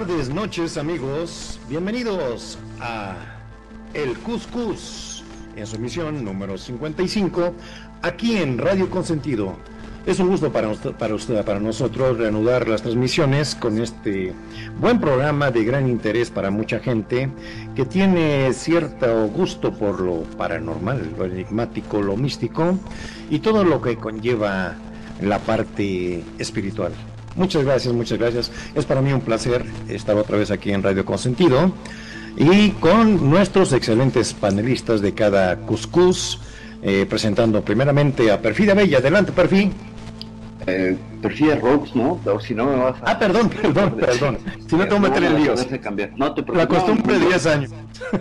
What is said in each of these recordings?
tardes, noches amigos. Bienvenidos a El Cuscus en su emisión número 55 aquí en Radio Consentido. Es un gusto para usted, para usted, para nosotros reanudar las transmisiones con este buen programa de gran interés para mucha gente que tiene cierto gusto por lo paranormal, lo enigmático, lo místico y todo lo que conlleva la parte espiritual. Muchas gracias, muchas gracias. Es para mí un placer estar otra vez aquí en Radio Consentido y con nuestros excelentes panelistas de cada Cuscus, eh, presentando primeramente a Perfida Bella. Adelante, Perfi. Eh, Perfidia Rocks, ¿no? O si no me vas a... Ah, perdón, perdón, perdón. Si no te voy a meter en líos. No te La costumbre de no, 10 años.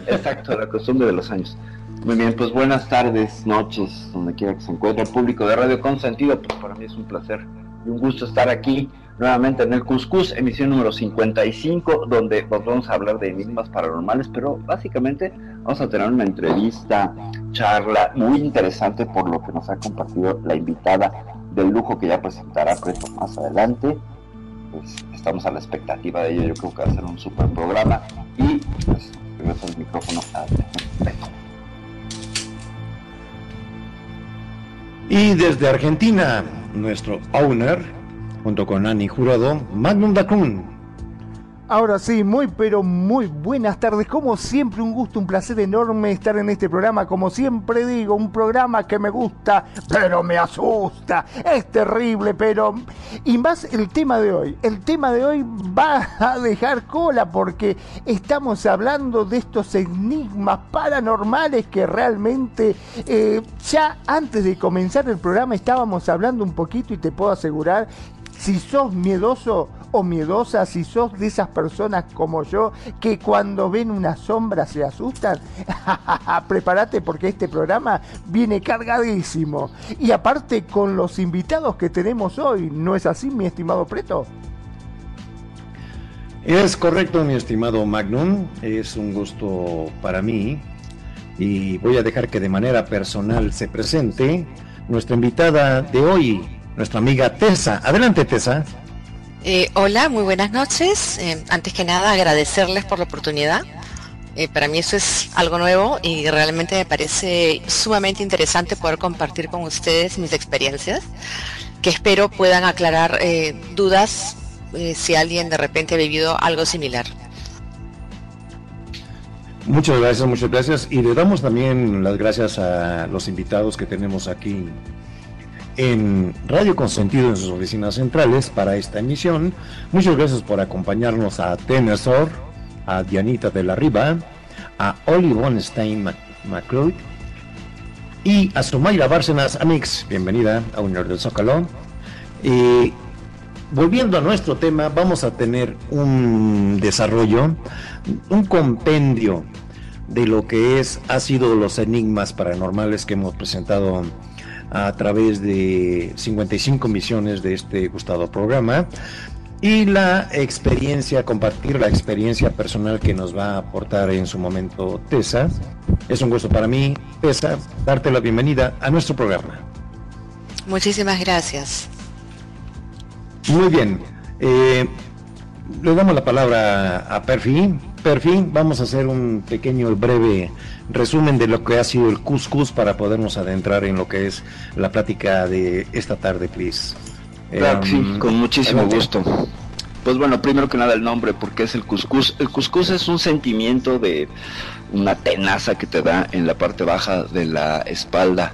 Exacto, la costumbre de los años. Muy bien, pues buenas tardes, noches, donde quiera que se encuentre el público de Radio Consentido, pues para mí es un placer y un gusto estar aquí nuevamente en el Cuscus, emisión número 55, donde pues, vamos a hablar de enigmas paranormales, pero básicamente vamos a tener una entrevista, charla muy interesante por lo que nos ha compartido la invitada del lujo que ya presentará más adelante. Pues estamos a la expectativa de ello, yo creo que va a ser un super programa y pues regreso el micrófono a. Y desde Argentina, nuestro owner, junto con Ani Jurado, Magnum Dacun. Ahora sí, muy pero muy buenas tardes. Como siempre, un gusto, un placer enorme estar en este programa. Como siempre digo, un programa que me gusta, pero me asusta. Es terrible, pero... Y más el tema de hoy. El tema de hoy va a dejar cola porque estamos hablando de estos enigmas paranormales que realmente eh, ya antes de comenzar el programa estábamos hablando un poquito y te puedo asegurar si sos miedoso o miedosa, si sos de esas personas como yo que cuando ven una sombra se asustan, prepárate porque este programa viene cargadísimo. Y aparte con los invitados que tenemos hoy, ¿no es así, mi estimado Preto? Es correcto, mi estimado Magnum. Es un gusto para mí. Y voy a dejar que de manera personal se presente nuestra invitada de hoy, nuestra amiga Tessa. Adelante, Tessa. Eh, hola, muy buenas noches. Eh, antes que nada, agradecerles por la oportunidad. Eh, para mí eso es algo nuevo y realmente me parece sumamente interesante poder compartir con ustedes mis experiencias, que espero puedan aclarar dudas si alguien de repente ha vivido algo similar. Muchas gracias, muchas gracias. Y le damos también las gracias a los invitados que tenemos aquí en Radio Consentido en sus oficinas centrales para esta emisión. Muchas gracias por acompañarnos a Tenesor, a Dianita de la Riva, a Oli Bonstein McCloud y a Sumayra Bárcenas Amix. Bienvenida a Unión del Zócalo. Y volviendo a nuestro tema, vamos a tener un desarrollo, un compendio de lo que es, ha sido los enigmas paranormales que hemos presentado a través de 55 misiones de este gustado programa y la experiencia, compartir la experiencia personal que nos va a aportar en su momento Tessa. Es un gusto para mí, Tessa, darte la bienvenida a nuestro programa. Muchísimas gracias. Muy bien. Eh, le damos la palabra a Perfi. Perfi, vamos a hacer un pequeño breve resumen de lo que ha sido el Cuscus para podernos adentrar en lo que es la plática de esta tarde, please. Claro, sí, em, con muchísimo gusto. Pues bueno, primero que nada el nombre, porque es el cuscús. El cuscús es un sentimiento de una tenaza que te da en la parte baja de la espalda.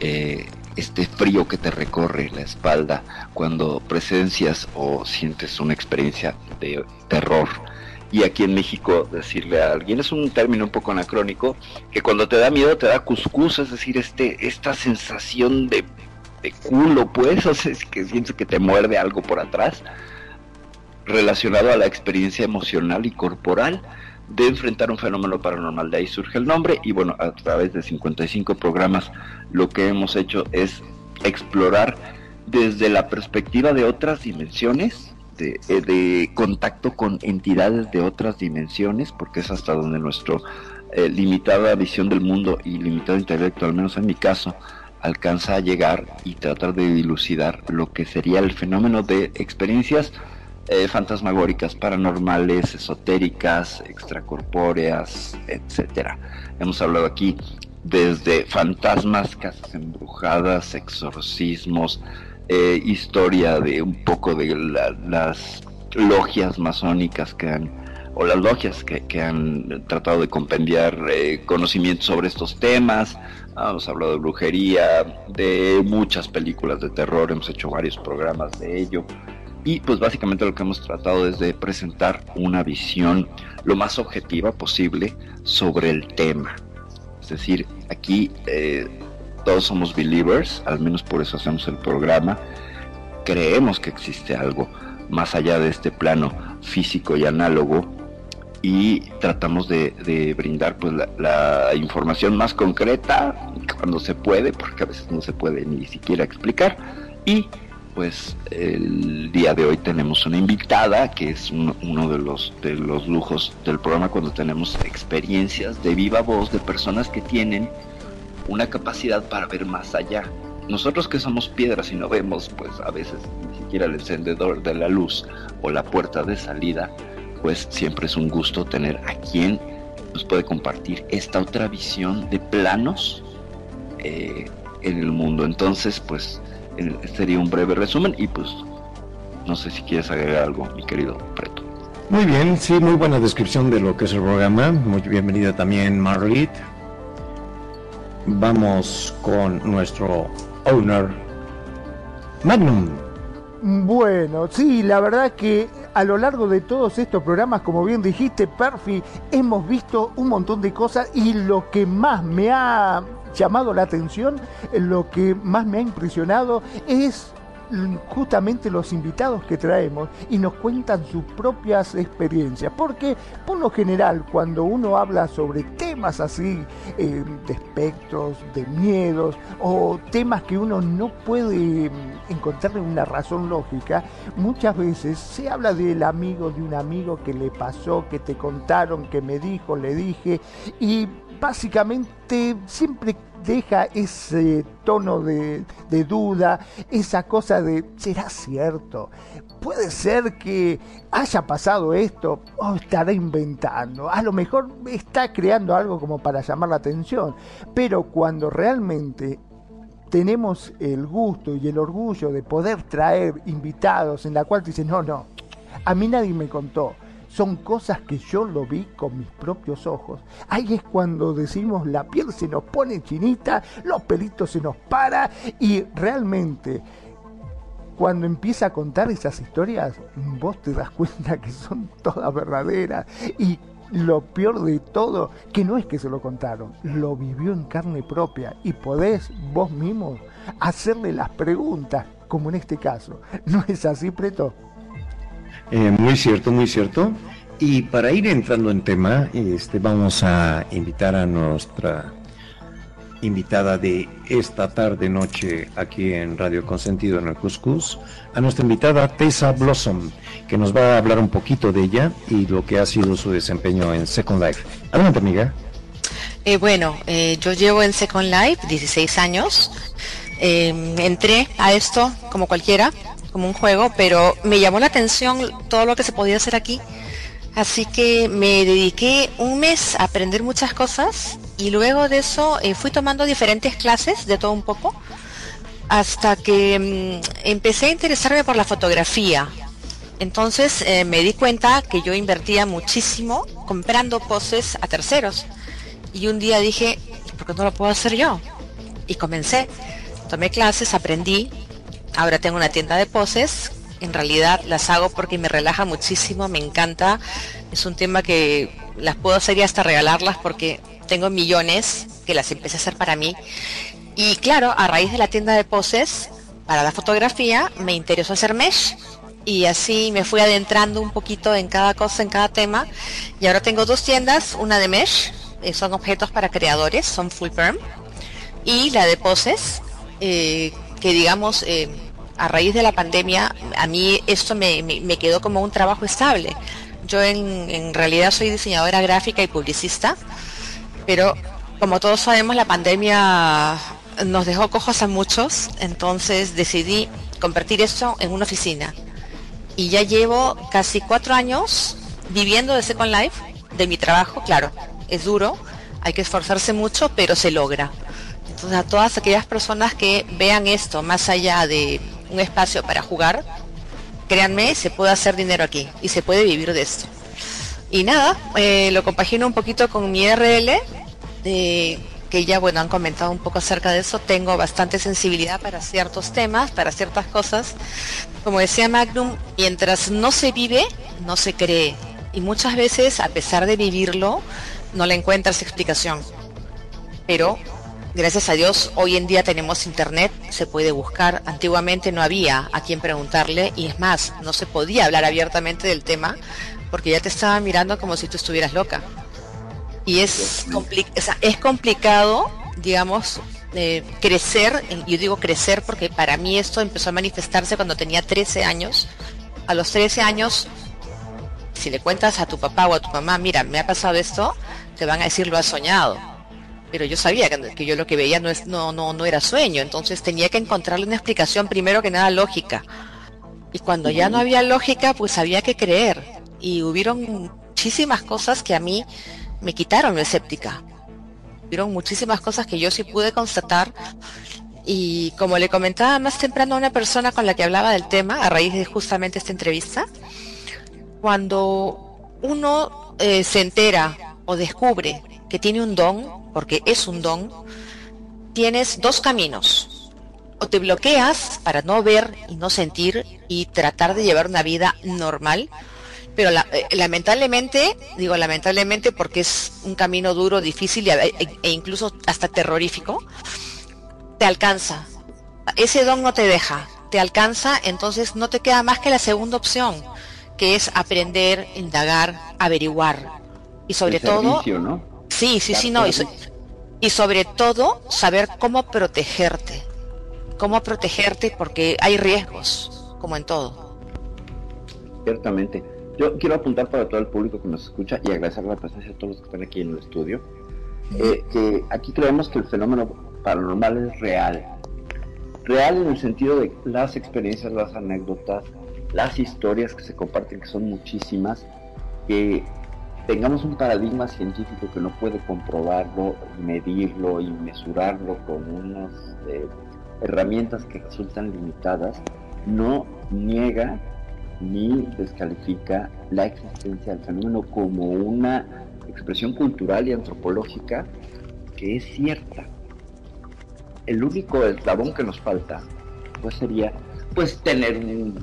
Eh, este frío que te recorre la espalda cuando presencias o sientes una experiencia de terror. Y aquí en México decirle a alguien es un término un poco anacrónico que cuando te da miedo te da cuscús, es decir, este esta sensación de, culo, pues, o sea, es que sientes que te muerde algo por atrás relacionado a la experiencia emocional y corporal de enfrentar un fenómeno paranormal. De ahí surge el nombre y bueno, a través de 55 programas lo que hemos hecho es explorar desde la perspectiva de otras dimensiones, de, eh, contacto con entidades de otras dimensiones, porque es hasta donde nuestra eh, limitada visión del mundo y limitado intelecto, al menos en mi caso, alcanza a llegar y tratar de dilucidar lo que sería el fenómeno de experiencias eh, fantasmagóricas, paranormales, esotéricas, extracorpóreas, etcétera. Hemos hablado aquí desde fantasmas, casas embrujadas, exorcismos, eh, historia de un poco de las logias masónicas que han, o las logias que, han tratado de compendiar eh, conocimientos sobre estos temas. Hemos hablado de brujería, de muchas películas de terror, hemos hecho varios programas de ello. Y pues básicamente lo que hemos tratado es de presentar una visión lo más objetiva posible sobre el tema. Es decir, aquí eh, todos somos believers, al menos por eso hacemos el programa. Creemos que existe algo más allá de este plano físico y análogo y tratamos de, brindar pues la, la, información más concreta cuando se puede, porque a veces no se puede ni siquiera explicar y pues el día de hoy tenemos una invitada que es uno, de los de los lujos del programa cuando tenemos experiencias de viva voz de personas que tienen una capacidad para ver más allá. Nosotros que somos piedras y no vemos, pues a veces ni siquiera el encendedor de la luz o la puerta de salida, pues siempre es un gusto tener a quien nos puede compartir esta otra visión de planos eh, en el mundo. Entonces, pues sería un breve resumen y pues no sé si quieres agregar algo, mi querido Preto. Muy bien, sí, muy buena descripción de lo que es el programa. Muy bienvenida también, Margaret. Vamos con nuestro owner, Magnum. Bueno, sí, la verdad que a lo largo de todos estos programas, como bien dijiste, Perfi, hemos visto un montón de cosas y lo que más me ha llamado la atención, lo que más me ha impresionado es justamente los invitados que traemos y nos cuentan sus propias experiencias. Porque por lo general cuando uno habla sobre temas así, eh, de espectros, de miedos o temas que uno no puede mm, encontrarle una razón lógica, muchas veces se habla del amigo de un amigo que le pasó, que te contaron, que me dijo, le dije y básicamente siempre deja ese tono de, duda, esa cosa de, ¿será cierto? Puede ser que haya pasado esto o estará inventando. A lo mejor está creando algo como para llamar la atención. Pero cuando realmente tenemos el gusto y el orgullo de poder traer invitados en la cual dicen, no, no, a mí nadie me contó son cosas que yo lo vi con mis propios ojos. Ahí es cuando decimos la piel se nos pone chinita, los pelitos se nos para y realmente cuando empieza a contar esas historias, vos te das cuenta que son todas verdaderas y lo peor de todo, que no es que se lo contaron, lo vivió en carne propia y podés vos mismo hacerle las preguntas, como en este caso. ¿No es así, Preto? Eh, muy cierto, muy cierto. Y para ir entrando en tema, este, vamos a invitar a nuestra invitada de esta tarde noche aquí en Radio Consentido en el Cuscus, a nuestra invitada Tessa Blossom, que nos va a hablar un poquito de ella y lo que ha sido su desempeño en Second Life. Adelante, amiga. Eh, bueno, eh, yo llevo en Second Life 16 años. entré a esto como cualquiera, como un juego, pero me llamó la atención todo lo que se podía hacer aquí. Así que me dediqué un mes a aprender muchas cosas y luego de eso eh, fui tomando diferentes clases de todo un poco hasta que mm, empecé a interesarme por la fotografía. Entonces eh, me di cuenta que yo invertía muchísimo comprando poses a terceros. Y un día dije, ¿por qué no lo puedo hacer yo? Y comencé. Tomé clases, aprendí. Ahora tengo una tienda de poses. En realidad las hago porque me relaja muchísimo, me encanta. Es un tema que las puedo hacer y hasta regalarlas porque tengo millones que las empecé a hacer para mí. Y claro, a raíz de la tienda de poses, para la fotografía, me interesó hacer mesh y así me fui adentrando un poquito en cada cosa, en cada tema. Y ahora tengo dos tiendas, una de mesh, eh, son objetos para creadores, son full perm, y la de poses, eh, que digamos, eh, a raíz de la pandemia, a mí esto me, quedó como un trabajo estable. Yo en, en realidad soy diseñadora gráfica y publicista, pero como todos sabemos, la pandemia nos dejó cojos a muchos, entonces decidí convertir esto en una oficina y ya llevo casi cuatro años viviendo de Second Life, de mi trabajo, claro, es duro, hay que esforzarse mucho, pero se logra. Entonces a todas aquellas personas que vean esto más allá de un espacio para jugar, créanme, se puede hacer dinero aquí y se puede vivir de esto. Y nada, eh, lo compagino un poquito con mi RL, que ya bueno han comentado un poco acerca de eso, tengo bastante sensibilidad para ciertos temas, para ciertas cosas. Como decía Magnum, mientras no se vive, no se cree. Y muchas veces, a pesar de vivirlo, no le encuentras explicación. Pero, gracias a Dios, hoy en día tenemos internet, se puede buscar. Antiguamente no había a quien preguntarle y es más, no se podía hablar abiertamente del tema porque ya te estaban mirando como si tú estuvieras loca y es, es complicado, digamos, eh, crecer, yo digo crecer porque para mí esto empezó a manifestarse cuando tenía 13 años. A los 13 años, si le cuentas a tu papá o a tu mamá, mira, me ha pasado esto, te van a decir lo has soñado. Pero yo sabía que, yo lo que veía no, es, no, no, no era sueño, entonces tenía que encontrarle una explicación primero que nada lógica. Y cuando ya no había lógica, pues había que creer. Y hubieron muchísimas cosas que a mí me quitaron lo escéptica. Hubieron muchísimas cosas que yo sí pude constatar y como le comentaba más temprano a una persona con la que hablaba del tema a raíz de justamente esta entrevista, cuando uno eh, se entera o descubre que tiene un don, porque es un don, tienes dos caminos. O te bloqueas para no ver y no sentir y tratar de llevar una vida normal, pero eh, lamentablemente, digo lamentablemente porque es un camino duro, difícil e, e, incluso hasta terrorífico, te alcanza. Ese don no te deja, te alcanza, entonces no te queda más que la segunda opción, que es aprender, indagar, averiguar. Y sobre todo... Sí, sí, sí, no. y sobre todo saber cómo protegerte. Cómo protegerte porque hay riesgos, como en todo. Ciertamente. Yo quiero apuntar para todo el público que nos escucha y agradecer la presencia de todos los que están aquí en el estudio, eh, que aquí creemos que el fenómeno paranormal es real. Real en el sentido de las experiencias, las anécdotas, las historias que se comparten, que son muchísimas, que tengamos un paradigma científico que no puede comprobarlo, medirlo y mesurarlo con unas eh, herramientas que resultan limitadas, no niega ni descalifica la existencia del fenómeno como una expresión cultural y antropológica que es cierta. El único eslabón que nos falta pues sería pues tener un,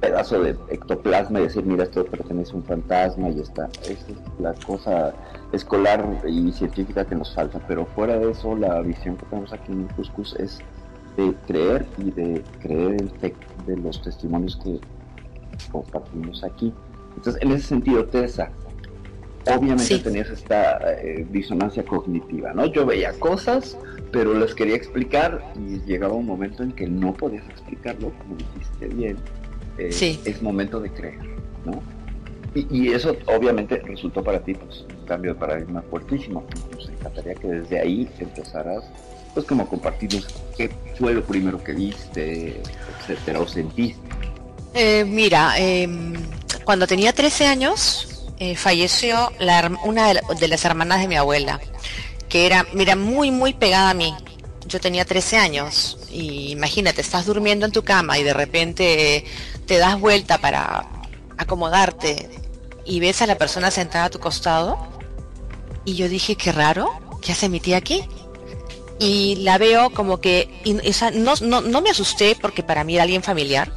pedazo de ectoplasma y decir mira esto pertenece a un fantasma y está esa es la cosa escolar y científica que nos falta pero fuera de eso la visión que tenemos aquí en Cuscus es de creer y de creer el fe de los testimonios que compartimos aquí. Entonces, en ese sentido, Tessa, obviamente tenías esta eh, disonancia cognitiva, ¿no? Yo veía cosas, pero las quería explicar y llegaba un momento en que no podías explicarlo, como dijiste bien. Eh, es momento de creer, ¿no? Y, eso obviamente resultó para ti pues, un cambio de paradigma fuertísimo. Nos encantaría que desde ahí empezaras, pues como compartirnos qué fue lo primero que viste, etcétera, o sentiste. Eh, mira, em, cuando tenía 13 años, eh, falleció una de, las hermanas de mi abuela, que era, mira, muy, muy pegada a mí. Yo tenía 13 años y imagínate, estás durmiendo en tu cama y de repente te das vuelta para acomodarte y ves a la persona sentada a tu costado. Y yo dije, qué raro, ¿qué hace mi tía aquí? Y la veo como que, no, no, no me asusté porque para mí era alguien familiar.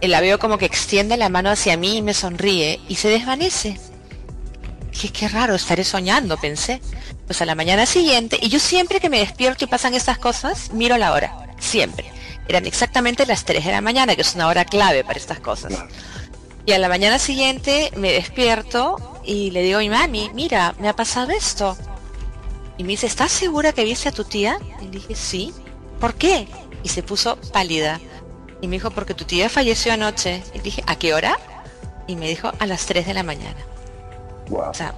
Y la veo como que extiende la mano hacia mí y me sonríe y se desvanece. Dije, qué raro, estaré soñando, pensé. Pues a la mañana siguiente, y yo siempre que me despierto y pasan estas cosas, miro la hora, siempre. Eran exactamente las 3 de la mañana, que es una hora clave para estas cosas. Y a la mañana siguiente me despierto y le digo a mi mami, mira, me ha pasado esto. Y me dice, ¿estás segura que viste a tu tía? Y dije, sí. ¿Por qué? Y se puso pálida. Y me dijo, porque tu tía falleció anoche. Y dije, ¿a qué hora? Y me dijo, a las 3 de la mañana. O sea,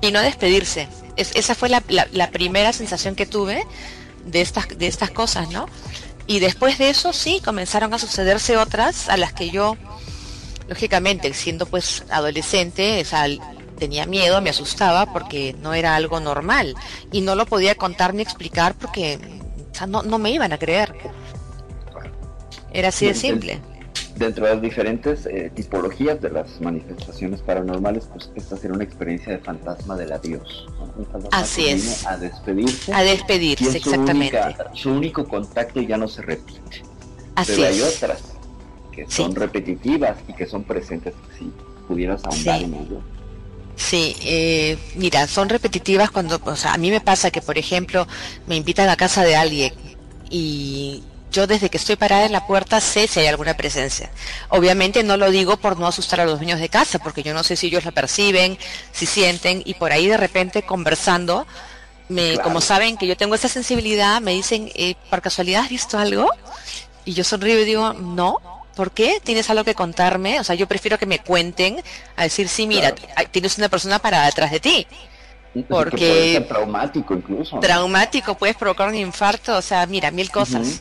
y no despedirse. esa fue la, la, primera sensación que tuve de estas, de estas cosas, ¿no? Y después de eso sí, comenzaron a sucederse otras a las que yo lógicamente, siendo pues adolescente, tenía miedo, me asustaba porque no era algo normal y no lo podía contar ni explicar porque no, me iban a creer. Era así de simple. Dentro de las diferentes eh, tipologías de las manifestaciones paranormales, pues esta será una experiencia de fantasma del adiós. así es. A despedirse. A despedirse, exactamente. su único contacto ya no se repite. Así Pero es. hay otras son repetitivas y que son presentes, si pudieras ahondar en ello. Sí, eh, mira, son repetitivas cuando, o sea, a mí me pasa que, por ejemplo, me invitan a casa de alguien y yo desde que estoy parada en la puerta sé si hay alguna presencia. Obviamente no lo digo por no asustar a los dueños de casa, porque yo no sé si ellos la perciben, si sienten, y por ahí de repente conversando, me, como saben que yo tengo esa sensibilidad, me dicen, eh, ¿por casualidad has visto algo? Y yo sonrío y digo, no, ¿por qué? ¿Tienes algo que contarme? O sea, yo prefiero que me cuenten a decir, sí, mira, tienes una persona para detrás de ti. Porque puede ser traumático incluso. Traumático, puedes provocar un infarto, o sea, mira, mil cosas.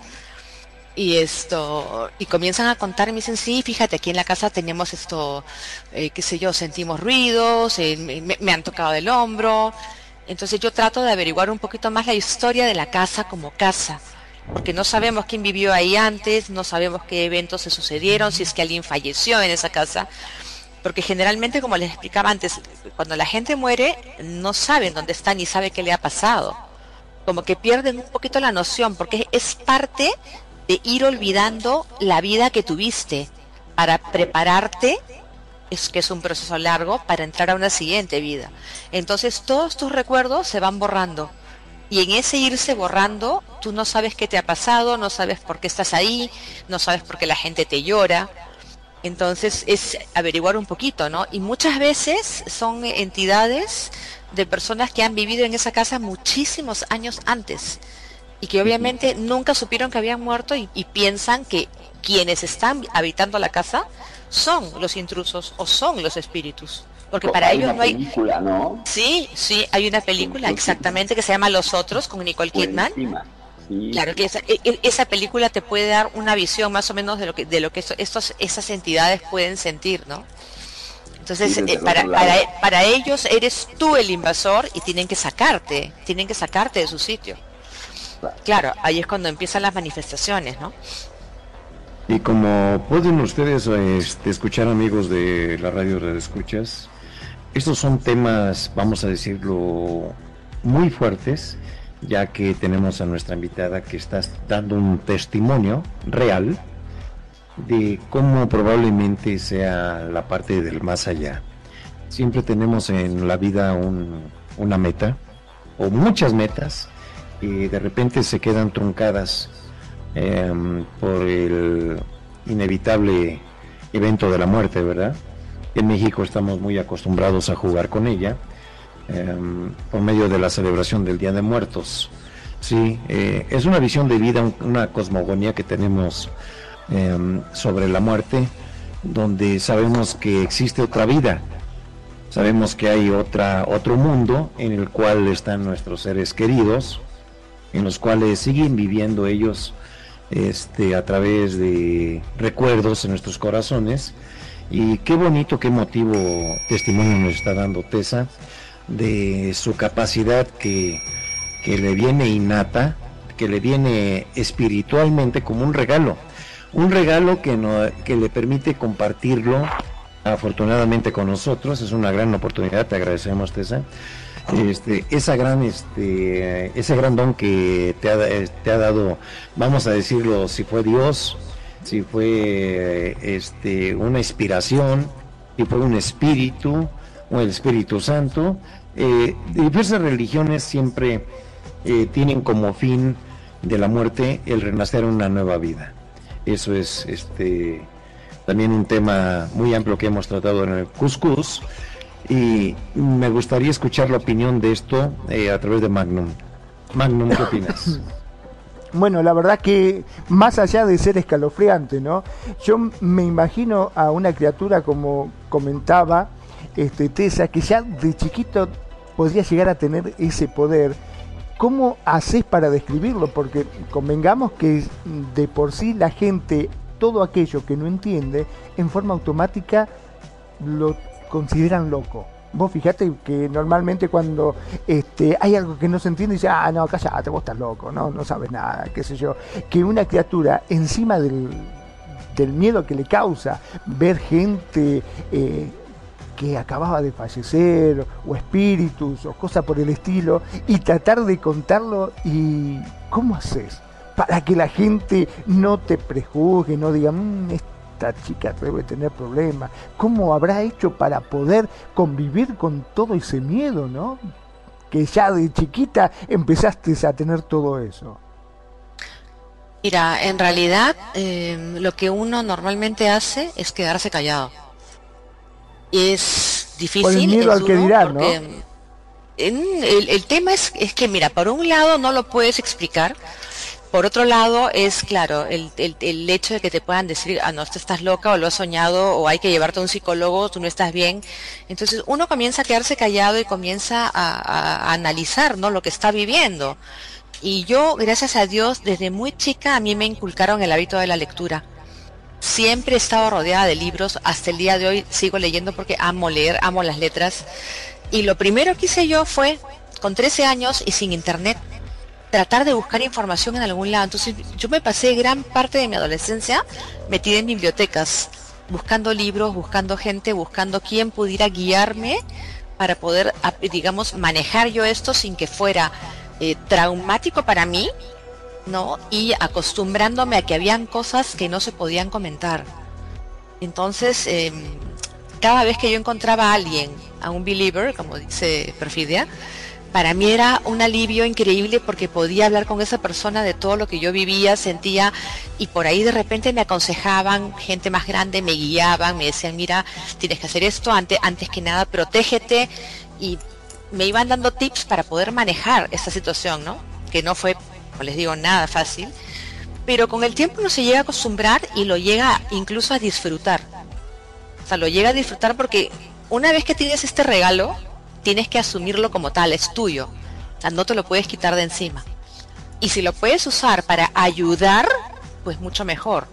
Y esto, y comienzan a contar y me dicen, sí, fíjate, aquí en la casa tenemos esto, eh, qué sé yo, sentimos ruidos, eh, me, me han tocado el hombro. Entonces yo trato de averiguar un poquito más la historia de la casa como casa porque no sabemos quién vivió ahí antes, no sabemos qué eventos se sucedieron, si es que alguien falleció en esa casa, porque generalmente, como les explicaba antes, cuando la gente muere, no saben dónde está ni sabe qué le ha pasado. Como que pierden un poquito la noción, porque es parte de ir olvidando la vida que tuviste para prepararte es que es un proceso largo para entrar a una siguiente vida. Entonces todos tus recuerdos se van borrando y en ese irse borrando, tú no sabes qué te ha pasado, no sabes por qué estás ahí, no sabes por qué la gente te llora. Entonces es averiguar un poquito, ¿no? Y muchas veces son entidades de personas que han vivido en esa casa muchísimos años antes y que obviamente nunca supieron que habían muerto y, y piensan que quienes están habitando la casa son los intrusos o son los espíritus. Porque para ellos no hay. película, ¿no? Sí, sí, hay una película exactamente que se llama Los Otros con Nicole Kidman. Claro que esa, e, e, esa, película te puede dar una visión más o menos de lo que de lo que estos esas entidades pueden sentir, ¿no? Entonces, eh, para, para, para, ellos eres tú el invasor y tienen que sacarte, tienen que sacarte de su sitio. Claro, ahí es cuando empiezan las manifestaciones, ¿no? Y como pueden ustedes este, escuchar amigos de la radio de escuchas, estos son temas, vamos a decirlo, muy fuertes, ya que tenemos a nuestra invitada que está dando un testimonio real de cómo probablemente sea la parte del más allá. Siempre tenemos en la vida una meta, o muchas metas, y de repente se quedan truncadas em, por el inevitable evento de la muerte, ¿verdad? En México estamos muy acostumbrados a jugar con ella em, por medio de la celebración del Día de Muertos. Sí, eh, es una visión de vida, una cosmogonía que tenemos em, sobre la muerte donde sabemos que existe otra vida, sabemos que hay otra, otro mundo en el cual están nuestros seres queridos, en los cuales siguen viviendo ellos este, a través de recuerdos en nuestros corazones. Y qué bonito, qué motivo testimonio nos está dando Tessa de su capacidad que, que le viene innata, que le viene espiritualmente como un regalo. Un regalo que, no, que le permite compartirlo afortunadamente con nosotros. Es una gran oportunidad, te agradecemos Tessa este, esa gran, este, ese gran don que te ha, te ha dado, vamos a decirlo, si fue Dios, si fue este, una inspiración, si fue un espíritu, o el Espíritu Santo. Eh, diversas religiones siempre eh, tienen como fin de la muerte el renacer una nueva vida. Eso es también un tema muy amplio que hemos tratado en el Cuscus y me gustaría escuchar la opinión de esto eh, a través de Magnum. Magnum, ¿qué opinas? Bueno, la verdad que más allá de ser escalofriante, ¿no? Yo me imagino a una criatura como comentaba este Tessa, que ya de chiquito podría llegar a tener ese poder. ¿Cómo haces para describirlo? Porque convengamos que de por sí la gente, todo aquello que no entiende, en forma automática lo consideran loco. Vos fijate que normalmente cuando este, hay algo que no se entiende, dice, ah, no, callate, vos estás loco, no, no sabes nada, qué sé yo. Que una criatura encima del, del miedo que le causa ver gente eh, que acababa de fallecer, o espíritus, o cosas por el estilo, y tratar de contarlo y ¿cómo haces? Para que la gente no te prejuzgue, no diga, mmm, esta chica debe tener problemas. ¿Cómo habrá hecho para poder convivir con todo ese miedo, no? Que ya de chiquita empezaste a tener todo eso. Mira, en realidad eh, lo que uno normalmente hace es quedarse callado. Es difícil. Por el miedo al que dirán, ¿no? El, el, tema es, es que, mira, por un lado no lo puedes explicar, por otro lado, es claro, el, hecho de que te puedan decir, ah, no, estás loca o lo has soñado o hay que llevarte a un psicólogo, tú no estás bien. Entonces uno comienza a quedarse callado y comienza a, analizar ¿no? lo que está viviendo. Y yo, gracias a Dios, desde muy chica a mí me inculcaron el hábito de la lectura. Siempre he estado rodeada de libros, hasta el día de hoy sigo leyendo porque amo leer, amo las letras. Y lo primero que hice yo fue, con 13 años y sin internet, tratar de buscar información en algún lado. Entonces yo me pasé gran parte de mi adolescencia metida en bibliotecas, buscando libros, buscando gente, buscando quién pudiera guiarme para poder, digamos, manejar yo esto sin que fuera eh, traumático para mí, ¿no? Y acostumbrándome a que habían cosas que no se podían comentar. Entonces, em, cada vez que yo encontraba a alguien, a un believer, como dice Perfidia, para mí era un alivio increíble porque podía hablar con esa persona de todo lo que yo vivía, sentía y por ahí de repente me aconsejaban, gente más grande me guiaban, me decían, mira, tienes que hacer esto, antes, que nada, protégete y me iban dando tips para poder manejar esta situación, ¿no? Que no fue, como les digo, nada fácil, pero con el tiempo uno se llega a acostumbrar y lo llega incluso a disfrutar. O sea, lo llega a disfrutar porque una vez que tienes este regalo, tienes que asumirlo como tal, es tuyo. No te lo puedes quitar de encima. Y si lo puedes usar para ayudar, pues mucho mejor.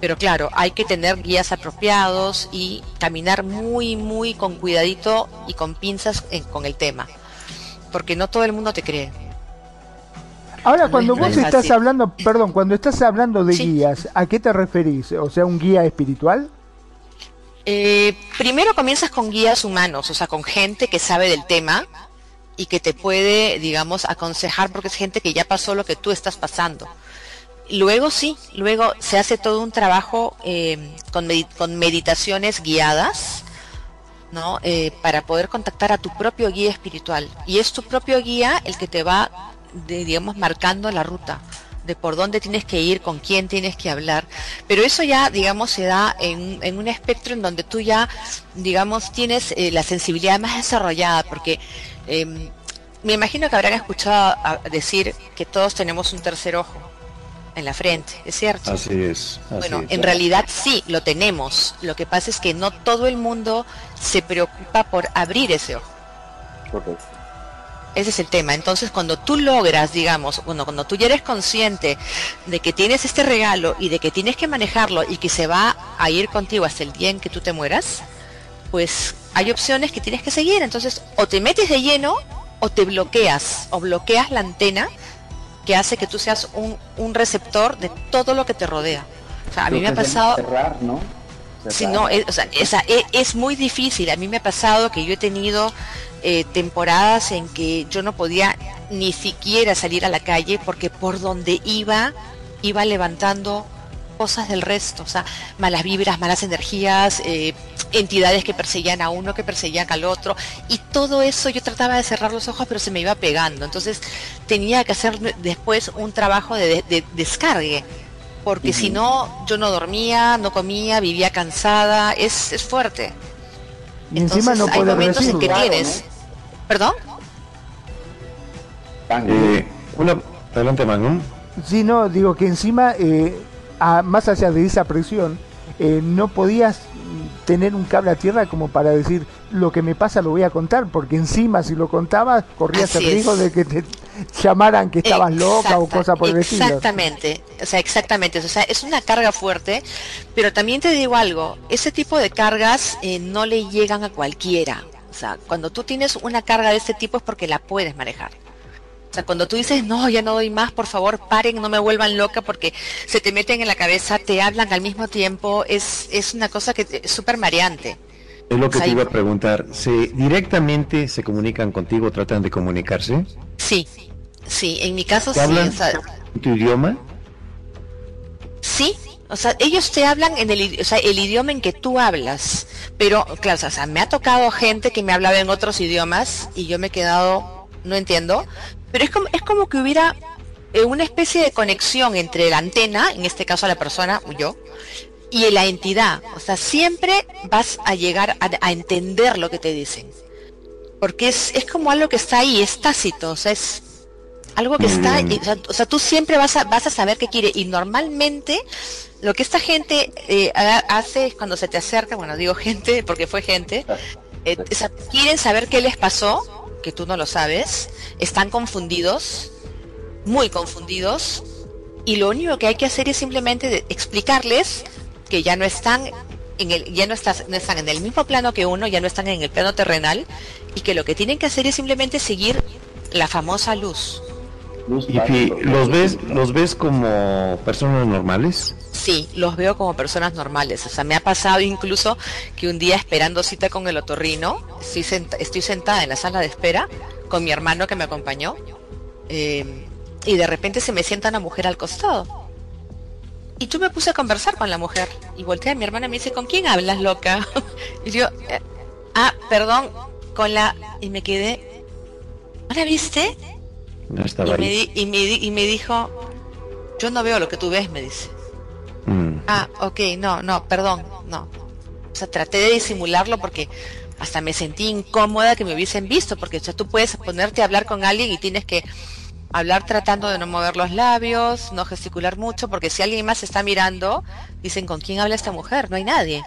Pero claro, hay que tener guías apropiados y caminar muy, muy con cuidadito y con pinzas con el tema. Porque no todo el mundo te cree. Ahora, cuando vos estás hablando, perdón, cuando estás hablando de guías, ¿a qué te referís? O sea, un guía espiritual? Eh, primero comienzas con guías humanos, o sea, con gente que sabe del tema y que te puede, digamos, aconsejar porque es gente que ya pasó lo que tú estás pasando. Luego sí, luego se hace todo un trabajo eh, con, meditaciones guiadas, ¿no? Eh, para poder contactar a tu propio guía espiritual. Y es tu propio guía el que te va, digamos, marcando la ruta de por dónde tienes que ir, con quién tienes que hablar. Pero eso ya, digamos, se da en, en un espectro en donde tú ya, digamos, tienes eh, la sensibilidad más desarrollada, porque em, me imagino que habrán escuchado decir que todos tenemos un tercer ojo. en la frente, ¿es cierto? Así es. bueno, en realidad sí, lo tenemos. Lo que pasa es que no todo el mundo se preocupa por abrir ese ojo. Correcto. Ese es el tema. Entonces, cuando tú logras, digamos, bueno, cuando tú ya eres consciente de que tienes este regalo y de que tienes que manejarlo y que se va a ir contigo hasta el día en que tú te mueras, pues hay opciones que tienes que seguir. Entonces, o te metes de lleno o te bloqueas, o bloqueas la antena que hace que tú seas un, receptor de todo lo que te rodea. O sea, a mí me ha pasado... Cerrar, ¿no? Si no, es, o sea, es, muy difícil. A mí me ha pasado que yo he tenido eh, temporadas en que yo no podía ni siquiera salir a la calle porque por donde iba, iba levantando cosas del resto, o sea, malas vibras, malas energías, eh, entidades que perseguían a uno, que perseguían al otro, y todo eso yo trataba de cerrar los ojos, pero se me iba pegando, entonces tenía que hacer después un trabajo de, descargue, porque si no, yo no dormía, no comía, vivía cansada, es, es fuerte. encima no hay momentos en que tienes... ¿Perdón? Eh, una, adelante, Magnum. Sí, no, digo que encima eh, más allá de esa presión, eh, no podías tener un cable a tierra como para decir lo que me pasa lo voy a contar, porque encima si lo contabas corrías el riesgo de que te llamaran que estabas loca o cosa por el estilo. Exactamente, o sea, exactamente, o sea, es una carga fuerte, pero también te digo algo, ese tipo de cargas eh, no le llegan a cualquiera, o sea, cuando tú tienes una carga de este tipo es porque la puedes manejar. O sea, cuando tú dices, no, ya no doy más, por favor, paren, no me vuelvan loca porque se te meten en la cabeza, te hablan al mismo tiempo, es, es una cosa que es súper mareante. Es lo que te iba a preguntar, ¿se directamente se comunican contigo, tratan de comunicarse? Sí, sí, en mi caso sí. Hablan tu idioma? Sí, o sea, ellos te hablan en el, o sea, el idioma en que tú hablas, pero claro, o sea, me ha tocado gente que me hablaba en otros idiomas y yo me he quedado, no entiendo, pero es como, es como que hubiera eh, una especie de conexión entre la antena, en este caso la persona, yo, y la entidad. O sea, siempre vas a llegar a, entender lo que te dicen. Porque es, es, como algo que está ahí, es tácito, o sea, es algo que está, mm. o, sea, tú siempre vas a, vas a saber qué quiere. Y normalmente lo que esta gente eh, hace es cuando se te acerca, bueno, digo gente porque fue gente, eh, quieren saber qué les pasó que tú no lo sabes, están confundidos, muy confundidos, y lo único que hay que hacer es simplemente explicarles que ya no están en el, ya no, estás, no están en el mismo plano que uno, ya no están en el plano terrenal, y que lo que tienen que hacer es simplemente seguir la famosa luz. ¿Y los ves, los ves como personas normales? Sí, los veo como personas normales. O sea, me ha pasado incluso que un día esperando cita con el otorrino, estoy, estoy sentada en la sala de espera con mi hermano que me acompañó, em, y de repente se me sienta una mujer al costado. Y yo me puse a conversar con la mujer y volteé a mi hermana y me dice, ¿con quién hablas, loca? y yo, eh, ah, perdón, con la... Y me quedé, ¿no la viste? Y, Me y, me, dijo, yo no veo lo que tú ves, me dice. Mm. Ah, ok, no, no, perdón, no. O sea, traté de disimularlo porque hasta me sentí incómoda que me hubiesen visto, porque o sea, tú puedes ponerte a hablar con alguien y tienes que hablar tratando de no mover los labios, no gesticular mucho, porque si alguien más está mirando, dicen, ¿con quién habla esta mujer? No hay nadie.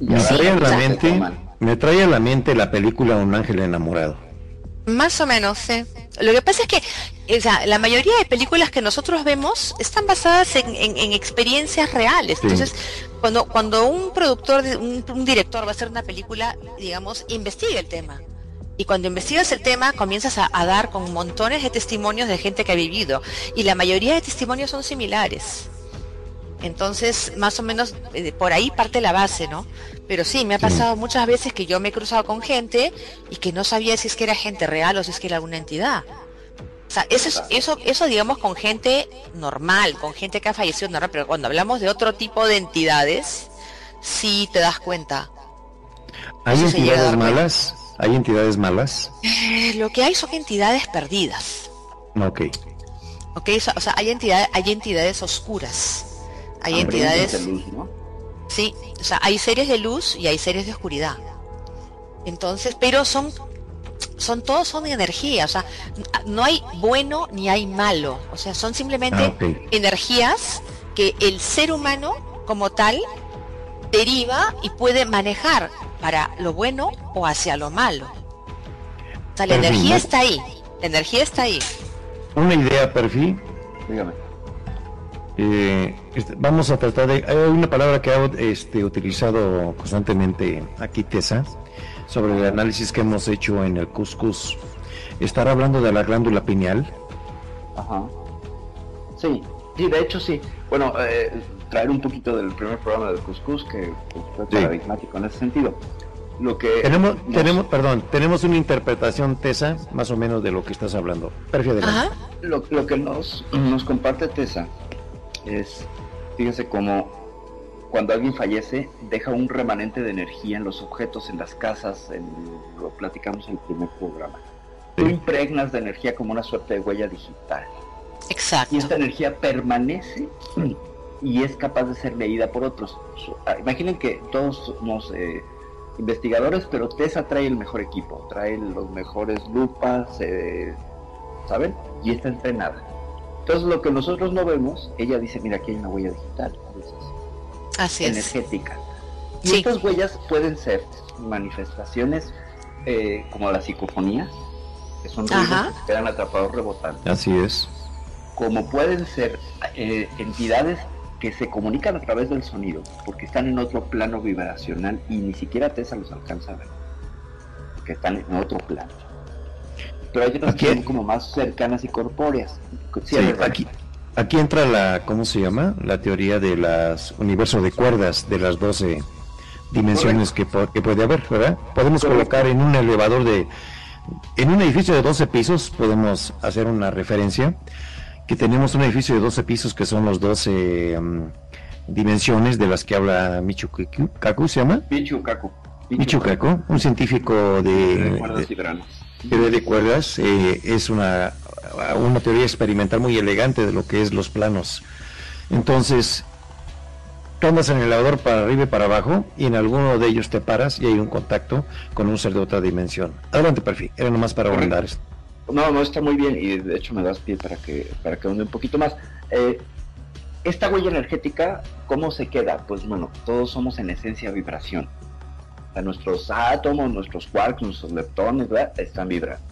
Me trae a la mente, me trae a la mente la película Un ángel enamorado. Más o menos, sí. Lo que pasa es que o sea, la mayoría de películas que nosotros vemos están basadas en, experiencias reales. Entonces, cuando, cuando un productor, un, un, director va a hacer una película, digamos, investiga el tema. Y cuando investigas el tema, comienzas a, a dar con montones de testimonios de gente que ha vivido. Y la mayoría de testimonios son similares. Entonces, más o menos eh, por ahí parte la base, ¿no? Pero sí, me ha pasado muchas veces que yo me he cruzado con gente y que no sabía si es que era gente real o si es que era alguna entidad. O sea, eso, eso, eso digamos con gente normal, con gente que ha fallecido normal, pero cuando hablamos de otro tipo de entidades, sí te das cuenta. ¿Hay entidades malas? ¿Hay entidades malas? Eh, lo que hay son entidades perdidas. Ok. Ok, o sea, hay entidades, hay entidades oscuras. Hay entidades... Sí, o sea, hay seres de luz y hay seres de oscuridad. Entonces, pero son son todos son energía, o sea, no hay bueno ni hay malo, o sea, son simplemente ah, energías que el ser humano como tal deriva y puede manejar para lo bueno o hacia lo malo. O sea, la energía está ahí, la energía está ahí. Una idea, perfil. Dígame. Eh, este, vamos a tratar de. Hay una palabra que ha este, utilizado constantemente aquí, Tessa, sobre el análisis que hemos hecho en el Cuscus. ¿Estará hablando de la glándula pineal? Ajá. Sí, sí, de hecho sí. Bueno, eh, traer un poquito del primer programa del Cuscus, que fue paradigmático en ese sentido. Lo que tenemos, tenemos, perdón, tenemos una interpretación Tessa, más o menos de lo que estás hablando. Perfecto. Lo, lo que nos, nos comparte Tessa es, fíjense cómo cuando alguien fallece deja un remanente de energía en los objetos, en las casas, en, lo platicamos en el primer programa. Tú impregnas de energía como una suerte de huella digital. Exacto. Y esta energía permanece y es capaz de ser leída por otros. Ah, imaginen que todos somos eh, investigadores, pero TESA trae el mejor equipo, trae los mejores lupas, eh, ¿saben? Y está entrenada. Entonces lo que nosotros no vemos, ella dice, mira, aquí hay una huella digital, a veces. Así energética. Y estas huellas pueden ser manifestaciones eh, como las psicofonías, que son ruidos que se quedan atrapados rebotando. Así es. Como pueden ser eh, entidades que se comunican a través del sonido, porque están en otro plano vibracional y ni siquiera Tessa los alcanza a ver, porque están en otro plano pero hay otras que son como más cercanas y corpóreas. Sí, aquí, aquí entra la, ¿cómo se llama? La teoría de las universos de cuerdas, de las 12 dimensiones que, puede haber, ¿verdad? Podemos colocar en un elevador de, en un edificio de 12 pisos, podemos hacer una referencia, que tenemos un edificio de 12 pisos que son los 12 mm, dimensiones de las que habla Michu Kaku, ¿se llama? Michu Kaku. Michu Kaku, un científico de, teoría de cuerdas eh, es una, una teoría experimental muy elegante de lo que es los planos. Entonces, tú andas en el elevador para arriba y para abajo y en alguno de ellos te paras y hay un contacto con un ser de otra dimensión. Adelante, perfil. Era nomás para abundar esto. No, no, está muy bien y de hecho me das pie para que, para que un poquito más. Eh, esta huella energética, ¿cómo se queda? Pues bueno, todos somos en esencia vibración nuestros átomos, nuestros quarks, nuestros leptones, están vibrando.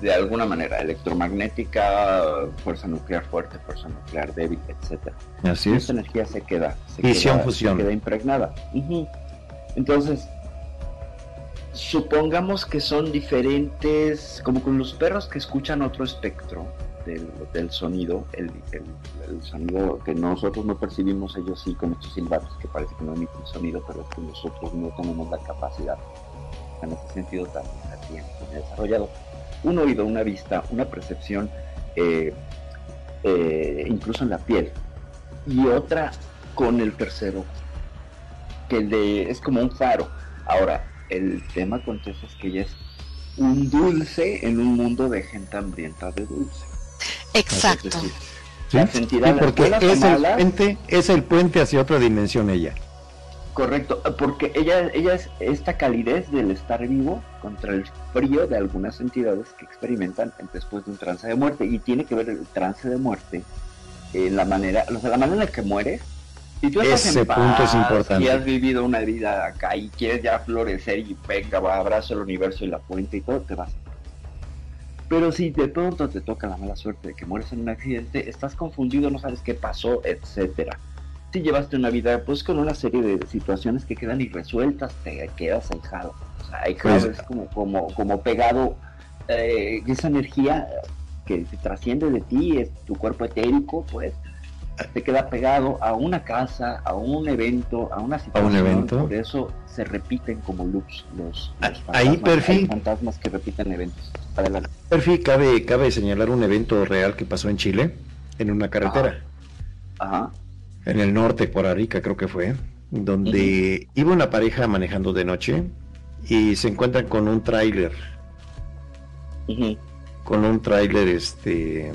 De alguna manera, electromagnética, fuerza nuclear fuerte, fuerza nuclear débil, etc. Así Esa energía se queda, se queda, fusión. queda impregnada. Entonces, supongamos que son diferentes, como con los perros que escuchan otro espectro del, sonido, el, sonido que nosotros no percibimos, ellos sí con estos silbatos que parece que no emiten sonido, pero es que nosotros no tenemos la capacidad, en ese sentido también bien desarrollado, un oído, una vista, una percepción, eh, eh, incluso en la piel, y otra con el tercero, que de, es como un faro. Ahora, el tema con es que ella es un dulce en un mundo de gente hambrienta de dulce. Exacto. ¿Sí? porque es el, puente, es el puente hacia otra dimensión ella. Correcto, porque ella, ella es esta calidez del estar vivo contra el frío de algunas entidades que experimentan después de un trance de muerte. Y tiene que ver el trance de muerte en la manera, o sea, la manera en la que muere. Si tú estás Ese punto es importante. Y has vivido una vida acá y quieres ya florecer y venga, abrazo el universo y la fuente y todo, te vas a pero si de pronto te toca la mala suerte de que mueres en un accidente, estás confundido, no sabes qué pasó, etcétera. Si llevaste una vida pues con una serie de situaciones que quedan irresueltas, te quedas ahijado. O sea, ahijado pues es como, como, como pegado eh, esa energía que se trasciende de ti, es tu cuerpo etérico, pues te queda pegado a una casa, a un evento, a una situación. ¿A un evento? Por eso se repiten como loops los, Ahí perfil. fantasmas que repiten eventos. Perfil, cabe, cabe señalar un evento real que pasó en Chile, en una carretera. Ajá. En el norte, por Arica creo que fue, donde iba una pareja manejando de noche y se encuentran con un tráiler. Con un tráiler este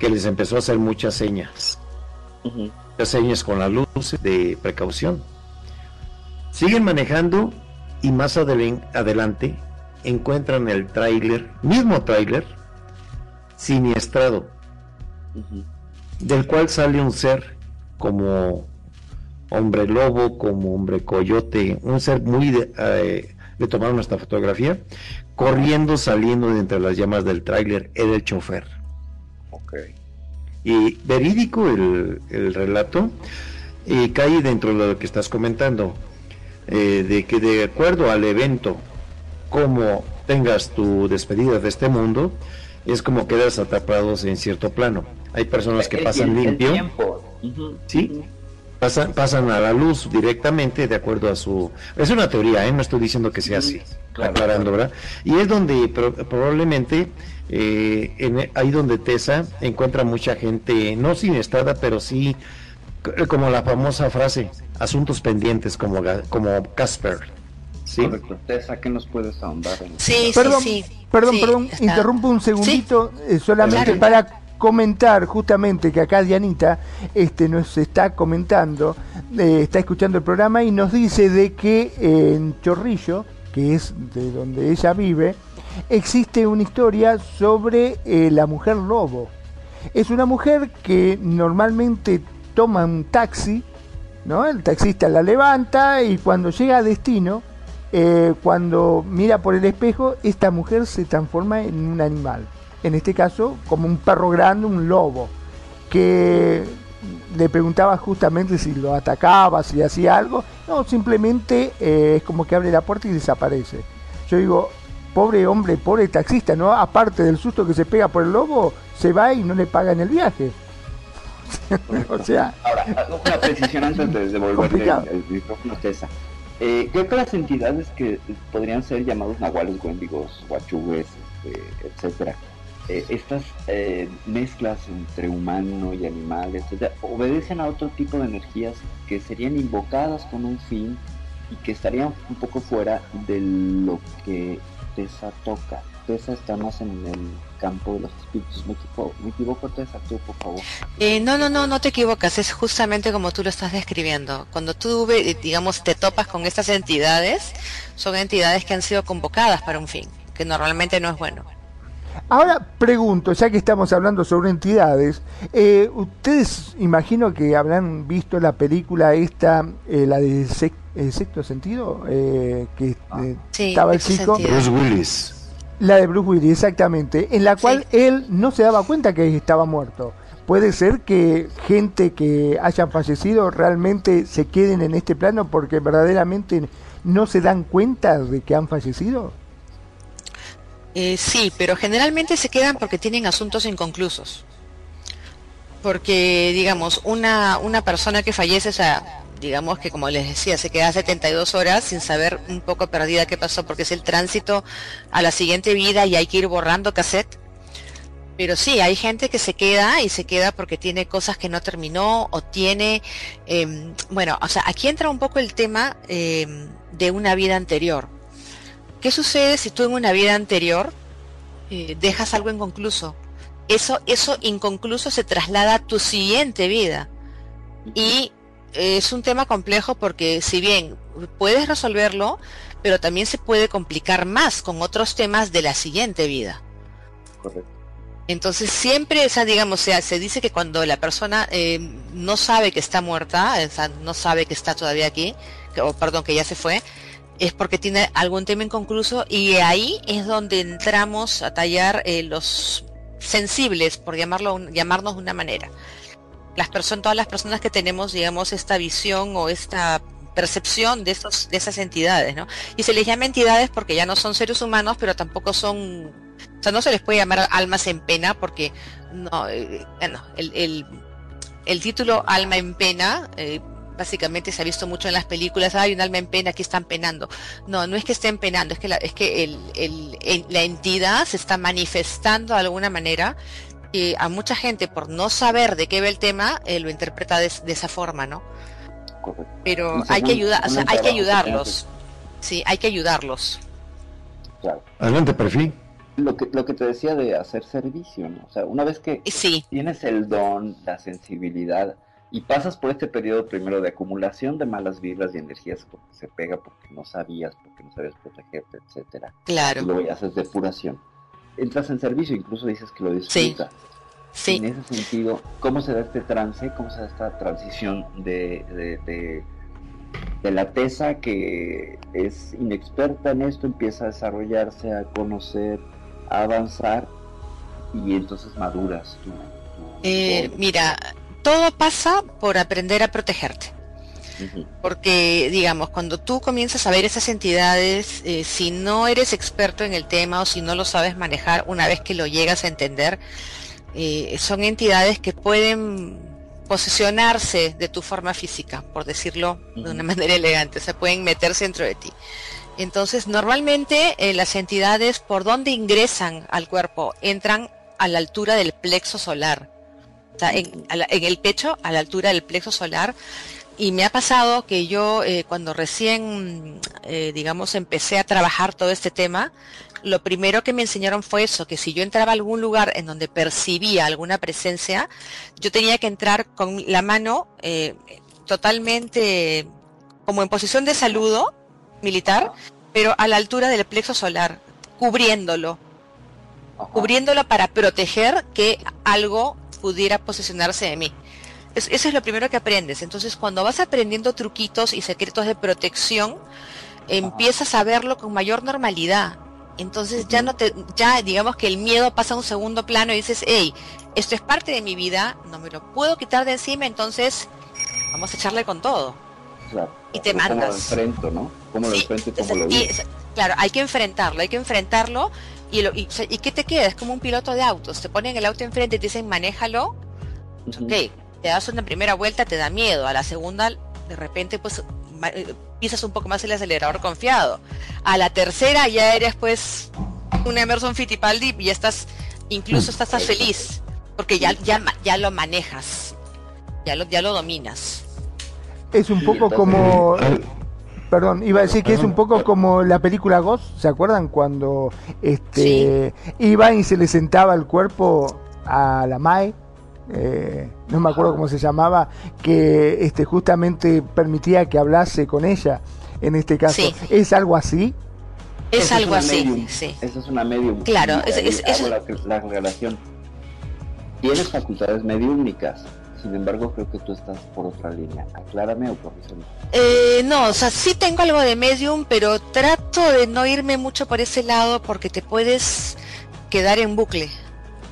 que les empezó a hacer muchas señas. Muchas señas con las luces de precaución. Siguen manejando y más adelante encuentran el tráiler, mismo tráiler, siniestrado, del cual sale un ser como hombre lobo, como hombre coyote, un ser muy de, eh, le tomaron esta fotografía, corriendo, saliendo de entre las llamas del tráiler, era el chofer. Y verídico el, el relato, y cae dentro de lo que estás comentando, eh, de que de acuerdo al evento, como tengas tu despedida de este mundo, es como quedas atrapados en cierto plano. Hay personas que pasan limpio, ¿sí? Pasan, pasan a la luz directamente de acuerdo a su... Es una teoría, ¿eh? no estoy diciendo que sea así, aclarando, ¿verdad? Y es donde probablemente, eh, en, ahí donde Tessa encuentra mucha gente, no sin estada, pero sí como la famosa frase, asuntos pendientes como, como Casper. ¿Sí? Correcto. Tessa, ¿qué nos puedes ahondar en Sí, perdón, sí, Perdón, perdón, interrumpo un segundito eh, solamente para comentar justamente que acá Dianita este, nos está comentando, eh, está escuchando el programa y nos dice de que en Chorrillo, que es de donde ella vive, existe una historia sobre eh, la mujer lobo. Es una mujer que normalmente toma un taxi, ¿no? El taxista la levanta y cuando llega a destino, eh, cuando mira por el espejo, esta mujer se transforma en un animal en este caso como un perro grande, un lobo, que le preguntaba justamente si lo atacaba, si hacía algo. No, simplemente eh, es como que abre la puerta y desaparece. Yo digo, pobre hombre, pobre taxista, ¿no? Aparte del susto que se pega por el lobo, se va y no le pagan el viaje. o sea... Ahora, una precisión antes de devolverle el, micrófono a eh, ¿Qué otras entidades que podrían ser llamados nahuales, wendigos, guachugues, este, etcétera? Eh, estas eh, mezclas entre humano y animal, etc., obedecen a otro tipo de energías que serían invocadas con un fin y que estarían un poco fuera de lo que Tessa toca. Tessa está más en el campo de los espíritus. ¿Me equivoco, ¿Me equivoco Tessa? Tú, por favor. Eh, no, no, no, no te equivocas. Es justamente como tú lo estás describiendo. Cuando tú, digamos, te topas con estas entidades, son entidades que han sido convocadas para un fin, que normalmente no es bueno. Ahora pregunto, ya que estamos hablando sobre entidades, eh, ustedes imagino que habrán visto la película esta, eh, la de eh, Sexto Sentido, que ah. estaba el chico. Bruce Willis. La de Bruce Willis, exactamente, en la cual él no se daba cuenta que estaba muerto. Puede ser que gente que hayan fallecido realmente se queden en este plano porque verdaderamente no se dan cuenta de que han fallecido. Eh, sí, pero generalmente se quedan porque tienen asuntos inconclusos. Porque, digamos, una, una persona que fallece, o sea, digamos que como les decía, se queda 72 horas sin saber un poco perdida qué pasó, porque es el tránsito a la siguiente vida y hay que ir borrando cassette. Pero sí, hay gente que se queda y se queda porque tiene cosas que no terminó o tiene, em, bueno, o sea, aquí entra un poco el tema em, de una vida anterior ¿Qué sucede si tú en una vida anterior eh, dejas algo inconcluso? Eso, eso inconcluso se traslada a tu siguiente vida. Y es un tema complejo porque si bien puedes resolverlo, pero también se puede complicar más con otros temas de la siguiente vida. Correcto. Entonces siempre, esa digamos, sea, se dice que cuando la persona eh, no sabe que está muerta, no sabe que está todavía aquí, o perdón, que ya se fue, es porque tiene algún tema inconcluso y ahí es donde entramos a tallar eh, los sensibles, por llamarlo, llamarnos de una manera. Las personas, todas las personas que tenemos, digamos, esta visión o esta percepción de estos, de esas entidades, ¿no? Y se les llama entidades porque ya no son seres humanos, pero tampoco son, o sea, no se les puede llamar almas en pena porque no, eh, el, el, el, título alma en pena eh, básicamente se ha visto mucho en las películas, hay un alma en pena, aquí están penando. No, no es que estén penando, es que la, es que el, la entidad se está manifestando de alguna manera y a mucha gente por no saber de qué ve el tema eh, lo interpreta de, esa forma, ¿no? Pero hay que ayudar, hay que ayudarlos. Sí, hay que ayudarlos. Adelante, perfil. Lo que, lo que te decía de hacer servicio, ¿no? O sea, una vez que tienes el don, la sensibilidad, y pasas por este periodo primero de acumulación de malas vibras y energías porque se pega porque no sabías, porque no sabías protegerte, etcétera. Claro. Y luego ya haces depuración. Entras en servicio, incluso dices que lo disfrutas. Sí. En ese sentido, ¿cómo se da este trance? ¿Cómo se da esta transición de, de, de, de la tesa que es inexperta en esto, empieza a desarrollarse, a conocer, a avanzar y entonces maduras tú? Eh, mira, todo pasa por aprender a protegerte. Porque, digamos, cuando tú comienzas a ver esas entidades, eh, si no eres experto en el tema o si no lo sabes manejar, una vez que lo llegas a entender, eh, son entidades que pueden posesionarse de tu forma física, por decirlo de una manera elegante, se pueden meterse dentro de ti. Entonces, normalmente eh, las entidades por donde ingresan al cuerpo entran a la altura del plexo solar en, el pecho, a la altura del plexo solar. Y me ha pasado que yo, eh, cuando recién, eh, digamos, empecé a trabajar todo este tema, lo primero que me enseñaron fue eso, que si yo entraba a algún lugar en donde percibía alguna presencia, yo tenía que entrar con la mano eh, totalmente como en posición de saludo militar, pero a la altura del plexo solar, cubriéndolo, cubriéndolo para proteger que algo pudiera posicionarse de mí. Eso es lo primero que aprendes. Entonces, cuando vas aprendiendo truquitos y secretos de protección, empiezas a verlo con mayor normalidad. Entonces ya no te, ya digamos que el miedo pasa a un segundo plano y dices, hey, esto es parte de mi vida, no me lo puedo quitar de encima, entonces vamos a echarle con todo. y te mandas. ¿Cómo lo enfrento, no? ¿Cómo lo enfrento y cómo lo Claro, hay que enfrentarlo, hay que enfrentarlo y, lo, y, qué te queda? Es como un piloto de autos. Te ponen el auto enfrente y te dicen, manéjalo. Ok, te das una primera vuelta, te da miedo. A la segunda, de repente, pues eh, pisas un poco más el acelerador confiado. A la tercera ya eres pues un Emerson Fittipaldi y ya estás, incluso estás feliz, porque ya, ya, ya lo manejas, ya lo, ya lo dominas. Es un poco como Perdón, iba a decir que es un poco como la película Ghost, ¿se acuerdan? Cuando este iba y se le sentaba el cuerpo a la Mae, eh, no me acuerdo cómo se llamaba, que este justamente permitía que hablase con ella, en este caso. ¿Es algo así? Es algo así, sí. Esa es una medium. Claro, es, es, la, la relación. Tienes facultades mediúmnicas sin embargo, creo que tú estás por otra línea. Aclárame o corrígeme. Eh, no, o sea, sí tengo algo de medium, pero trato de no irme mucho por ese lado porque te puedes quedar en bucle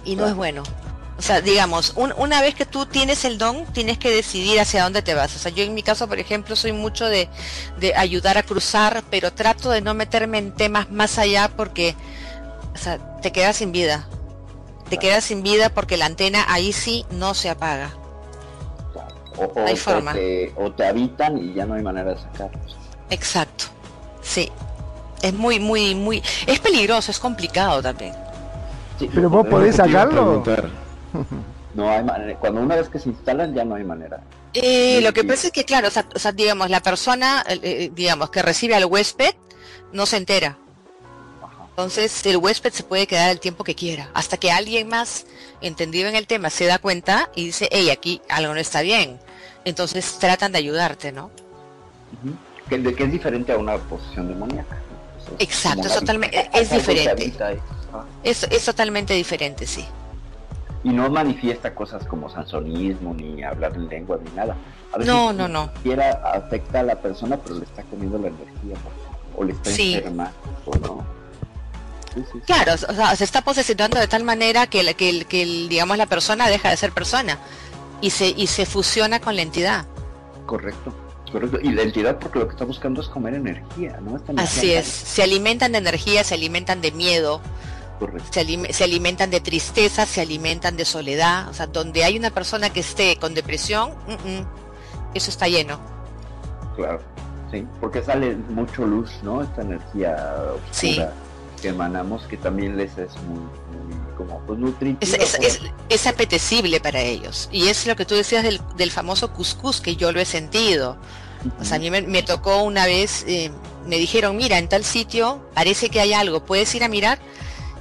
y no es bueno. O sea, digamos, una vez que tú tienes el don, tienes que decidir hacia dónde te vas. O sea, yo en mi caso, por ejemplo, soy mucho de, de ayudar a cruzar, pero trato de no meterme en temas más allá porque, o sea, te quedas sin vida. Te quedas sin vida porque la antena ahí sí no se apaga. O, hay forma. Te, o te habitan y ya no hay manera de sacarlos. Exacto, sí. Es muy, muy, muy... Es peligroso, es complicado también. Pero vos podés sacarlo. No hay manera. Cuando una vez que se instalan ya no hay manera. Eh, lo que pasa es que, claro, o sea, digamos, la persona, eh, digamos, que recibe al huésped, no se entera. Entonces, el huésped se puede quedar el tiempo que quiera, hasta que alguien más entendido en el tema se da cuenta y dice, hey, aquí algo no está bien. Entonces tratan de ayudarte, ¿no? que, de que es diferente a una posición demoníaca. Exacto, es, totalmente, es diferente. Es, es totalmente diferente, sí. Y no manifiesta cosas como sansonismo, ni hablar en lengua, ni nada. no, no, no. Siquiera afecta a la persona, pero le está comiendo la energía, o le está enferma, o no. Claro, o sea, se está posesionando de tal manera que, que, que, digamos, la persona deja de ser persona y se, y se fusiona con la entidad. Correcto. Correcto. Y la entidad porque lo que está buscando es comer energía, ¿no? Así es. Se alimentan de energía, se alimentan de miedo, Correcto. Se, alimentan de tristeza, se alimentan de soledad. O sea, donde hay una persona que esté con depresión, eso está lleno. Claro, sí, porque sale mucho luz, ¿no? Esta energía oscura que emanamos, que también les es muy, como pues, Es, apetecible para ellos. Y es lo que tú decías del, del famoso cuscús, que yo lo he sentido. O sea, a mí me, tocó una vez, eh, me dijeron, mira, en tal sitio parece que hay algo, ¿puedes ir a mirar?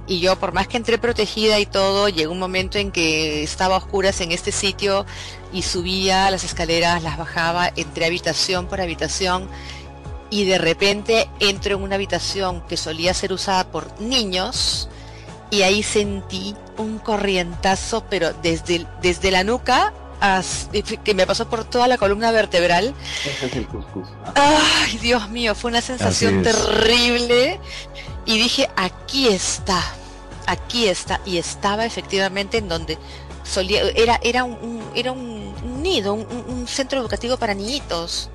Y yo, por más que entré protegida y todo, llegó un momento en que estaba a oscuras en este sitio y subía las escaleras, las bajaba, entré habitación por habitación y de repente entro en una habitación que solía ser usada por niños y ahí sentí un corrientazo, pero desde, desde la nuca que me pasó por toda la columna vertebral. Ese es el cuscús. Ay, Dios mío, fue una sensación terrible. Y dije, aquí está, aquí está. Y estaba efectivamente en donde solía, era, era un, era un, nido, un, centro educativo para niñitos.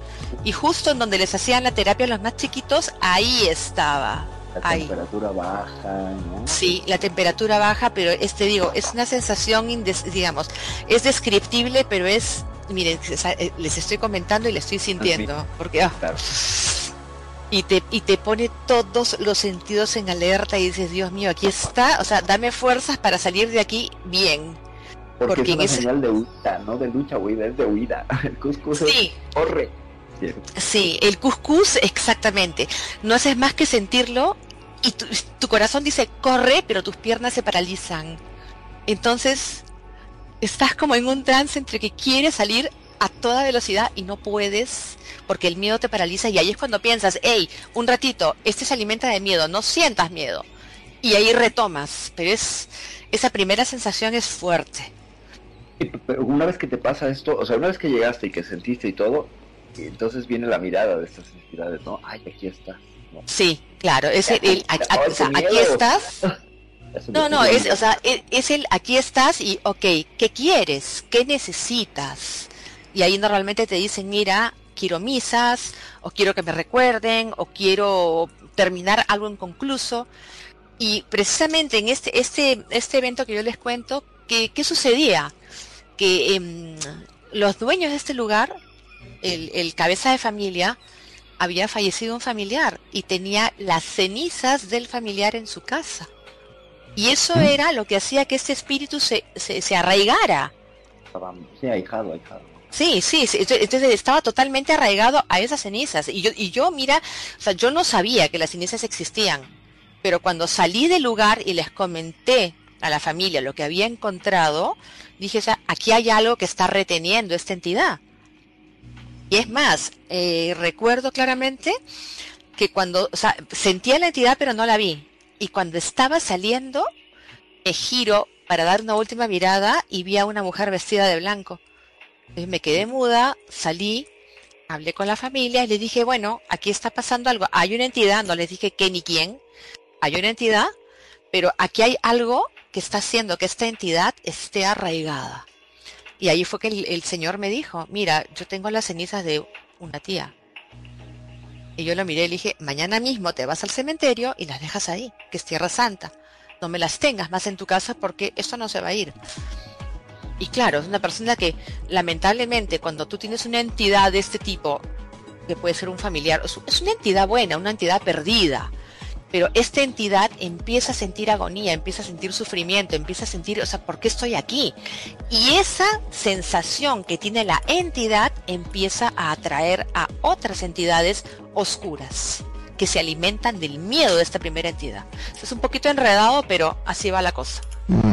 Y justo en donde les hacían la terapia a los más chiquitos, ahí estaba. La temperatura baja, ¿no? Sí, la temperatura baja, pero este digo, es una sensación, digamos, es descriptible, pero es, miren, eh, les estoy comentando y le estoy sintiendo, porque ah, y te y te pone todos los sentidos en alerta y dices, Dios mío, aquí está, o sea, dame fuerzas para salir de aquí bien. Porque, es una señal de huida, no de lucha, huida, es de huida. El cuscús sí. corre. Sí, el cuscús, exactamente. No haces más que sentirlo y tu, corazón dice corre, pero tus piernas se paralizan. Entonces, estás como en un trance entre que quieres salir a toda velocidad y no puedes porque el miedo te paraliza y ahí es cuando piensas, hey, un ratito, este se alimenta de miedo, no sientas miedo. Y ahí retomas, pero es esa primera sensación es fuerte. Pero una vez que te pasa esto, o sea, una vez que llegaste y que sentiste y todo, entonces viene la mirada de estas entidades, ¿no? Ay, aquí está. Sí, claro, es el, aquí estás. No, no, es, o sea, e, es, el aquí estás y, ok, ¿qué quieres? ¿Qué necesitas? Y ahí normalmente te dicen, mira, quiero misas, o quiero que me recuerden, o quiero terminar algo inconcluso. Y precisamente en este, este, este evento que yo les cuento, ¿qué, qué sucedía? Que em, los dueños de este lugar el, cabeza de familia había fallecido un familiar y tenía las cenizas del familiar en su casa. Y eso ¿Mm? era lo que hacía que este espíritu se, se, arraigara. Sí, ahijado, ahijado. Sí, sí, entonces estaba totalmente arraigado a esas cenizas. Y yo, y yo, mira, o sea, yo no sabía que las cenizas existían, pero cuando salí del lugar y les comenté a la familia lo que había encontrado, dije, o sea, aquí hay algo que está reteniendo esta entidad. Y es más, eh, recuerdo claramente que cuando, sentía la entidad pero no la vi. Y cuando estaba saliendo, me giro para dar una última mirada y vi a una mujer vestida de blanco. Entonces me quedé muda, salí, hablé con la familia y le dije, bueno, aquí está pasando algo. Hay una entidad, no les dije qué ni quién, hay una entidad, pero aquí hay algo que está haciendo que esta entidad esté arraigada. Y ahí fue que el, Señor me dijo, mira, yo tengo las cenizas de una tía. Y yo lo miré y le dije, mañana mismo te vas al cementerio y las dejas ahí, que es Tierra Santa. No me las tengas más en tu casa porque esto no se va a ir. Y claro, es una persona que lamentablemente cuando tú tienes una entidad de este tipo, que puede ser un familiar, es una entidad buena, una entidad perdida, pero esta entidad empieza a sentir agonía, empieza a sentir sufrimiento, empieza a sentir, o sea, ¿por qué estoy aquí? Y esa sensación que tiene la entidad empieza a atraer a otras entidades oscuras que se alimentan del miedo de esta primera entidad. Es un poquito enredado, pero así va la cosa.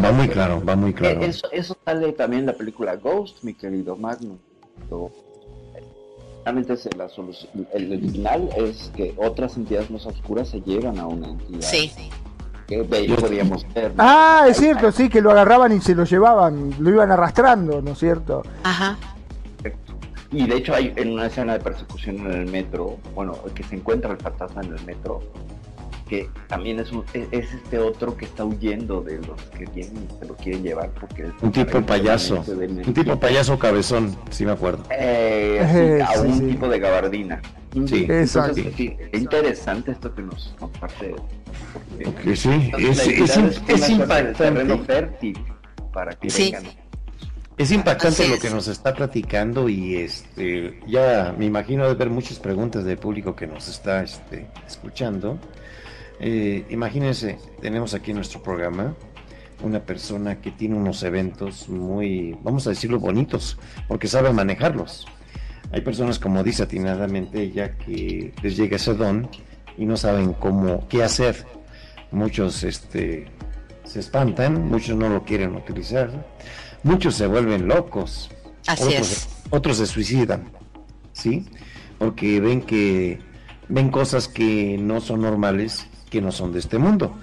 Va muy claro, va muy claro. Eso, eso sale también en la película Ghost, mi querido Magnum la solución, el, final es que otras entidades más oscuras se llevan a una entidad. Sí. Que podíamos ver. Ah, es cierto, sí, que lo agarraban y se lo llevaban, lo iban arrastrando, ¿no es cierto? Ajá. Y de hecho hay en una escena de persecución en el metro, bueno, que se encuentra el fantasma en el metro, que también es, un, es, este otro que está huyendo de los que vienen se lo quieren llevar porque es un tipo payaso. un tipo payaso cabezón sí me acuerdo. Eh, eh a un tipo de gabardina. Sí. Exacto. interesante esto que nos comparte. Porque, sí es, es, es, impactante. fértil para que vengan. Es impactante lo que nos está platicando y este ya me imagino de ver muchas preguntas del público que nos está este, escuchando. Eh, imagínense, tenemos aquí en nuestro programa una persona que tiene unos eventos muy, vamos a decirlo, bonitos, porque sabe manejarlos. Hay personas, como dice atinadamente ella, que les llega ese don y no saben cómo, qué hacer. Muchos este, se espantan, muchos no lo quieren utilizar, muchos se vuelven locos, Así otros, es. otros se suicidan, ¿sí? Porque ven que ven cosas que no son normales, que no son de este mundo.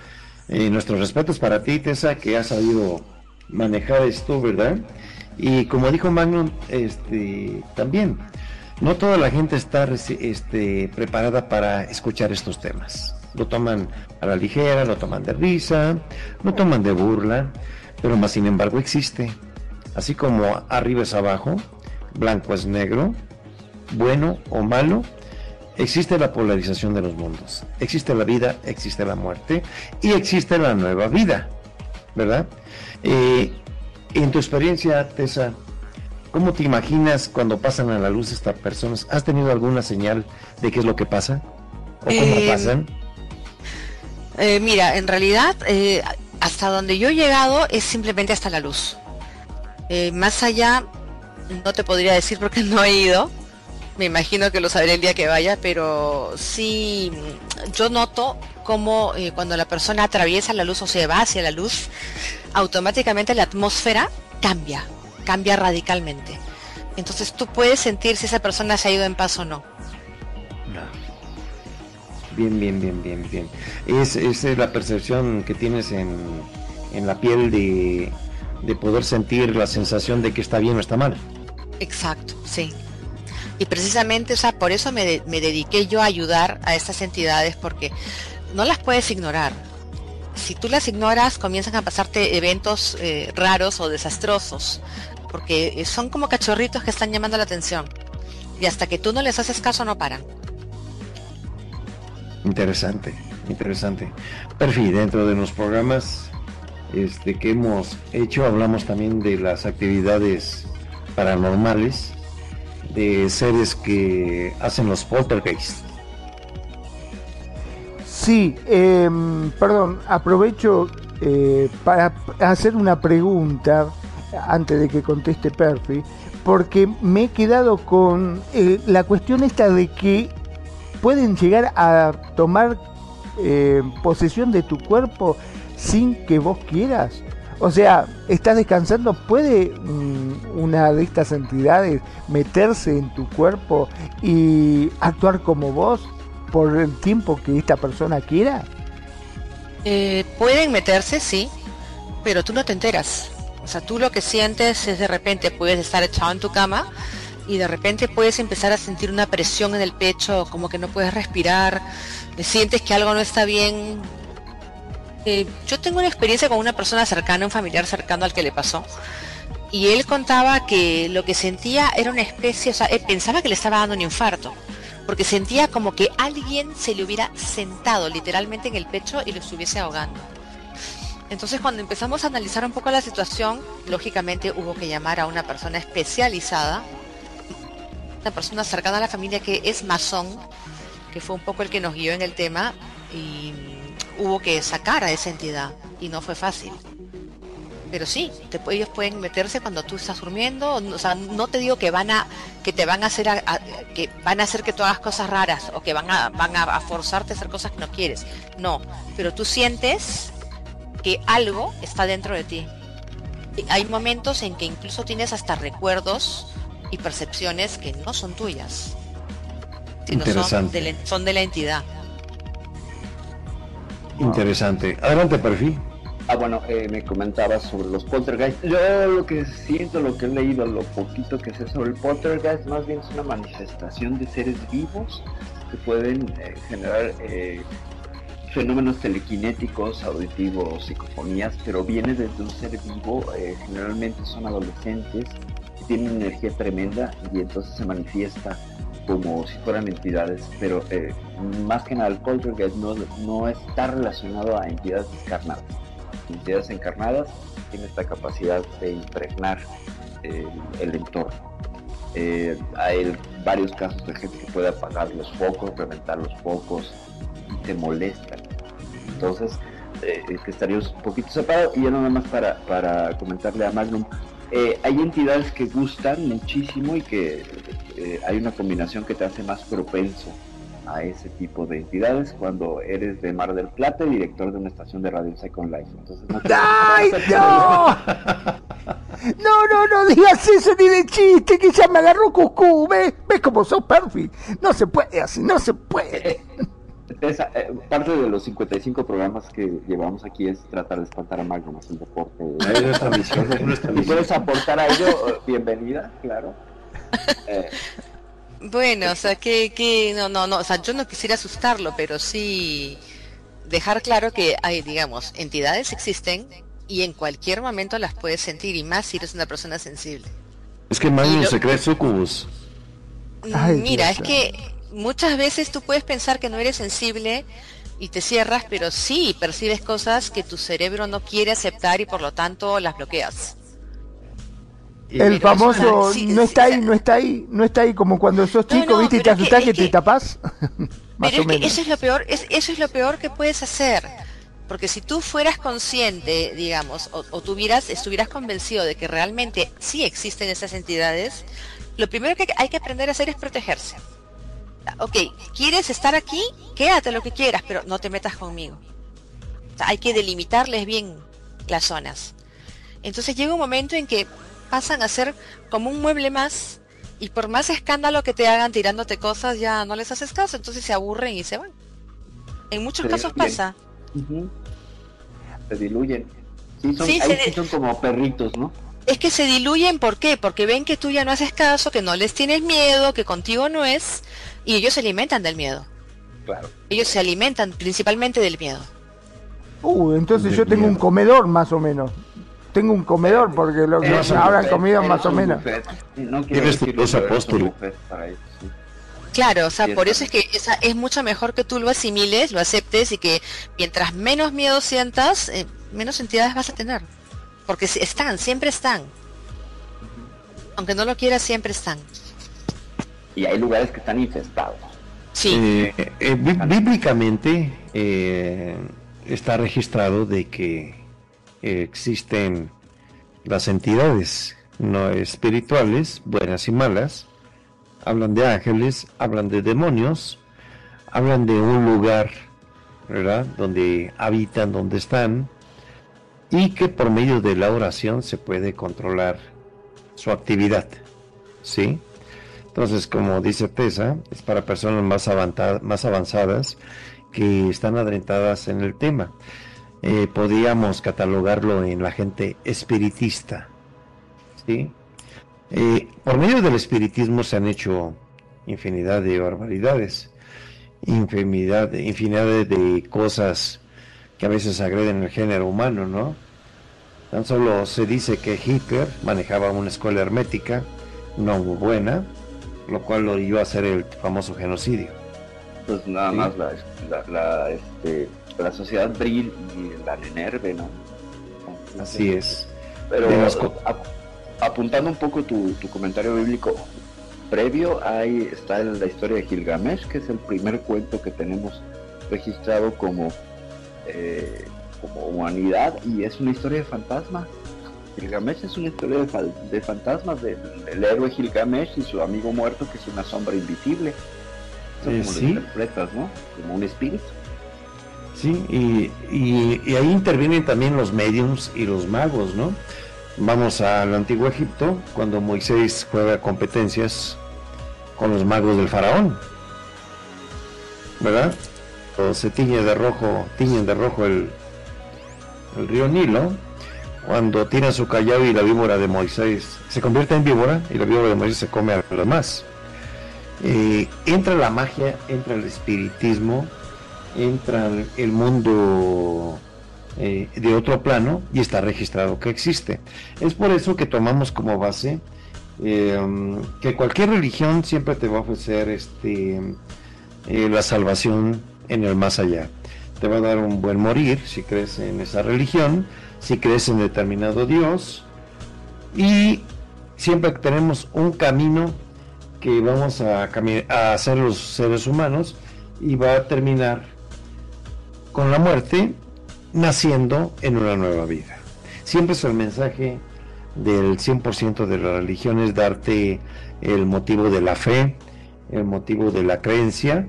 Eh, nuestros respetos para ti, Tessa, que has sabido manejar esto, ¿verdad? Y como dijo Magnum, este, también, no toda la gente está este, preparada para escuchar estos temas. Lo toman a la ligera, lo toman de risa, lo toman de burla, pero más sin embargo existe. Así como arriba es abajo, blanco es negro, bueno o malo, existe la polarización de los mundos. Existe la vida, existe la muerte y existe la nueva vida, ¿verdad? Eh, en tu experiencia, Tessa, ¿cómo te imaginas cuando pasan a la luz estas personas? ¿Has tenido alguna señal de qué es lo que pasa? ¿O cómo Eh, pasan? Eh, mira, en realidad, eh, hasta donde yo he llegado es simplemente hasta la luz. Eh, más allá, no te podría decir porque no he ido. Me imagino que lo sabré el día que vaya, pero sí, yo noto como eh, cuando la persona atraviesa la luz o se va hacia la luz, automáticamente la atmósfera cambia, cambia radicalmente. Entonces tú puedes sentir si esa persona se ha ido en paz o no. Bien, bien, bien, bien, bien. Es, esa es la percepción que tienes en, en la piel de, de poder sentir la sensación de que está bien o está mal. Exacto, sí. Y precisamente, o sea, por eso me, de- me dediqué yo a ayudar a estas entidades porque no las puedes ignorar. Si tú las ignoras, comienzan a pasarte eventos eh, raros o desastrosos, porque eh, son como cachorritos que están llamando la atención. Y hasta que tú no les haces caso, no paran. Interesante, interesante. Perfi, dentro de los programas este, que hemos hecho, hablamos también de las actividades paranormales, de seres que hacen los poltergeists. Sí, em, perdón, aprovecho eh, para hacer una pregunta antes de que conteste Perfi, porque me he quedado con eh, la cuestión esta de que pueden llegar a tomar eh, posesión de tu cuerpo sin que vos quieras. O sea, estás descansando, ¿puede mm, una de estas entidades meterse en tu cuerpo y actuar como vos por el tiempo que esta persona quiera? Eh, pueden meterse, sí, pero tú no te enteras. O sea, tú lo que sientes es de repente puedes estar echado en tu cama y de repente puedes empezar a sentir una presión en el pecho, como que no puedes respirar, sientes que algo no está bien. Eh, yo tengo una experiencia con una persona cercana, un familiar cercano al que le pasó, y él contaba que lo que sentía era una especie, o sea, él pensaba que le estaba dando un infarto, porque sentía como que alguien se le hubiera sentado literalmente en el pecho y lo estuviese ahogando. Entonces cuando empezamos a analizar un poco la situación, lógicamente hubo que llamar a una persona especializada, una persona cercana a la familia que es masón, que fue un poco el que nos guió en el tema, y hubo que sacar a esa entidad, y no fue fácil. Pero sí, te- ellos pueden meterse cuando tú estás durmiendo, o sea, no te digo que van a, que te van a hacer, a- a- que van a hacer que tú hagas cosas raras, o que van a, van a, forzarte a hacer cosas que no quieres, no, pero tú sientes que algo está dentro de ti. Hay momentos en que incluso tienes hasta recuerdos y percepciones que no son tuyas, sino son de, la, son de la entidad. Interesante. Adelante, Perfi. Ah, bueno, eh, me comentabas sobre los poltergeist. Yo lo que siento, lo que he leído, lo poquito que sé sobre el poltergeist, más bien es una manifestación de seres vivos que pueden eh, generar eh, fenómenos telequinéticos, auditivos, psicofonías, pero viene desde un ser vivo, eh, generalmente son adolescentes, tienen energía tremenda y entonces se manifiesta como si fueran entidades, pero eh, más que nada el poltergeist no, no está relacionado a entidades encarnadas. Entidades encarnadas tienen esta capacidad de impregnar eh, el entorno. Eh, hay varios casos de gente que puede apagar los focos, reventar los focos y te molestan. Entonces, eh, estaríamos un poquito separados. Y ya nada más para, para comentarle a Magnum, eh, hay entidades que gustan muchísimo y que eh, hay una combinación que te hace más propenso a ese tipo de entidades cuando eres de Mar del Plata y director de una estación de radio Second Life. Entonces, no ¡Ay, no! No, no, no digas eso ni de chiste, que ya me agarró Cucú. ¿Ves? ¿Ves cómo sos perfil? No se puede así, no se puede. Esa, eh, parte de los 55 programas que llevamos aquí es tratar de espantar a Magno más el deporte. Es nuestra misión, es nuestra Si misión. puedes aportar a ello, eh, bienvenida, claro. Eh, Bueno, o sea, que, que, no, no, no, o sea, yo no quisiera asustarlo, pero sí dejar claro que hay, digamos, entidades existen y en cualquier momento las puedes sentir, y más si eres una persona sensible. Es que lo- se cree sucubus. Mira, Dios es que muchas veces tú puedes pensar que no eres sensible y te cierras, pero sí percibes cosas que tu cerebro no quiere aceptar y por lo tanto las bloqueas. El Pero famoso es una- sí, no está ahí, no está ahí, no está ahí como cuando sos chico, no, viste, y te que- asustás que, te tapás. Más Pero o es que eso es lo peor, es, eso es lo peor que puedes hacer. Porque si tú fueras consciente, digamos, o, o tuvieras, estuvieras convencido de que realmente sí existen esas entidades, lo primero que hay que aprender a hacer es protegerse. Ok, ¿quieres estar aquí? Quédate lo que quieras, pero no te metas conmigo. O sea, hay que delimitarles bien las zonas. Entonces llega un momento en que pasan a ser como un mueble más y por más escándalo que te hagan tirándote cosas ya no les haces caso, entonces se aburren y se van. En muchos Se casos diluyen. pasa. Se diluyen. Sí, son, Sí, ahí se sí de- son como perritos, ¿no? Es que se diluyen, ¿por qué? Porque ven que tú ya no haces caso, que no les tienes miedo, que contigo no es, y ellos se alimentan del miedo. Claro. Ellos se alimentan principalmente del miedo. Uh, entonces Del yo tengo un comedor más o menos. Tengo un comedor porque lo que habrán comido más o menos. No quiero Eres tu apóstol. Claro, o sea, por eso es que esa es mucho mejor que tú lo asimiles, lo aceptes y que mientras menos miedo sientas, eh, menos entidades vas a tener. Porque si- están, siempre están. Aunque no lo quieras, siempre están. Y hay lugares que están infestados. Sí, Eh, eh, bí- bíblicamente eh, está registrado de que existen las entidades no espirituales, buenas y malas, hablan de ángeles, hablan de demonios, hablan de un lugar, ¿verdad? Donde habitan, donde están, y que por medio de la oración se puede controlar su actividad, ¿sí? Entonces, como dice Tessa, es para personas más, más avanzadas que están adentradas en el tema. Eh, podríamos catalogarlo en la gente espiritista. ¿sí? Eh, por medio del espiritismo se han hecho infinidad de barbaridades, infinidad, de cosas que a veces agreden el género humano, ¿no? Tan solo se dice que Hitler manejaba una escuela hermética no muy buena, lo cual lo llevó a hacer el famoso genocidio. Pues nada Sí. más la, la, la, este, la sociedad Brill y la Nenerve, ¿no? Así es. Pero ap- apuntando un poco tu, tu comentario bíblico, previo ahí está la historia de Gilgamesh, que es el primer cuento que tenemos registrado como, eh, como humanidad y es una historia de fantasmas. Gilgamesh es una historia de, fal- de fantasmas del, del héroe Gilgamesh y su amigo muerto que es una sombra invisible. Eso Eh, como sí. lo interpretas, ¿no? Como un espíritu. Sí, y, y- y ahí intervienen también los mediums y los magos, ¿no? Vamos al antiguo Egipto, cuando Moisés juega competencias con los magos del faraón, ¿verdad? Cuando se tiñe de rojo, tiñen de rojo el, el río Nilo, cuando tiran su callao y la víbora de Moisés se convierte en víbora y la víbora de Moisés se come a los demás. Eh, entra la magia, entra el espiritismo, entra el- mundo eh, de otro plano y está registrado que existe. Es por eso que tomamos como base um, que cualquier religión siempre te va a ofrecer este, eh, la salvación en el más allá. Te va a dar un buen morir si crees en esa religión, si crees en determinado Dios y siempre tenemos un camino que vamos a, hacer los seres humanos y va a terminar con la muerte naciendo en una nueva vida. Siempre es el mensaje del 100% de la religión es darte el motivo de la fe, el motivo de la creencia,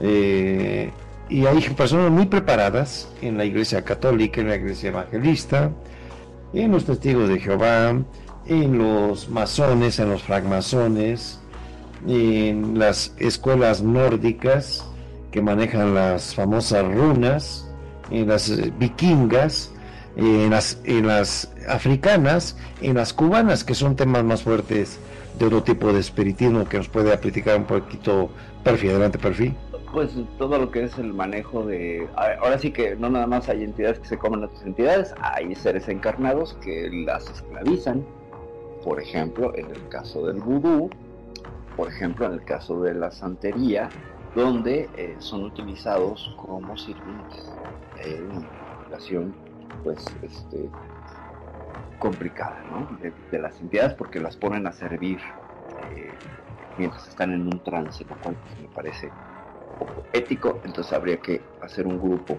Eh, y hay personas muy preparadas en la iglesia católica, en la iglesia evangelista, en los testigos de Jehová, en los masones, en los francmasones, en las escuelas nórdicas que manejan las famosas runas, en las eh, vikingas, en las, en las africanas, en las cubanas, que son temas más fuertes de otro tipo de espiritismo que nos puede aplicar un poquito perfil, adelante perfil. Pues todo lo que es el manejo de... Ahora sí que no nada más hay entidades que se comen otras entidades, hay seres encarnados que las esclavizan, por ejemplo, en el caso del vudú, por ejemplo, en el caso de la santería, donde eh, son utilizados como sirvientes. en una relación, pues, este, complicada, ¿no? De, las entidades porque las ponen a servir eh, mientras están en un trance, lo cual pues, me parece ético, entonces habría que hacer un grupo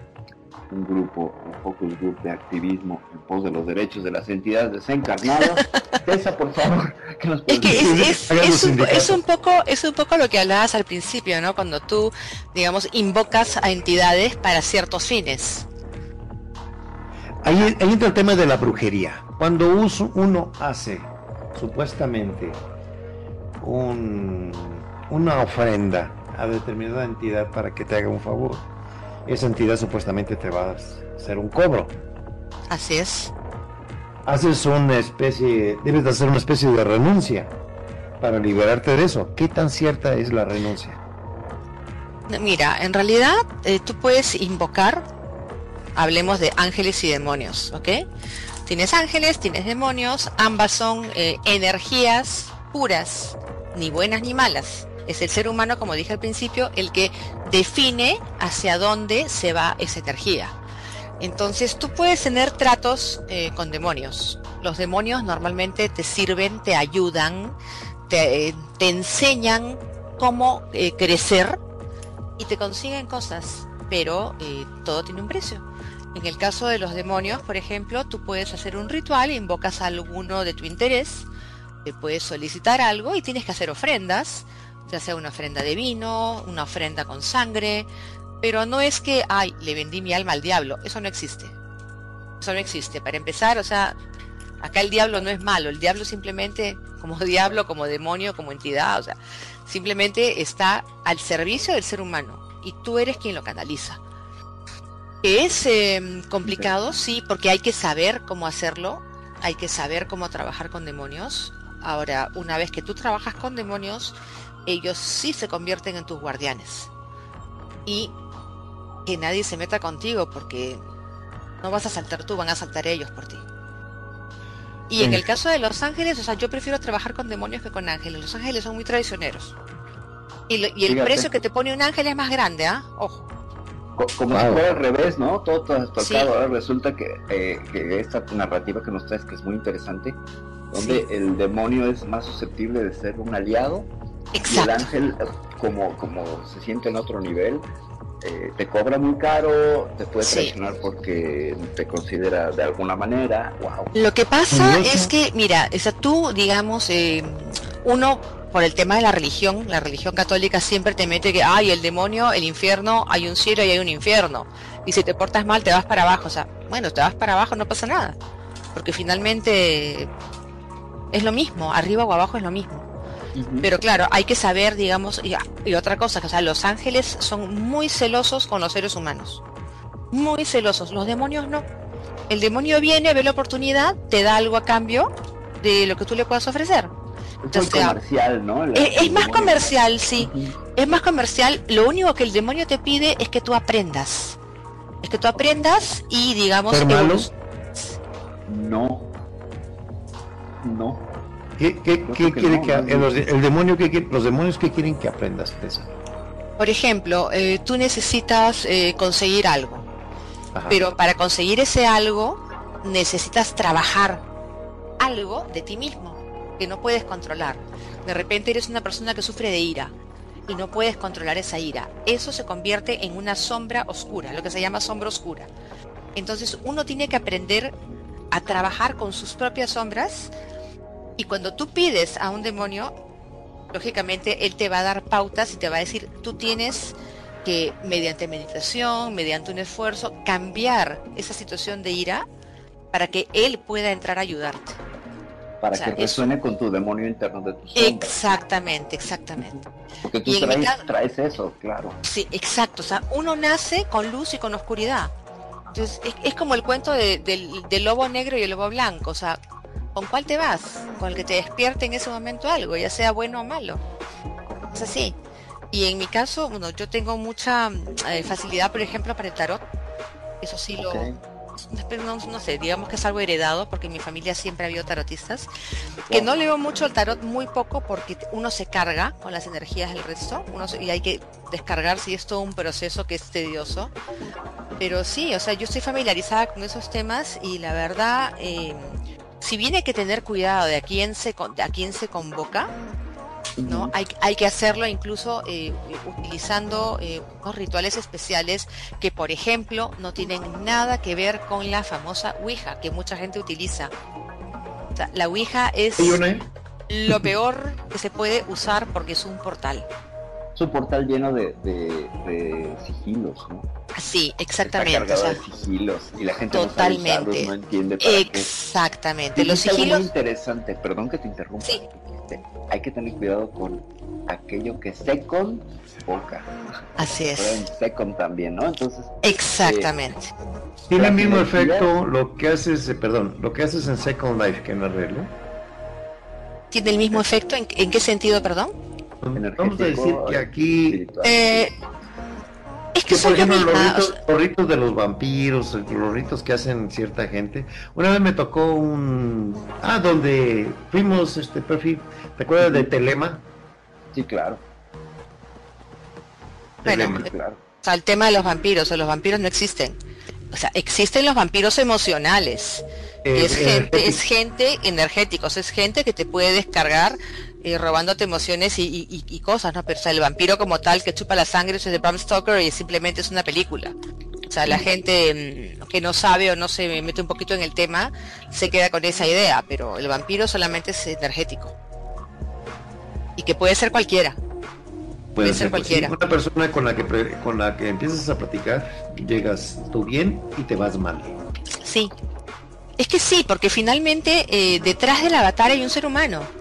un grupo, un focus group de activismo en pos de los derechos de las entidades desencarnadas. Esa, por favor, que nos es, que es, es, un, es, un, poco es un poco lo que hablabas al principio, ¿no? Cuando tú, digamos, invocas a entidades para ciertos fines. Ahí, entra el tema de la brujería. Cuando uno hace supuestamente un, una ofrenda a determinada entidad para que te haga un favor, esa entidad supuestamente te va a hacer un cobro. Así es. Haces una especie, debes de hacer una especie de renuncia para liberarte de eso. ¿Qué tan cierta es la renuncia? Mira, en realidad eh, tú puedes invocar, hablemos de ángeles y demonios, ¿ok? Tienes ángeles, tienes demonios, ambas son eh, energías puras, ni buenas ni malas. Es el ser humano, como dije al principio, el que define hacia dónde se va esa energía. Entonces tú puedes tener tratos eh, con demonios. Los demonios normalmente te sirven, te ayudan, te, enseñan cómo eh, crecer y te consiguen cosas, pero eh, todo tiene un precio. En el caso de los demonios, por ejemplo, tú puedes hacer un ritual, invocas a alguno de tu interés, te puedes solicitar algo y tienes que hacer ofrendas ya sea una ofrenda de vino, una ofrenda con sangre, pero no es que, ay, le vendí mi alma al diablo, eso no existe. Eso no existe. Para empezar, o sea, acá el diablo no es malo, el diablo simplemente, como diablo, como demonio, como entidad, o sea, simplemente está al servicio del ser humano y tú eres quien lo canaliza. Es em, complicado, sí, porque hay que saber cómo hacerlo, hay que saber cómo trabajar con demonios. Ahora, una vez que tú trabajas con demonios, ellos sí se convierten en tus guardianes. Y que nadie se meta contigo porque no vas a saltar tú, van a saltar ellos por ti. Y en el caso de los ángeles, o sea, yo prefiero trabajar con demonios que con ángeles. Los ángeles son muy traicioneros. Y, el precio que te pone un ángel es más grande, ¿ah? Ojo. Como si fuera al revés, ¿no? Todo trastornado. Ahora resulta eh, que, esta narrativa que nos traes, que es muy interesante, donde el demonio es más susceptible de ser un aliado y el ángel, como, como se siente en otro nivel, eh, te cobra muy caro, te puede traicionar porque te considera de alguna manera. Lo que pasa es que, mira, esa tú, digamos, eh, uno por el tema de la religión, la religión católica siempre te mete que hay el demonio, el infierno, hay un cielo y hay un infierno. Y si te portas mal, te vas para abajo. O sea, bueno, te vas para abajo, no pasa nada. Porque finalmente es lo mismo, arriba o abajo es lo mismo. Pero claro, hay que saber, digamos, y, otra cosa, que o sea, los ángeles son muy celosos con los seres humanos. Muy celosos. Los demonios no. El demonio viene, ve la oportunidad, te da algo a cambio de lo que tú le puedas ofrecer. es comercial, ¿no? es, más comercial, sí. Es más comercial. Lo único que el demonio te pide es que tú aprendas. Es que tú aprendas y digamos... No. No. ¿Qué, quiere que, el, demonio que los demonios que quieren que aprendas Por ejemplo, eh, tú necesitas eh, conseguir algo, pero para conseguir ese algo necesitas trabajar algo de ti mismo que no puedes controlar. De repente eres una persona que sufre de ira y no puedes controlar esa ira. Eso se convierte en una sombra oscura, lo que se llama sombra oscura. Entonces uno tiene que aprender a trabajar con sus propias sombras y cuando tú pides a un demonio, lógicamente él te va a dar pautas y te va a decir, tú tienes que mediante meditación, mediante un esfuerzo, cambiar esa situación de ira para que él pueda entrar a ayudarte. Para que resuene con tu demonio interno de tu sombra. Exactamente, exactamente. Porque tú traes, eso, claro. Sí, exacto. O sea, uno nace con luz y con oscuridad. Entonces, es, como el cuento del, del, lobo negro y el lobo blanco. O sea, ¿con cuál te vas? Con el que te despierte en ese momento algo, ya sea bueno o malo. Es así. Y en mi caso, bueno, yo tengo mucha eh, facilidad, por ejemplo, para el tarot. Eso sí lo... No, sé, digamos que es algo heredado porque en mi familia siempre ha habido tarotistas. Que no leo mucho el tarot, muy poco, porque uno se carga con las energías del resto uno y hay que descargarse y es todo un proceso que es tedioso. Pero sí, o sea, yo estoy familiarizada con esos temas y la verdad, eh, si bien hay que tener cuidado de a quién se, a quién se convoca, ¿no? Hay, hay que hacerlo incluso eh, utilizando eh, unos rituales especiales que, por ejemplo, no tienen nada que ver con la famosa Ouija que mucha gente utiliza. la Ouija es lo peor que se puede usar porque es un portal. Es un portal lleno de, sigilos, ¿no? Sí, exactamente. sigilos y la gente totalmente. No, entiende. exactamente. Los sigilos. muy interesante, perdón que te interrumpa. Sí hay que tener cuidado con aquello que se boca Así es. en second también, ¿no? Entonces. Exactamente. Eh, Tiene el mismo efecto lo que haces, eh, perdón, lo que haces en Second Life que en arreglo. ¿Tiene el mismo efecto? ¿En, qué sentido, perdón? Vamos a decir que aquí. Eh, es que, por ejemplo, los ritos, de los vampiros, los ritos que hacen cierta gente. Una vez me tocó un. Ah, donde fuimos, este perfil. ¿Te acuerdas de Telema? Sí, claro. Bueno, claro. O sea, el tema de los vampiros, o los vampiros no existen. O sea, existen los vampiros emocionales. Eh, es gente, es gente energéticos, es gente que te puede descargar eh, robándote emociones y, cosas, ¿no? Pero o sea, el vampiro como tal que chupa la sangre es de Bram Stoker y simplemente es una película. O sea, la gente mm, que no sabe o no se mete un poquito en el tema se queda con esa idea, pero el vampiro solamente es energético. Y que puede ser cualquiera. Puede, ser, cualquiera. una persona con la que con la que empiezas a platicar, llegas tú bien y te vas mal. Sí. Es que sí, porque finalmente eh, detrás del avatar hay un ser humano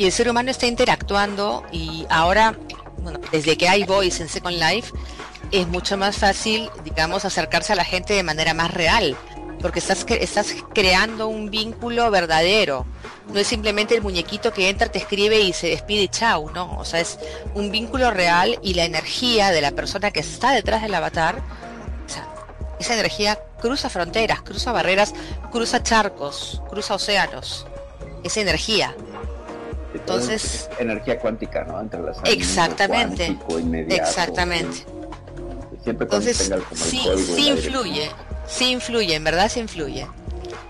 y el ser humano está interactuando y ahora, bueno, desde que hay voice en Second Life, es mucho más fácil, digamos, acercarse a la gente de manera más real, porque estás, creando un vínculo verdadero. No es simplemente el muñequito que entra, te escribe y se despide chau, no. O sea, es un vínculo real y la energía de la persona que está detrás del avatar, esa energía cruza fronteras, cruza barreras, cruza charcos, cruza océanos. Esa energía. Entonces, energía cuántica, ¿no? Entre las exactamente, exactamente. Siempre Entonces, sí, sí influye, sí influye, en verdad sí influye.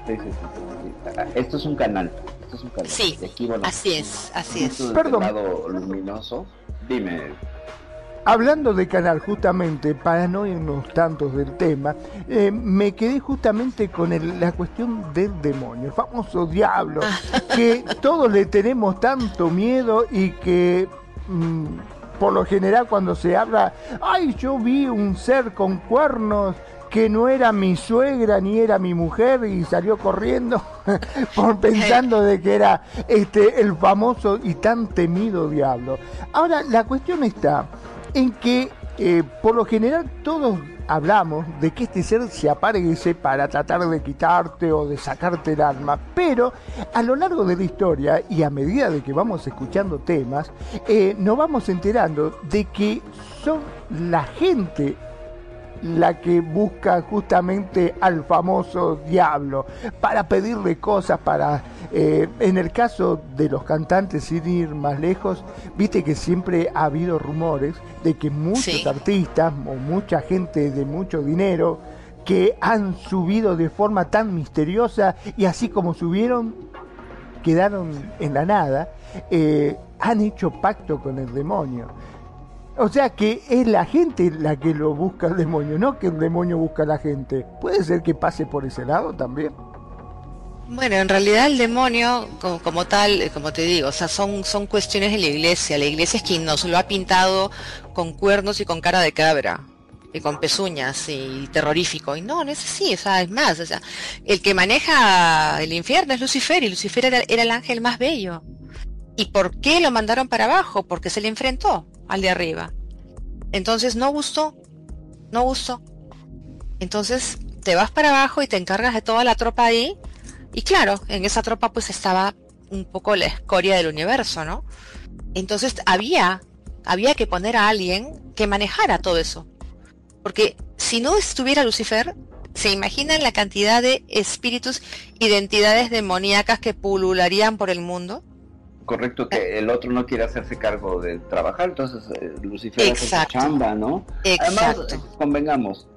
Sí, sí, sí, Esto es un canal, esto es un canal. Sí, así es, así es. Perdón. luminoso. Dime, Hablando de canal, justamente, para no irnos tantos del tema, eh, me quedé justamente con la cuestión del demonio, el famoso diablo, que todos le tenemos tanto miedo y que mm, por lo general cuando se habla, ay, yo vi un ser con cuernos que no era mi suegra ni era mi mujer y salió corriendo por pensando de que era este el famoso y tan temido diablo. Ahora la cuestión está en que eh, por lo general todos hablamos de que este ser se aparece para tratar de quitarte o de sacarte el alma, pero a lo largo de la historia y a medida de que vamos escuchando temas, eh, nos vamos enterando de que son la gente la que busca justamente al famoso diablo para pedirle cosas, para, eh, en el caso de los cantantes, sin ir más lejos, viste que siempre ha habido rumores de que muchos artistas o mucha gente de mucho dinero que han subido de forma tan misteriosa y así como subieron, quedaron en la nada, eh, han hecho pacto con el demonio. O sea que es la gente la que lo busca el demonio, no que el demonio busca a la gente. ¿Puede ser que pase por ese lado también? Bueno, en realidad el demonio, como, tal, eh, como te digo, o sea, son, son cuestiones de la iglesia. La iglesia es quien nos lo ha pintado con cuernos y con cara de cabra y con pezuñas y terrorífico. Y no, no es así, o sea, es más, o sea, el que maneja el infierno es Lucifer y Lucifer era, era, el ángel más bello. ¿Y por qué lo mandaron para abajo? Porque se le enfrentó al de arriba. Entonces no gustó, no gustó. Entonces te vas para abajo y te encargas de toda la tropa ahí. Y claro, en esa tropa pues estaba un poco la escoria del universo, ¿no? Entonces había, había que poner a alguien que manejara todo eso. Porque si no estuviera Lucifer, ¿se imaginan la cantidad de espíritus, identidades demoníacas que pulularían por el mundo? Correcto, que el otro no quiere hacerse cargo de trabajar, entonces eh, Lucifer hace su chamba, ¿no? Exacto. Además, convengamos,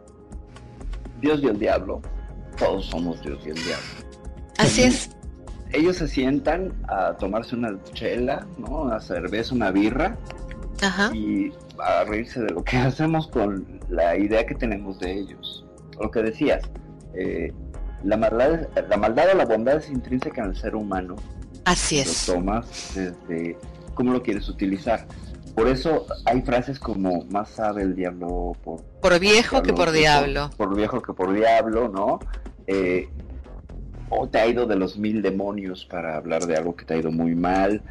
Dios y el diablo, todos somos Dios y el diablo. Así es. Ellos se sientan a tomarse una chela, ¿no? Una cerveza, una birra, y a reírse de lo que hacemos con la idea que tenemos de ellos. Lo que decías, eh, la, maldad, la maldad o la bondad es intrínseca en el ser humano. Así es. Lo tomas desde cómo lo quieres utilizar. Por eso hay frases como más sabe el diablo por, por viejo que por diablo. Por, viejo que por diablo, ¿no? Eh, o te ha ido de los mil demonios para hablar de algo que te ha ido muy mal.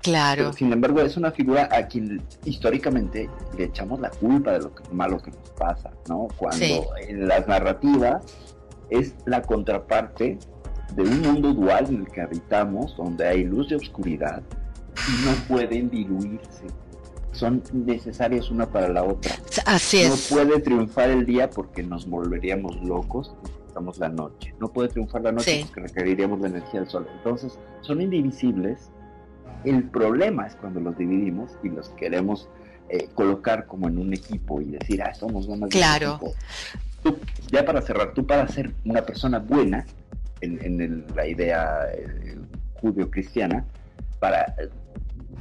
Claro. sin embargo, es una figura a quien históricamente le echamos la culpa de lo que, malo que nos pasa, ¿no? Cuando en las narrativas es la contraparte de un mundo dual en el que habitamos, donde hay luz y oscuridad, y no pueden diluirse. Son necesarias una para la otra. Así es. No puede triunfar el día porque nos volveríamos locos, necesitamos la noche. No puede triunfar la noche porque requeriríamos la energía del sol. Entonces, son indivisibles el problema es cuando los dividimos y los queremos eh, colocar como en un equipo y decir, ah, somos más claro. ya para cerrar, tú para ser una persona buena, en, la idea eh, judeo-cristiana, para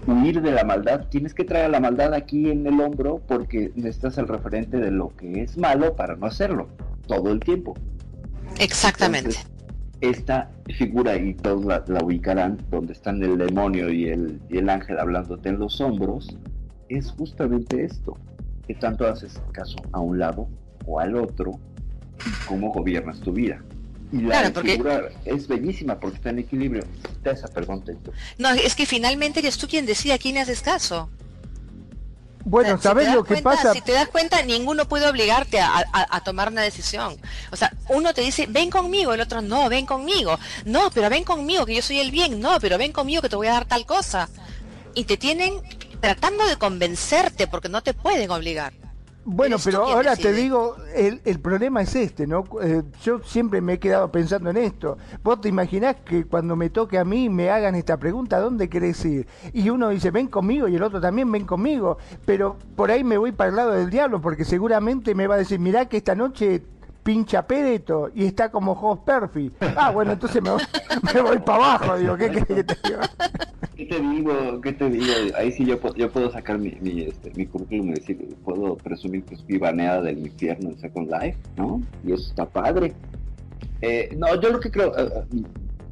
huir de la maldad, tienes que traer la maldad aquí en el hombro porque necesitas el referente de lo que es malo para no hacerlo todo el tiempo. Exactamente esta figura, y todos la, ubicarán, donde están el demonio y el, y el ángel hablándote en los hombros, es justamente esto, que tanto haces caso a un lado o al otro, y cómo gobiernas tu vida. Y la figura es bellísima porque está en equilibrio. Tessa, perdón, No, es que finalmente eres tú quien decide a quién haces caso. Bueno, ¿sabes lo que pasa? Si te das cuenta, ninguno puede obligarte a, tomar una decisión. O sea, uno te dice, ven conmigo, el otro, no, ven conmigo. No, pero ven conmigo, que yo soy el bien. No, pero ven conmigo, que te voy a dar tal cosa. Y te tienen tratando de convencerte porque no te pueden obligar. Bueno, pero ahora te digo, el, el, problema es este, ¿no? Eh, yo siempre me he quedado pensando en esto. Vos te imaginás que cuando me toque a mí me hagan esta pregunta, ¿dónde querés ir? Y uno dice, ven conmigo, y el otro también, ven conmigo. Pero por ahí me voy para el lado del diablo, porque seguramente me va a decir, mirá que esta noche pincha Pereto y está como Jos Perfi. Ah, bueno, entonces me voy, me para abajo, digo, ¿qué que te digo? ¿Qué te digo? Ahí sí yo, yo puedo sacar mi, mi, este, mi currículum y decir, puedo presumir que es baneada del infierno en Second Life, ¿no? Y eso está padre. Eh, no, yo lo que creo, eh,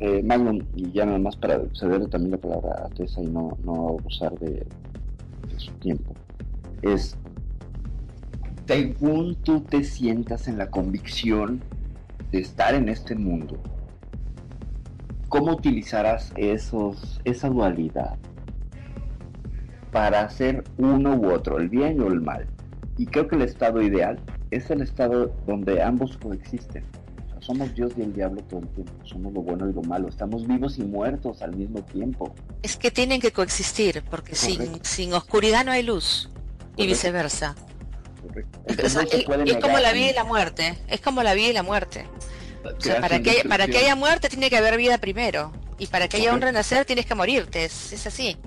eh, Magnum, y ya nada más para cederle también la palabra a Tessa y no, no abusar de, de su tiempo, es, según tú te sientas en la convicción de estar en este mundo, ¿Cómo utilizarás esos, esa dualidad para hacer uno u otro, el bien o el mal? Y creo que el estado ideal es el estado donde ambos coexisten. somos Dios y el diablo todo el tiempo, somos lo bueno y lo malo, estamos vivos y muertos al mismo tiempo. Es que tienen que coexistir, porque sin, sin, oscuridad no hay luz, y viceversa. Es como la vida y la muerte, es como la vida y la muerte para que, para que haya muerte tiene que haber vida primero. Y para que haya un renacer tienes que morirte. Es, así.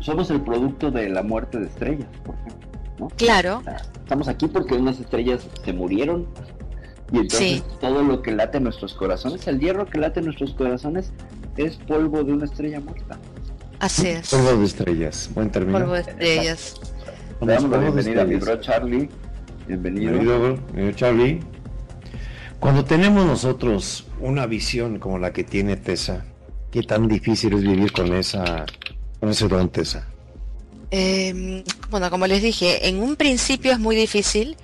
Somos el producto de la muerte de estrellas, por ejemplo. Claro. estamos aquí porque unas estrellas se murieron. Y entonces todo lo que late en nuestros corazones, el hierro que late en nuestros corazones, es polvo de una estrella muerta. Así es. Polvo de estrellas. Buen término. Polvo de estrellas. Le damos la bienvenida a mi bro Charlie. Bienvenido. Bienvenido, Charlie. Cuando tenemos nosotros una visión como la que tiene Tessa, ¿qué tan difícil es vivir con esa con ese don Tessa? Em, bueno, como les dije, en un principio es muy difícil,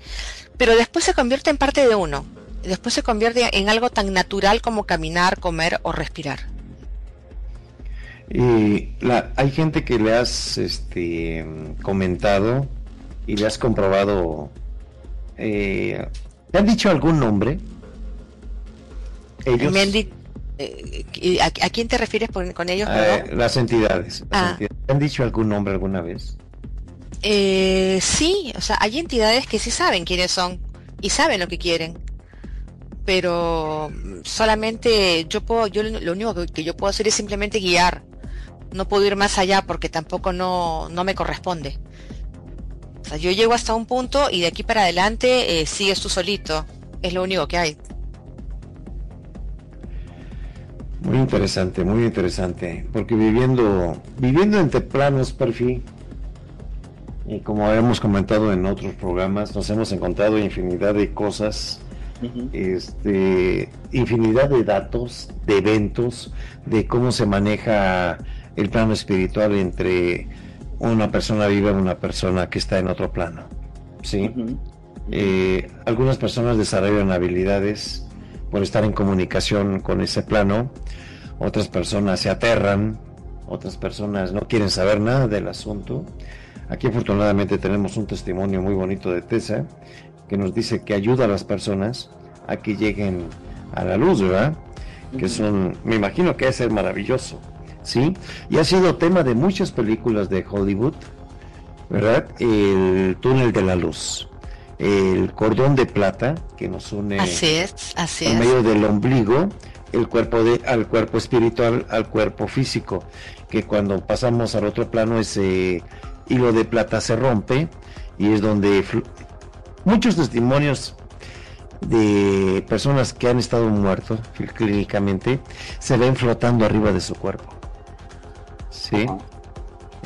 pero después se convierte en parte de uno. Después se convierte en algo tan natural como caminar, comer o respirar. Y la, hay gente que le has este, comentado y le has comprobado. Eh, ¿Te han dicho algún nombre? Ellos. Eh, ¿a, quién te refieres con, ellos? Ah, las entidades. Ah. ¿Te han dicho algún nombre alguna vez? Eh, sí, o sea, hay entidades que sí saben quiénes son y saben lo que quieren. Pero solamente yo puedo, yo lo único que yo puedo hacer es simplemente guiar. No puedo ir más allá porque tampoco no, no me corresponde. O sea, yo llego hasta un punto y de aquí para adelante eh, sigues tú solito. Es lo único que hay. Muy interesante, muy interesante, porque viviendo, viviendo entre planos perfil, y como hemos comentado en otros programas, nos hemos encontrado infinidad de cosas, este, infinidad de datos, de eventos, de cómo se maneja el plano espiritual entre una persona viva y una persona que está en otro plano. ¿sí? Eh, algunas personas desarrollan habilidades por estar en comunicación con ese plano, otras personas se aterran, otras personas no quieren saber nada del asunto. Aquí afortunadamente tenemos un testimonio muy bonito de Tessa que nos dice que ayuda a las personas a que lleguen a la luz, ¿verdad? Que son, me imagino que es ser maravilloso, ¿sí? Y ha sido tema de muchas películas de Hollywood, ¿verdad? El túnel de la luz el cordón de plata que nos une así es, así en medio del ombligo el cuerpo de, al cuerpo espiritual al cuerpo físico que cuando pasamos al otro plano ese hilo de plata se rompe y es donde muchos testimonios de personas que han estado muertos clínicamente se ven flotando arriba de su cuerpo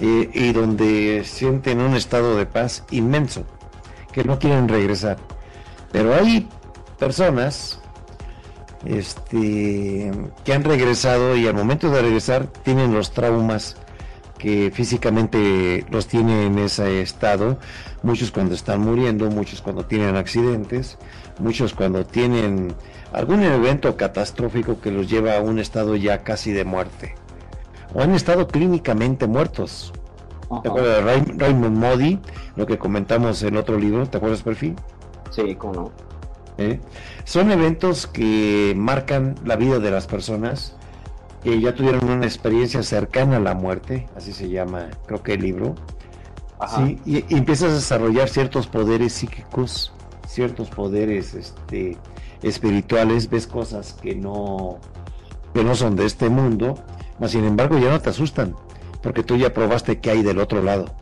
y donde sienten un estado de paz inmenso que no quieren regresar. Pero hay personas este, que han regresado y al momento de regresar tienen los traumas que físicamente los tienen en ese estado, muchos cuando están muriendo, muchos cuando tienen accidentes, muchos cuando tienen algún evento catastrófico que los lleva a un estado ya casi de muerte, o han estado clínicamente muertos. ¿Te acuerdas de Raymond Modi? Lo que comentamos en otro libro, ¿te acuerdas, Perfil? Sí, cómo no. ¿Eh? Son eventos que marcan la vida de las personas que ya tuvieron una experiencia cercana a la muerte, así se llama, creo que el libro. Sí, y, empiezas a desarrollar ciertos poderes psíquicos, ciertos poderes este, espirituales, ves cosas que no, que no son de este mundo, mas sin embargo ya no te asustan porque tú ya probaste que hay del otro lado.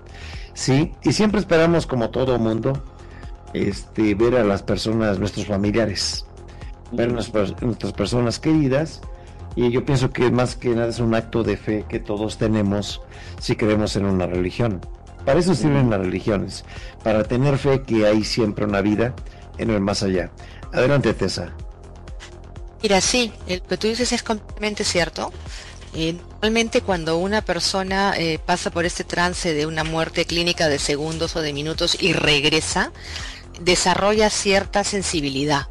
Sí, y siempre esperamos como todo mundo este ver a las personas, nuestros familiares, ver a nuestras, personas queridas y yo pienso que más que nada es un acto de fe que todos tenemos si creemos en una religión. Para eso sirven las religiones, para tener fe que hay siempre una vida en el más allá. Adelante, Tessa. Mira, sí, lo que tú dices es completamente cierto. Eh, normalmente cuando una persona eh, pasa por este trance de una muerte clínica de segundos o de minutos y regresa, desarrolla cierta sensibilidad.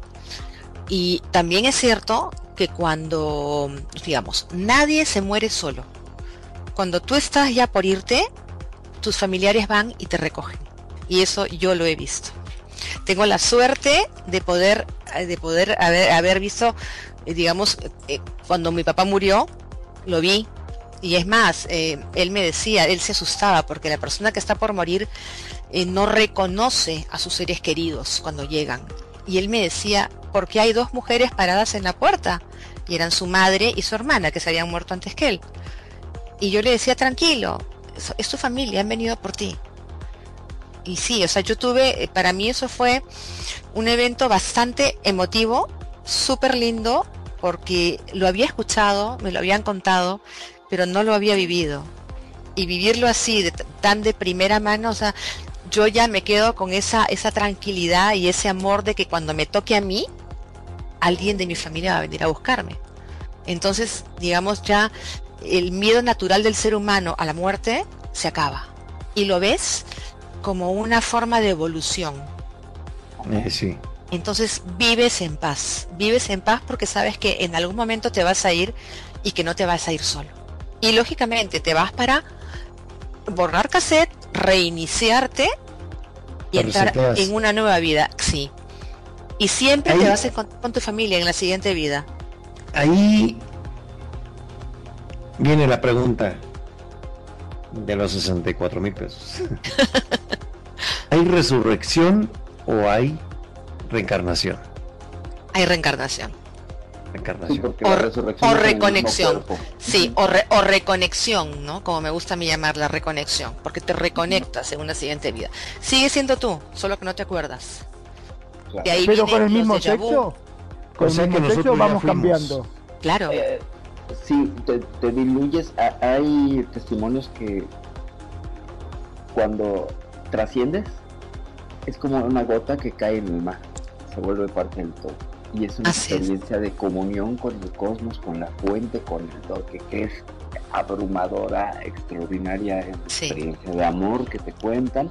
Y también es cierto que cuando, digamos, nadie se muere solo. Cuando tú estás ya por irte, tus familiares van y te recogen. Y eso yo lo he visto. Tengo la suerte de poder, de poder haber, visto, eh, digamos, cuando mi papá murió, lo vi. Y es más, eh, él me decía, él se asustaba porque la persona que está por morir eh, no reconoce a sus seres queridos cuando llegan. Y él me decía, porque hay dos mujeres paradas en la puerta, y eran su madre y su hermana que se habían muerto antes que él. Y yo le decía, tranquilo, es tu familia, han venido por ti. Y sí, o sea, yo tuve, eh, para mí eso fue un evento bastante emotivo, súper lindo, porque lo había escuchado, me lo habían contado, pero no lo había vivido. Y vivirlo así, tan de primera mano, o sea, yo ya me quedo con esa, esa tranquilidad y ese amor de que cuando me toque a mí, alguien de mi familia va a venir a buscarme. Entonces, digamos, ya el miedo natural del ser humano a la muerte se acaba. Y lo ves como una forma de evolución. Eh, sí. Entonces vives en paz, vives en paz porque sabes que en algún momento te vas a ir y que no te vas a ir solo. Y lógicamente te vas para borrar cassette, reiniciarte y entrar en una nueva vida, sí. Y siempre te vas a encontrar con tu familia en la siguiente vida. Ahí viene la pregunta de los 64 mil pesos. ¿Hay resurrección o hay reencarnación? Hay reencarnación. Reencarnación. o, reconexión. Sí, o, reconexión, ¿no? Como me gusta a mí llamar la reconexión, porque te reconectas en una siguiente vida. Sigue siendo tú, solo que no te acuerdas. Pero con el mismo sexo, con el mismo sexo vamos cambiando. Claro. Eh, si te, te diluyes, hay testimonios que cuando trasciendes es como una gota que cae en el mar, se vuelve parte del todo. Y es una experiencia de comunión con el cosmos, con la fuente, con el todo, que, es abrumadora, extraordinaria, experiencia de amor que te cuentan,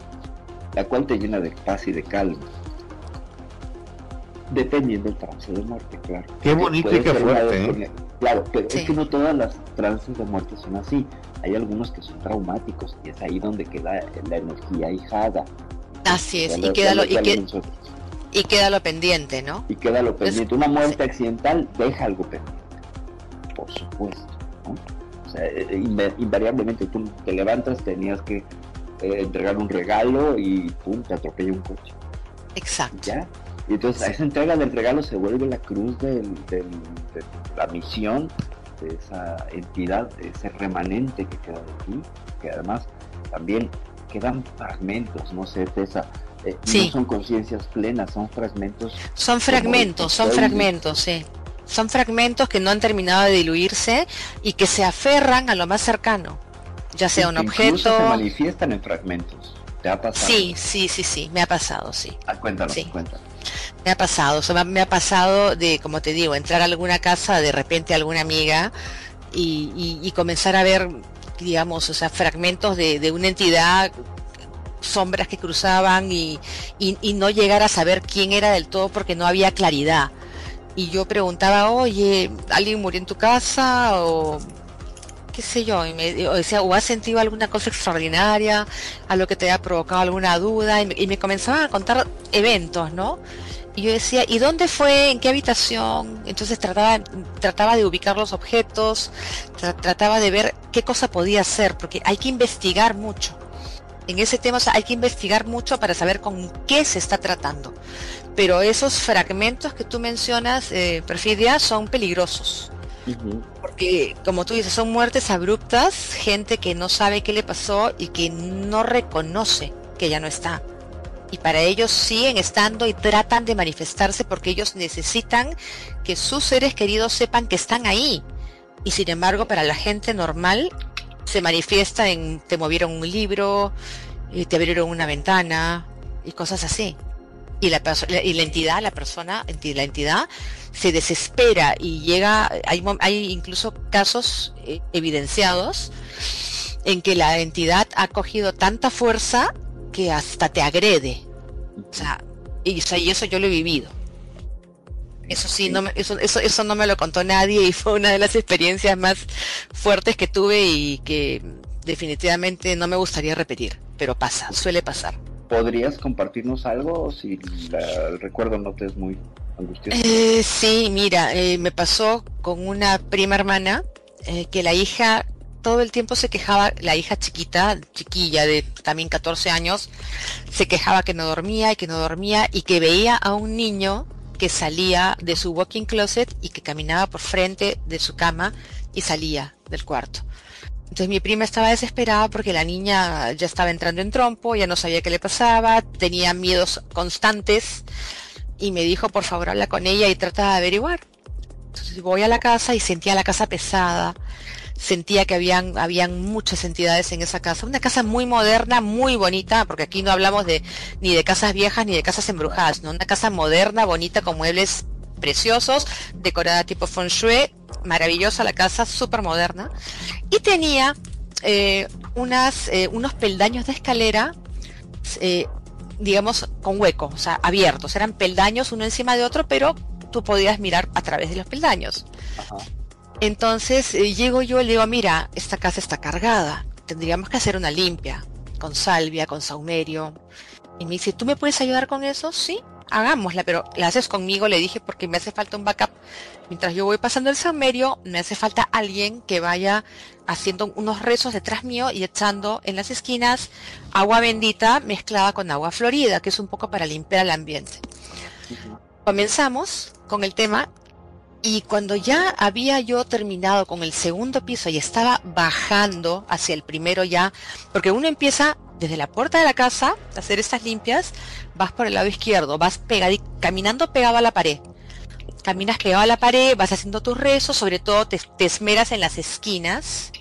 la cual te llena de paz y de calma dependiendo del trance de muerte, claro. Qué bonito y qué fuerte. ¿eh? Claro, pero es que no todas las trances de muerte son así. Hay algunos que son traumáticos y es ahí donde queda la energía hijada. Así es, y queda, lo, y, queda lo pendiente, ¿no? Y queda lo pendiente. Una muerte accidental deja algo pendiente, por supuesto. O sea, eh, eh, invariablemente tú te levantas, tenías que entregar un regalo y pum, te atropella un coche. Exacto. ¿Ya? Y entonces a esa entrega del regalo se vuelve la cruz de la misión de esa entidad, de ese remanente que queda de ti, que además también quedan fragmentos, no sé, Tessa, eh, no son conciencias plenas, son fragmentos. Son fragmentos, son fragmentos, sí. Son fragmentos que no han terminado de diluirse y que se aferran a lo más cercano, ya sea un objeto. se manifiestan en fragmentos. ¿Te ha pasado? Sí, sí, sí, sí, me ha pasado, sí. Ah, cuéntanos, cuéntanos. Me ha pasado, me ha pasado de, como te digo, entrar a alguna casa, de repente a alguna amiga y, comenzar a ver, digamos, o sea, fragmentos de, una entidad sombras que cruzaban y, no llegar a saber quién era del todo porque no había claridad. Y yo preguntaba, oye, ¿alguien murió en tu casa? O qué sé yo, y me, o, decía, o has sentido alguna cosa extraordinaria, a lo que te haya provocado alguna duda, y me, y me comenzaban a contar eventos, ¿no? Y yo decía, ¿y dónde fue? ¿En qué habitación? Entonces trataba, trataba de ubicar los objetos, trataba de ver qué cosa podía ser, porque hay que investigar mucho. En ese tema hay que investigar mucho para saber con qué se está tratando. Pero esos fragmentos que tú mencionas, eh, Perfidia, son peligrosos. Porque, como tú dices, son muertes abruptas, gente que no sabe qué le pasó y que no reconoce que ya no está y para ellos siguen estando y tratan de manifestarse porque ellos necesitan que sus seres queridos sepan que están ahí. Y sin embargo, para la gente normal se manifiesta en te movieron un libro, eh, te abrieron una ventana y cosas así. Y la, y la entidad, la persona, la entidad se desespera y llega, hay, hay incluso casos eh, evidenciados en que la entidad ha cogido tanta fuerza que hasta te agrede. O sea, y, eso yo lo he vivido. Eso sí, no eso, eso, eso no me lo contó nadie y fue una de las experiencias más fuertes que tuve y que definitivamente no me gustaría repetir, pero pasa, suele pasar. ¿Podrías compartirnos algo si el recuerdo no te es muy angustioso? Eh, sí, mira, eh, me pasó con una prima hermana eh, que la hija todo el tiempo se quejaba, la hija chiquita, chiquilla de también 14 años, se quejaba que no dormía y que no dormía y que veía a un niño que salía de su walking closet y que caminaba por frente de su cama y salía del cuarto. Entonces mi prima estaba desesperada porque la niña ya estaba entrando en trompo, ya no sabía qué le pasaba, tenía miedos constantes y me dijo por favor habla con ella y trata de averiguar. Entonces voy a la casa y sentía la casa pesada, sentía que habían, habían muchas entidades en esa casa. Una casa muy moderna, muy bonita, porque aquí no hablamos de ni de casas viejas ni de casas embrujadas, ¿no? Una casa moderna, bonita, con muebles preciosos, decorada tipo feng shui, maravillosa la casa, súper moderna. Y tenía eh, unas, eh, unos peldaños de escalera, eh, digamos, con hueco, o sea, abiertos. Eran peldaños uno encima de otro, pero tú podías mirar a través de los peldaños. Entonces llego yo y le digo, mira, esta casa está cargada, tendríamos que hacer una limpia, con salvia, con saumerio. Y me dice, ¿tú me puedes ayudar con eso? Sí, hagámosla, pero la haces conmigo, le dije, porque me hace falta un backup. Mientras yo voy pasando el saumerio, me hace falta alguien que vaya haciendo unos rezos detrás mío y echando en las esquinas agua bendita mezclada con agua florida, que es un poco para limpiar el ambiente. Comenzamos con el tema y cuando ya había yo terminado con el segundo piso y estaba bajando hacia el primero ya, porque uno empieza desde la puerta de la casa a hacer estas limpias, vas por el lado izquierdo, vas pegado, caminando pegado a la pared. Caminas pegado a la pared, vas haciendo tus rezos, sobre todo te, esmeras en las esquinas,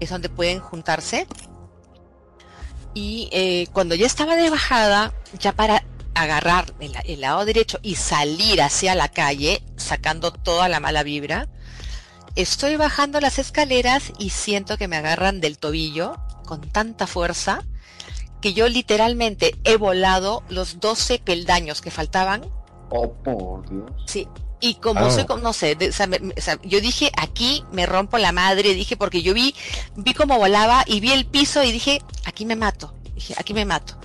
es donde pueden juntarse. Y eh, cuando ya estaba de bajada, ya para agarrar el, lado derecho y salir hacia la calle, sacando toda la mala vibra, estoy bajando las escaleras y siento que me agarran del tobillo con tanta fuerza que yo literalmente he volado los 12 peldaños que faltaban. Oh, por Dios. Sí. Y como ah. soy, no sé, yo dije, aquí me rompo la madre, dije, porque yo vi, vi cómo volaba y vi el piso y dije, aquí me mato, dije, aquí me mato.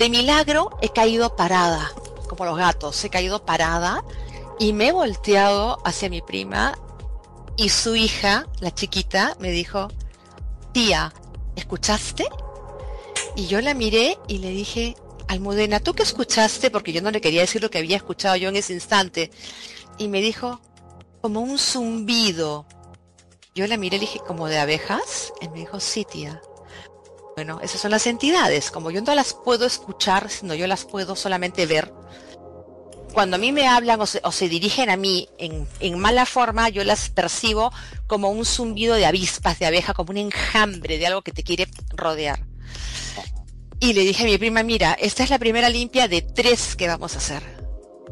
De milagro he caído parada, como los gatos, he caído parada y me he volteado hacia mi prima y su hija, la chiquita, me dijo, tía, ¿escuchaste? Y yo la miré y le dije, Almudena, ¿tú qué escuchaste? Porque yo no le quería decir lo que había escuchado yo en ese instante. Y me dijo, como un zumbido. Yo la miré y le dije, ¿como de abejas? Y me dijo, sí, tía. Bueno, esas son las entidades. Como yo no las puedo escuchar, sino yo las puedo solamente ver. Cuando a mí me hablan o se, dirigen a mí en, mala forma, yo las percibo como un zumbido de avispas, de abeja, como un enjambre de algo que te quiere rodear. Y le dije a mi prima, mira, esta es la primera limpia de tres que vamos a hacer.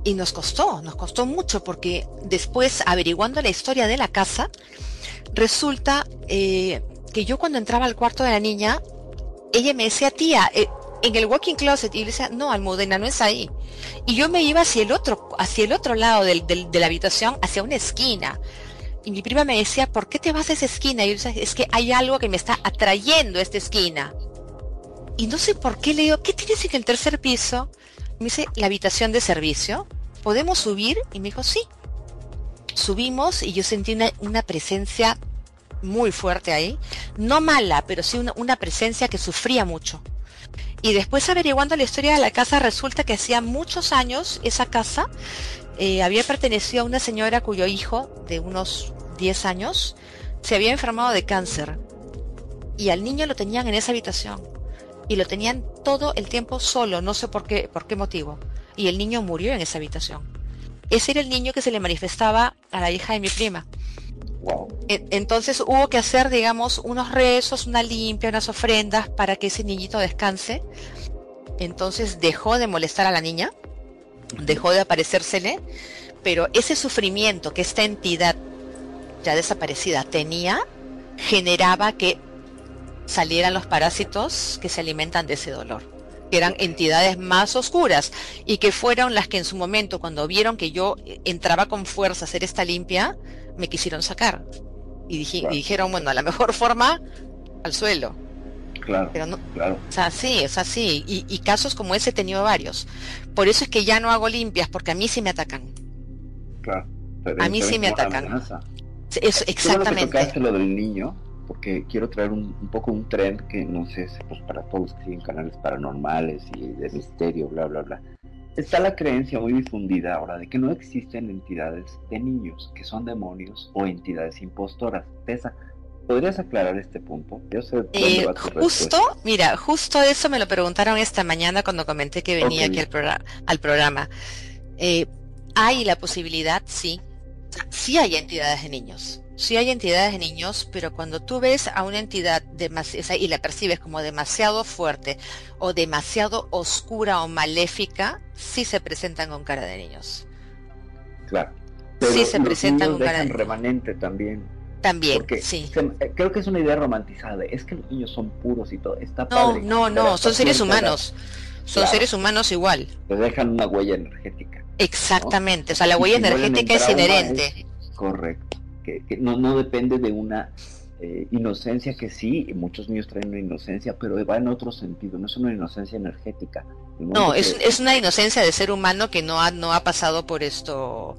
Y nos costó, nos costó mucho porque después, averiguando la historia de la casa, resulta eh, que yo cuando entraba al cuarto de la niña, ella me decía, tía, eh, en el walking closet, y yo decía, no, Almudena, no es ahí. Y yo me iba hacia el otro, hacia el otro lado del, de la habitación, hacia una esquina. Y mi prima me decía, ¿por qué te vas a esa esquina? Y yo decía, es que hay algo que me está atrayendo a esta esquina. Y no sé por qué le digo, ¿qué tienes en el tercer piso? Me dice, la habitación de servicio. ¿Podemos subir? Y me dijo, sí. Subimos y yo sentí una presencia muy fuerte ahí, no mala, pero sí una, presencia que sufría mucho. Y después averiguando la historia de la casa, resulta que hacía muchos años esa casa eh, había pertenecido a una señora cuyo hijo, de unos 10 años, se había enfermado de cáncer. Y al niño lo tenían en esa habitación. Y lo tenían todo el tiempo solo, no sé por qué, por qué motivo. Y el niño murió en esa habitación. Ese era el niño que se le manifestaba a la hija de mi prima. Entonces hubo que hacer, digamos, unos rezos, una limpia, unas ofrendas para que ese niñito descanse. Entonces dejó de molestar a la niña, dejó de aparecérsele, pero ese sufrimiento que esta entidad ya desaparecida tenía, generaba que salieran los parásitos que se alimentan de ese dolor, que eran entidades más oscuras y que fueron las que en su momento, cuando vieron que yo entraba con fuerza a hacer esta limpia, me quisieron sacar. Y, dijeron, bueno, a la mejor forma, al suelo. Claro, Pero no, claro. O sea, sí, es así. Y, casos como ese he tenido varios. Por eso es que ya no hago limpias, porque a mí sí me atacan. Claro. a mí sí me atacan. Eso, exactamente. Qué lo del niño, porque quiero traer un, poco un trend que no sé, pues para todos que siguen canales paranormales y de misterio, bla, bla, bla está la creencia muy difundida ahora de que no existen entidades de niños, que son demonios o entidades impostoras. Tessa, ¿podrías aclarar este punto? Yo sé eh, justo, mira, justo eso me lo preguntaron esta mañana cuando comenté que venía aquí al, programa. Eh, hay la posibilidad, sí, sí hay entidades de niños sí hay entidades de niños, pero cuando tú ves a una entidad y la percibes como demasiado fuerte o demasiado oscura o maléfica, sí se presentan con cara de niños. Claro. sí se presentan un remanente también. También, sí. Eh, creo que es una idea romantizada. Es que los niños son puros y todo. Está no, padre. No, no, son seres humanos. Son seres humanos igual. Te dejan una huella energética. Exactamente. O sea, la huella energética es inherente. correcto. Que, que no, no depende de una eh, inocencia que sí, muchos niños traen una inocencia, pero va en otro sentido, no es una inocencia energética. No, es, es, una inocencia de ser humano que no ha, no ha pasado por esto,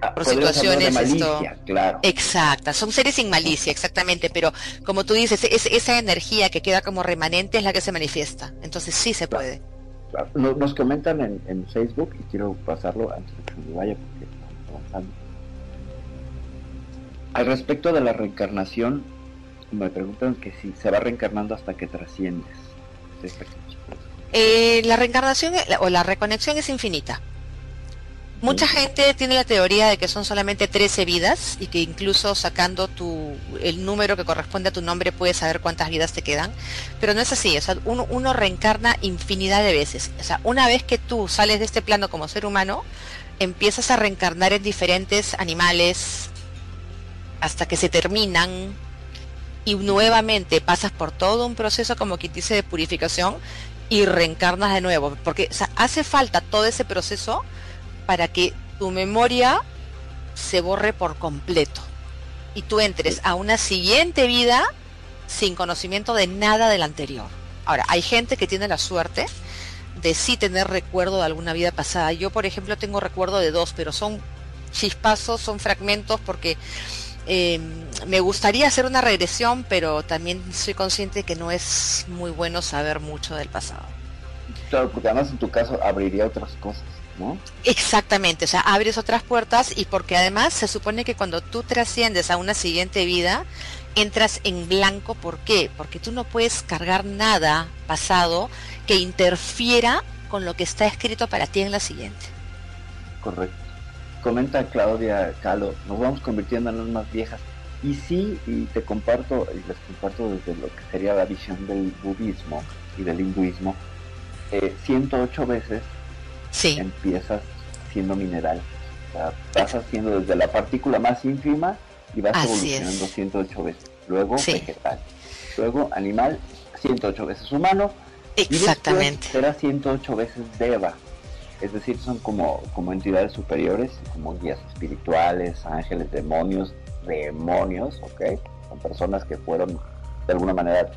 ah, por situaciones malicia, claro. Exacta, son seres sin malicia, exactamente, pero como tú dices, es, esa energía que queda como remanente es la que se manifiesta, entonces sí se puede. Nos comentan en, en, Facebook, y quiero pasarlo antes de que me vaya porque estamos avanzando. Al respecto de la reencarnación, me preguntan que si se va reencarnando hasta que trasciendes. Eh, la reencarnación o la reconexión es infinita. Mucha gente tiene la teoría de que son solamente 13 vidas y que incluso sacando tu, el número que corresponde a tu nombre puedes saber cuántas vidas te quedan, pero no es así, o sea, uno, uno reencarna infinidad de veces. O sea, una vez que tú sales de este plano como ser humano, empiezas a reencarnar en diferentes animales hasta que se terminan y nuevamente pasas por todo un proceso como que dice de purificación y reencarnas de nuevo, porque hace falta todo ese proceso para que tu memoria se borre por completo y tú entres a una siguiente vida sin conocimiento de nada del anterior. Ahora, hay gente que tiene la suerte de sí tener recuerdo de alguna vida pasada. Yo, por ejemplo, tengo recuerdo de dos, pero son chispazos, son fragmentos porque Em, me gustaría hacer una regresión, pero también soy consciente que no es muy bueno saber mucho del pasado. Claro, porque además en tu caso abriría otras cosas, ¿no? Exactamente, o sea, abres otras puertas y porque además se supone que cuando tú trasciendes a una siguiente vida, entras en blanco, ¿por qué? Porque tú no puedes cargar nada pasado que interfiera con lo que está escrito para ti en la siguiente. Correcto comenta Claudia Calo, nos vamos convirtiendo en más viejas. Y sí, y te comparto, y les comparto desde lo que sería la visión del budismo y del hinduismo, 108 eh, veces sí. empiezas siendo mineral. O sea, vas haciendo desde la partícula más ínfima y vas evolucionando 108 veces. Luego vegetal. Luego animal, 108 veces humano. Exactamente. Y será 108 veces deva, es decir, son como, como entidades superiores, como guías espirituales, ángeles, demonios, demonios, ¿ok? Son personas que fueron, de alguna manera,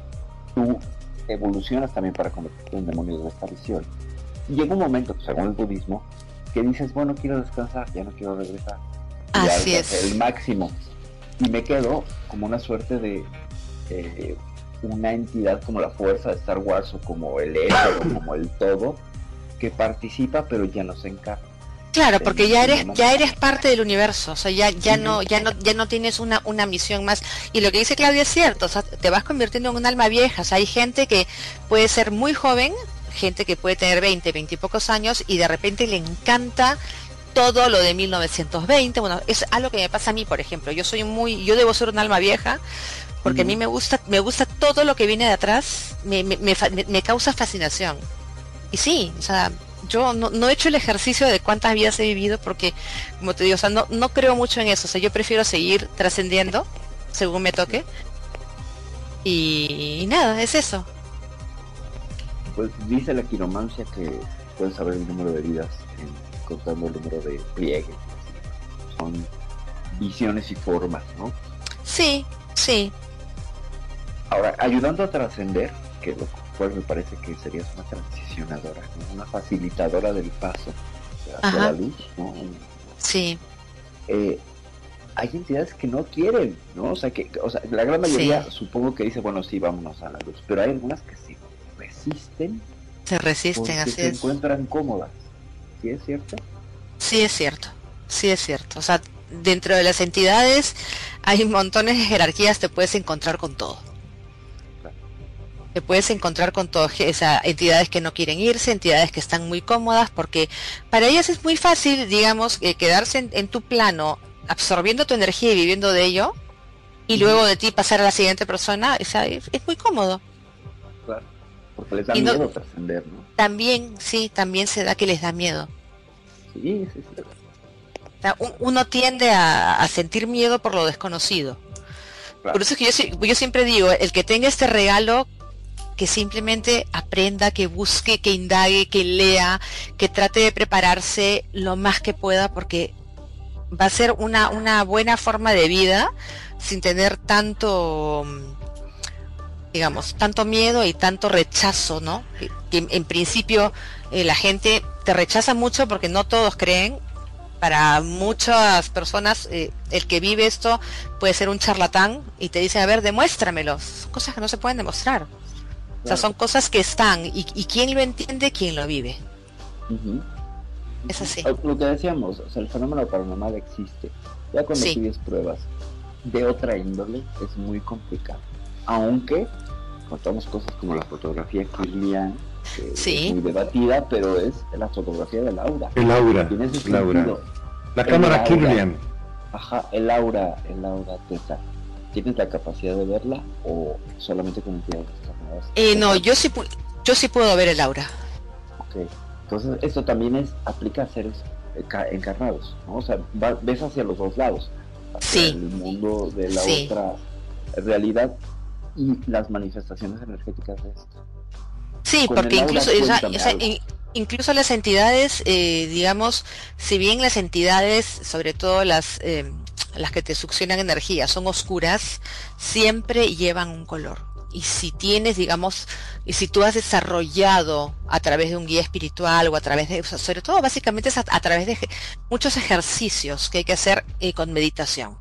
tú evolucionas también para convertirte en demonios de esta visión. Y llega un momento, según el budismo, que dices, bueno, quiero descansar, ya no quiero regresar. Así es. El máximo. Y me quedo como una suerte de eh, una entidad como la fuerza de Star Wars o como el o como el todo, que participa pero ya no se encarga. Claro, porque ya eres ya eres parte del universo, o sea, ya ya no ya no ya no tienes una una misión más. Y lo que dice Claudia es cierto, o sea, te vas convirtiendo en un alma vieja, o sea, hay gente que puede ser muy joven, gente que puede tener 20, 20 y pocos años y de repente le encanta todo lo de 1920, bueno, es algo que me pasa a mí, por ejemplo, yo soy muy yo debo ser un alma vieja porque a mí me gusta me gusta todo lo que viene de atrás, me, me, me, me causa fascinación. Y sí, o sea, yo no, he hecho el ejercicio de cuántas vidas he vivido porque, como te digo, o sea, no, no creo mucho en eso. O sea, yo prefiero seguir trascendiendo según me toque. Y, nada, es eso. Pues dice la quiromancia que puedes saber el número de vidas contando el número de pliegues. Son visiones y formas, ¿no? Sí, sí. Ahora, ayudando a trascender, que lo me parece que serías una transicionadora, una facilitadora del paso hacia la luz. ¿no? Sí. Eh, hay entidades que no quieren, ¿no? O sea, que, o sea, la gran mayoría supongo que dice, bueno, sí, vámonos a la luz, pero hay algunas que sí resisten. Se resisten, así se encuentran cómodas. ¿Sí es cierto? Sí es cierto, sí es cierto. O sea, dentro de las entidades hay montones de jerarquías, te puedes encontrar con todo te puedes encontrar con todas esas entidades que no quieren irse, entidades que están muy cómodas, porque para ellas es muy fácil, digamos, eh, quedarse en, tu plano, absorbiendo tu energía y viviendo de ello, y luego de ti pasar a la siguiente persona, es, muy cómodo. Claro, porque les da miedo trascender, ¿no? También, sí, también se da que les da miedo. Sí, sí, sí. uno tiende a, sentir miedo por lo desconocido. Por eso es que yo, yo siempre digo, el que tenga este regalo, que simplemente aprenda, que busque, que indague, que lea, que trate de prepararse lo más que pueda, porque va a ser una, una buena forma de vida sin tener tanto digamos, tanto miedo y tanto rechazo, ¿no? Que, en principio eh, la gente te rechaza mucho porque no todos creen. Para muchas personas eh, el que vive esto puede ser un charlatán y te dice, a ver, demuéstramelo. Son cosas que no se pueden demostrar. O sea, son cosas que están y, y quién lo entiende, quién lo vive. Es así. Lo que decíamos, o sea, el fenómeno paranormal existe. Ya cuando pides pruebas de otra índole es muy complicado aunque contamos cosas como la fotografía Kirlian, que es muy debatida, pero es la fotografía del aura. El aura, el aura. La cámara Kirlian. Ajá, el aura, el aura teta. ¿Tienes la capacidad de verla o solamente con entidades eh, no, yo sí, yo sí puedo ver el aura. Ok, entonces esto también es aplica a seres encarnados, ¿no? O sea, ves hacia los dos lados, hacia el mundo de la otra realidad y las manifestaciones energéticas de esto. Sí, porque incluso, incluso las entidades, eh, digamos, si bien las entidades, sobre todo las, eh, las que te succionan energía, son oscuras, siempre llevan un color. Y si tienes, digamos, y si tú has desarrollado a través de un guía espiritual o a través de, sobre todo básicamente es a, través de muchos ejercicios que hay que hacer eh, con meditación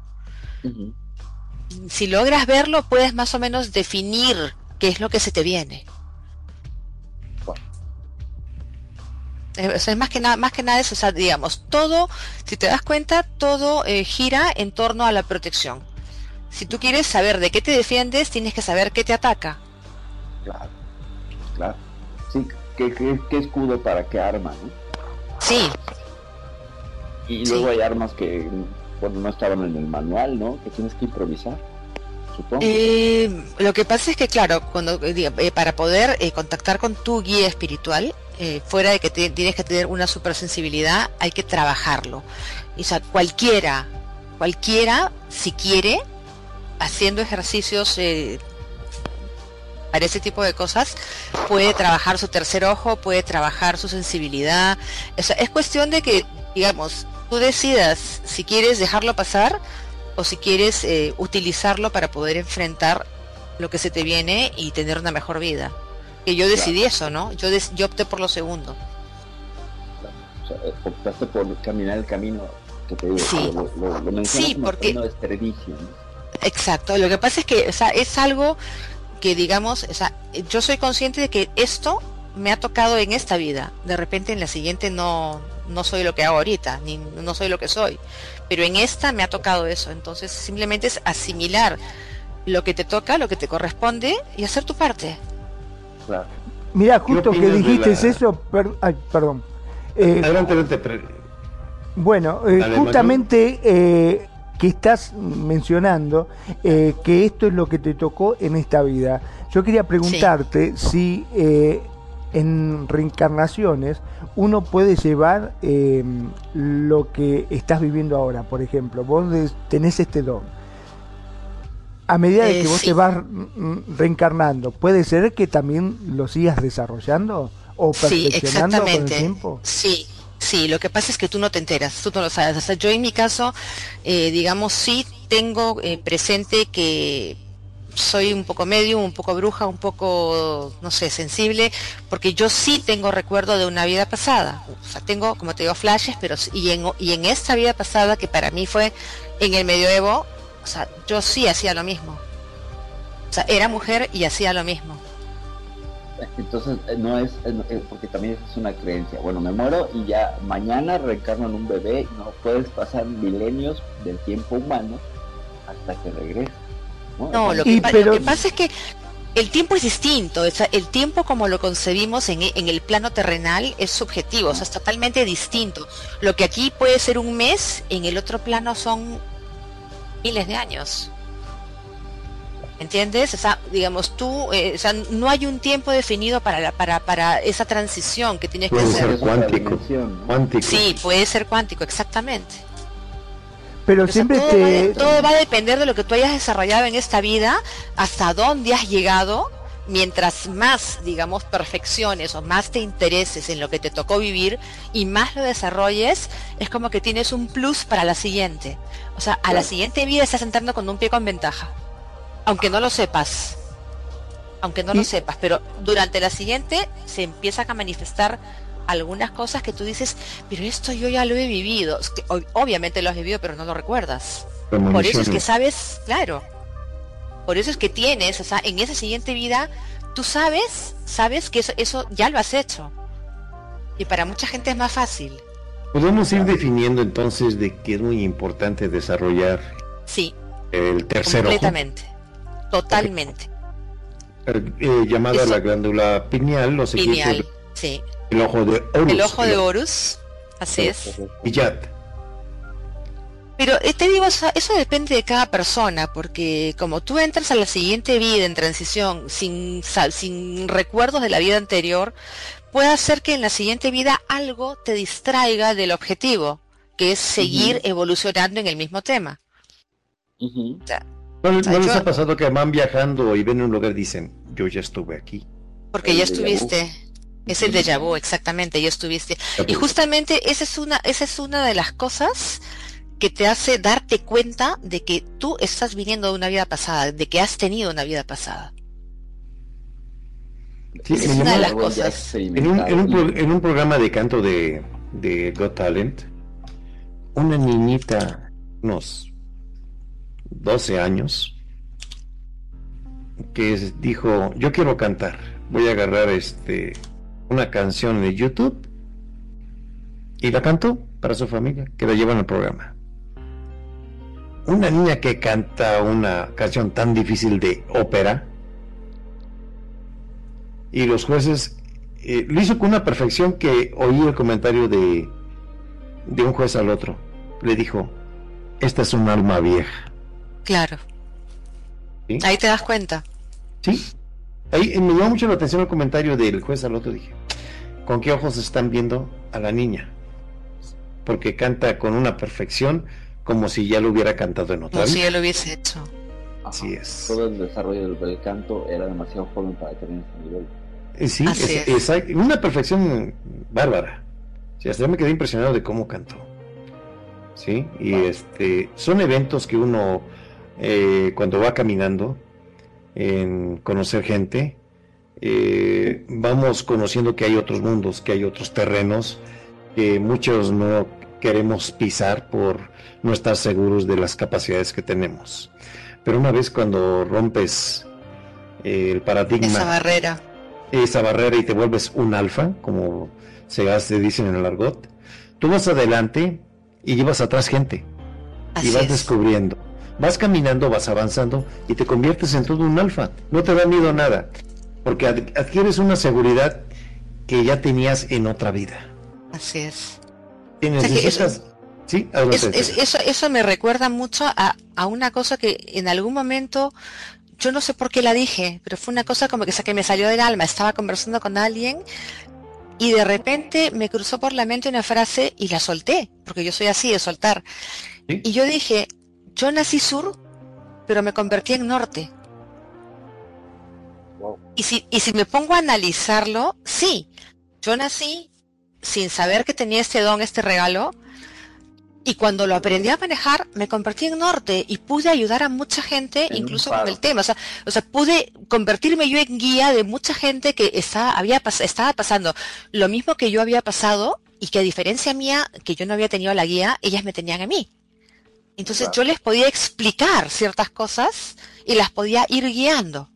si logras verlo, puedes más o menos definir qué es lo que se te viene. es más que nada, más que nada eso, o sea, digamos, todo, si te das cuenta, todo eh, gira en torno a la protección. Si tú quieres saber de qué te defiendes, tienes que saber qué te ataca. Claro, claro. Sí, qué, escudo para qué arma, ¿no? Sí. Y luego hay armas que bueno, no estaban en el manual, ¿no? Que tienes que improvisar. Eh, lo que pasa es que, claro, cuando eh, eh, para poder contactar con tu guía espiritual, fuera de que tienes que tener una supersensibilidad, hay que trabajarlo. O sea, cualquiera, cualquiera, si quiere, haciendo ejercicios para ese tipo de cosas, puede trabajar su tercer ojo, puede trabajar su sensibilidad. O sea, es cuestión de que, digamos, tú decidas si quieres dejarlo pasar o si quieres eh, utilizarlo para poder enfrentar lo que se te viene y tener una mejor vida. Que yo decidí eso, ¿no? Yo, yo opté por lo segundo. O sea, eh, optaste por caminar el camino que te digo, sí. lo, sí, porque... de Exacto, lo que pasa es que o sea, es algo que digamos, o sea, yo soy consciente de que esto me ha tocado en esta vida, de repente en la siguiente no, no soy lo que hago ahorita, ni no soy lo que soy. Pero en esta me ha tocado eso. Entonces simplemente es asimilar lo que te toca, lo que te corresponde y hacer tu parte. Mira, justo que dijiste eso, ay, perdón. Eh, adelante, adelante. Bueno, eh, justamente eh, que estás mencionando que esto es lo que te tocó en esta vida. Yo quería preguntarte si en reencarnaciones uno puede llevar em, lo que estás viviendo ahora. Por ejemplo, vos tenés este don. A medida de que eh, vos te vas reencarnando, ¿puede ser que también lo sigas desarrollando o perfeccionando con el tiempo? Sí, Sí, lo que pasa es que tú no te enteras, tú no lo sabes. O sea, yo en mi caso, eh, digamos, sí tengo eh, presente que soy un poco medio, un poco bruja, un poco, no sé, sensible, porque yo sí tengo recuerdo de una vida pasada. O sea, tengo, como te digo, flashes, pero y en, y en esta vida pasada, que para mí fue en el medioevo, o sea, yo sí hacía lo mismo. O sea, era mujer y hacía lo mismo. Entonces, eh, no es, eh, eh, porque también es una creencia. Bueno, me muero y ya mañana reencarno en un bebé y no puedes pasar milenios del tiempo humano hasta que regreses. No, lo que, pasa es que el tiempo es distinto, el tiempo como lo concebimos en, el plano terrenal es subjetivo, o sea, es totalmente distinto. Lo que aquí puede ser un mes, en el otro plano son miles de años. ¿Entiendes? O sea, digamos, tú, eh, o sea, no hay un tiempo definido para, la, para, para esa transición que tienes que hacer. Ser cuántico. Sí, puede ser cuántico, exactamente. Pero siempre te... todo va a depender de lo que tú hayas desarrollado en esta vida, hasta dónde has llegado mientras más, digamos, perfecciones o más te intereses en lo que te tocó vivir y más lo desarrolles, es como que tienes un plus para la siguiente. O sea, a la siguiente vida estás entrando con un pie con ventaja. Aunque no lo sepas. Aunque no lo sepas. Pero durante la siguiente se empiezan a manifestar algunas cosas que tú dices, pero esto yo ya lo he vivido. obviamente lo has vivido, pero no lo recuerdas. Por eso es que sabes, claro, por eso es que tienes, o sea, en esa siguiente vida, tú sabes, sabes que eso, eso ya lo has hecho. Y para mucha gente es más fácil. Podemos ir definiendo entonces de que es muy importante desarrollar sí, el tercer completamente, totalmente. Eh, llamada la glándula pineal, los pineal, sí. El ojo de Horus. El ojo de Horus, así es. Y pero eh, te digo, eso, depende de cada persona, porque como tú entras a la siguiente vida en transición sin, sin recuerdos de la vida anterior, puede hacer que en la siguiente vida algo te distraiga del objetivo, que es seguir evolucionando en el mismo tema. ¿No, les ha pasado que van viajando y ven un lugar y dicen, yo ya estuve aquí? Porque ya estuviste. Es el déjà vu, exactamente, ya estuviste. Y justamente esa es una, esa es una de las cosas que te hace darte cuenta de que tú estás viniendo de una vida pasada, de que has tenido una vida pasada. es una de las cosas. En un, programa de canto de, de Got Talent, una niñita, unos 12 años, que dijo, yo quiero cantar, voy a agarrar este una canción de YouTube y la cantó para su familia, que la llevan al programa una niña que canta una canción tan difícil de ópera y los jueces eh, lo hizo con una perfección que oí el comentario de, de un juez al otro. Le dijo, esta es un alma vieja. Claro. Ahí te das cuenta. Sí. Ahí me llamó mucho la atención el comentario del juez al otro. Dije, ¿con qué ojos están viendo a la niña? Porque canta con una perfección como si ya lo hubiera cantado en otra Como si ya lo hubiese hecho. Así es. Todo el desarrollo del, canto era demasiado joven para tener ese nivel. Eh, sí, es, una perfección bárbara. Sí, hasta yo me quedé impresionado de cómo cantó. Sí, y este son eventos que uno eh, cuando va caminando en conocer gente, eh, vamos conociendo que hay otros mundos, que hay otros terrenos que muchos no queremos pisar por no estar seguros de las capacidades que tenemos. Pero una vez cuando rompes eh, el paradigma, esa barrera, esa barrera y te vuelves un alfa, como se hace, dicen en el argot, tú vas adelante y llevas atrás gente y vas descubriendo. Vas caminando, vas avanzando y te conviertes en todo un alfa. No te da miedo nada, porque adquieres una seguridad que ya tenías en otra vida. Así es eso, eso, me recuerda mucho a, una cosa que en algún momento, yo no sé por qué la dije, pero fue una cosa como que, que me salió del alma. Estaba conversando con alguien y de repente me cruzó por la mente una frase y la solté, porque yo soy así de soltar. Y yo dije, yo nací sur, pero me convertí en norte. Y, si, y si me pongo a analizarlo, sí, yo nací sin saber que tenía este don, este regalo. Y cuando lo aprendí a manejar, me convertí en norte y pude ayudar a mucha gente, incluso con el tema. O sea, o sea, pude convertirme yo en guía de mucha gente que estaba, había, estaba pasando lo mismo que yo había pasado y que a diferencia mía, que yo no había tenido la guía, ellas me tenían a mí. Entonces yo les podía explicar ciertas cosas y las podía ir guiando.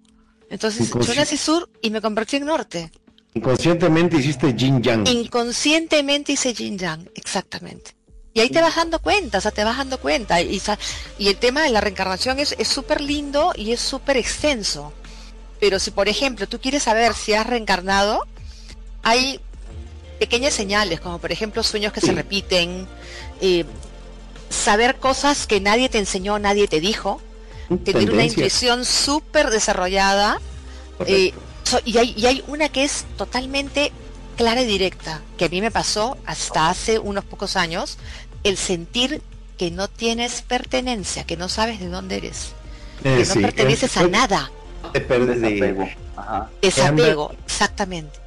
Entonces yo nací sur y me convertí en norte. Inconscientemente hiciste yin yang. Inconscientemente hice yin yang, exactamente. Y ahí te vas dando cuenta, o sea, te vas dando cuenta. Y, y el tema de la reencarnación es súper lindo y es súper extenso. Pero si, por ejemplo, tú quieres saber si has reencarnado, hay pequeñas señales, como por ejemplo sueños que se repiten, eh, saber cosas que nadie te enseñó, nadie te dijo, tener una intuición súper desarrollada y, hay, una que es totalmente clara y directa, que a mí me pasó hasta hace unos pocos años, el sentir que no tienes pertenencia, que no sabes de dónde eres, Eh, que sí, no perteneces a nada. te perdí- Desapego. Ajá. Desapego, exactamente.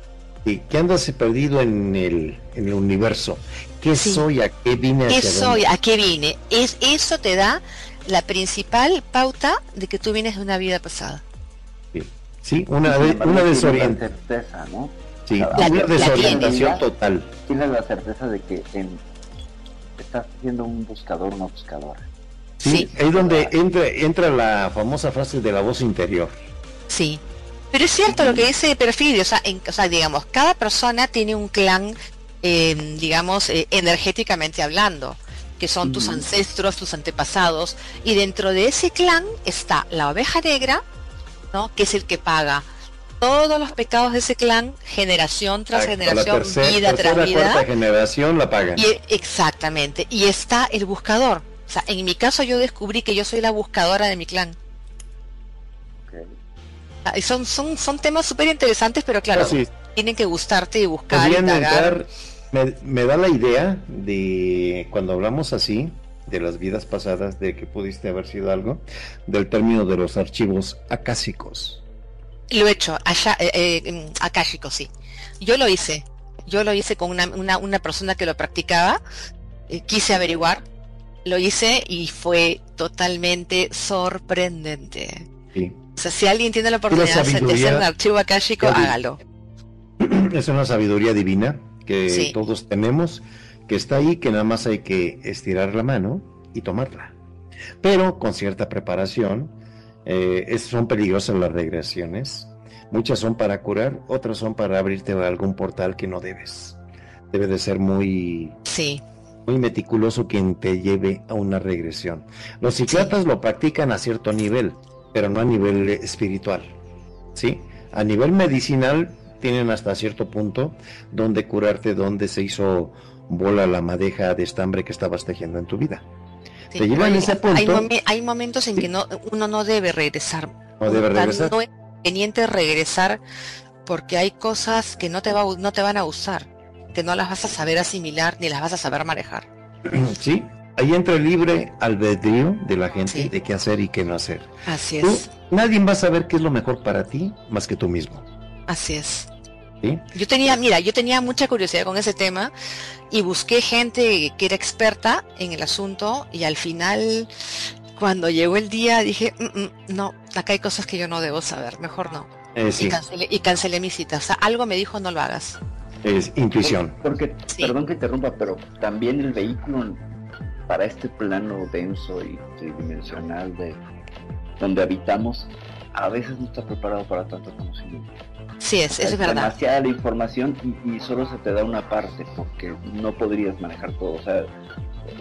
Sí, que andas perdido en el, en el universo. ¿Qué Sí. soy? ¿A qué vine? ¿Qué soy? dónde? ¿A qué vine? Es, eso te da la principal pauta de que tú vienes de una vida pasada. Sí, una, de- desorientación. la certeza, ¿no? Sí, La- una la desorientación tienes. total. Tienes la certeza de que en- estás siendo un buscador, una buscadora. Sí, Sí. ahí donde entra, entra la famosa frase de la voz interior. Sí. Pero es cierto lo que dice Perfidio, o sea, en- o sea, digamos, cada persona tiene un clan, eh, digamos, eh, energéticamente hablando, que son tus Ujú. ancestros, tus antepasados, y dentro de ese clan está la oveja negra, ¿no? Que es el que paga todos los pecados de ese clan, generación tras generación, tercera, vida tercera, tras vida. cuarta generación la pagan. Y, exactamente. Y está el buscador. O sea, en mi caso yo descubrí que yo soy la buscadora de mi clan. Ah, Son, son, son temas súper interesantes, pero claro, Así, tienen que gustarte y buscar, entrar, me, me da la idea de cuando hablamos así, de las vidas pasadas, de que pudiste haber sido algo, del término de los archivos acásicos. Lo he hecho, allá, eh, eh, sí. Yo lo hice. Yo lo hice con una, una, una persona que lo practicaba. eh, quise averiguar. Lo hice y fue totalmente sorprendente. Sí. O sea, si alguien tiene la oportunidad de hacer- un archivo akáshico, hágalo. Es una sabiduría divina que Sí. todos tenemos, que está ahí, que nada más hay que estirar la mano y tomarla. Pero con cierta preparación, eh, son peligrosas las regresiones. Muchas son para curar, otras son para abrirte a algún portal que no debes. Debe de ser muy, Sí, muy meticuloso quien te lleve a una regresión. Los psiquiatras lo practican a cierto nivel, pero no a nivel espiritual. ¿Sí? A nivel medicinal tienen hasta cierto punto donde curarte, donde se hizo bola la madeja de estambre que estabas tejiendo en tu vida. sí. Te llevan Hay- ese Hay, punto. momen- hay momentos en Sí. que no, uno no debe regresar. No debe regresar. No es conveniente regresar porque hay cosas que no te, va, a- no te van a gustar, que no las vas a saber asimilar ni las vas a saber manejar. Sí, ahí entra el libre albedrío de la gente Sí. de qué hacer y qué no hacer. Así Tú, es, nadie va a saber qué es lo mejor para ti más que tú mismo. así es. ¿sí? Yo tenía, mira, yo tenía mucha curiosidad con ese tema y busqué gente que era experta en el asunto y al final, cuando llegó el día, dije, "Mm, mm, no, acá hay cosas que yo no debo saber, mejor no. Eh, Y, sí, cancelé, y cancelé mi cita. O sea, algo me dijo, no lo hagas. es intuición. Porque, Sí. perdón que interrumpa, pero también el vehículo para este plano denso y tridimensional de donde habitamos, a veces no está preparado para tanto conocimiento. Sí, es, es Es verdad. demasiada la información y, y solo se te da una parte porque no podrías manejar todo. O sea,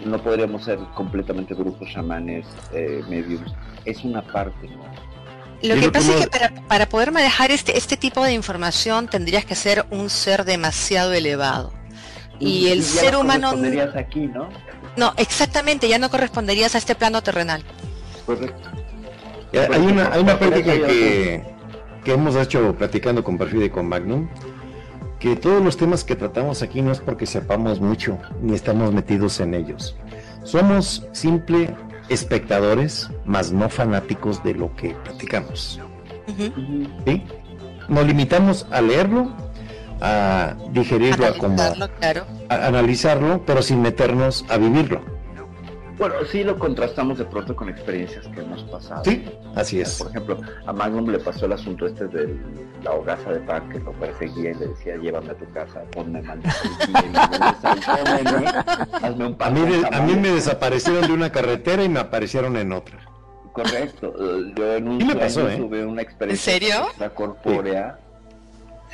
no podríamos ser completamente brujos, chamanes, eh, mediums. Es una parte, ¿no? Lo Y que pasa es que para, para poder manejar este, este tipo de información tendrías que ser un ser demasiado elevado. Y el ya ser no humano... aquí, ¿no? No, exactamente, ya no corresponderías a este plano terrenal. Correcto. Hay una, hay una práctica que, que hemos hecho platicando con Perfil y con Magnum, que todos los temas que tratamos aquí no es porque sepamos mucho, ni estamos metidos en ellos. Somos simple espectadores, más no fanáticos de lo que platicamos. ¿sí? Nos limitamos a leerlo, a digerirlo, a, como- Analizarlo, claro. a analizarlo, pero sin meternos a vivirlo. Bueno, sí lo contrastamos de pronto con experiencias que hemos pasado. Sí, así es. Por ejemplo, a Magnum le pasó el asunto este de la hogaza de Pan que lo perseguía y le decía, llévame a tu casa, ponme maldita hazme un A mí, de- a mí tamales". me desaparecieron de una carretera y me aparecieron en otra. Correcto. eh, Yo en un me sueño pasó, ¿eh? tuve una experiencia ¿En serio? extracorpórea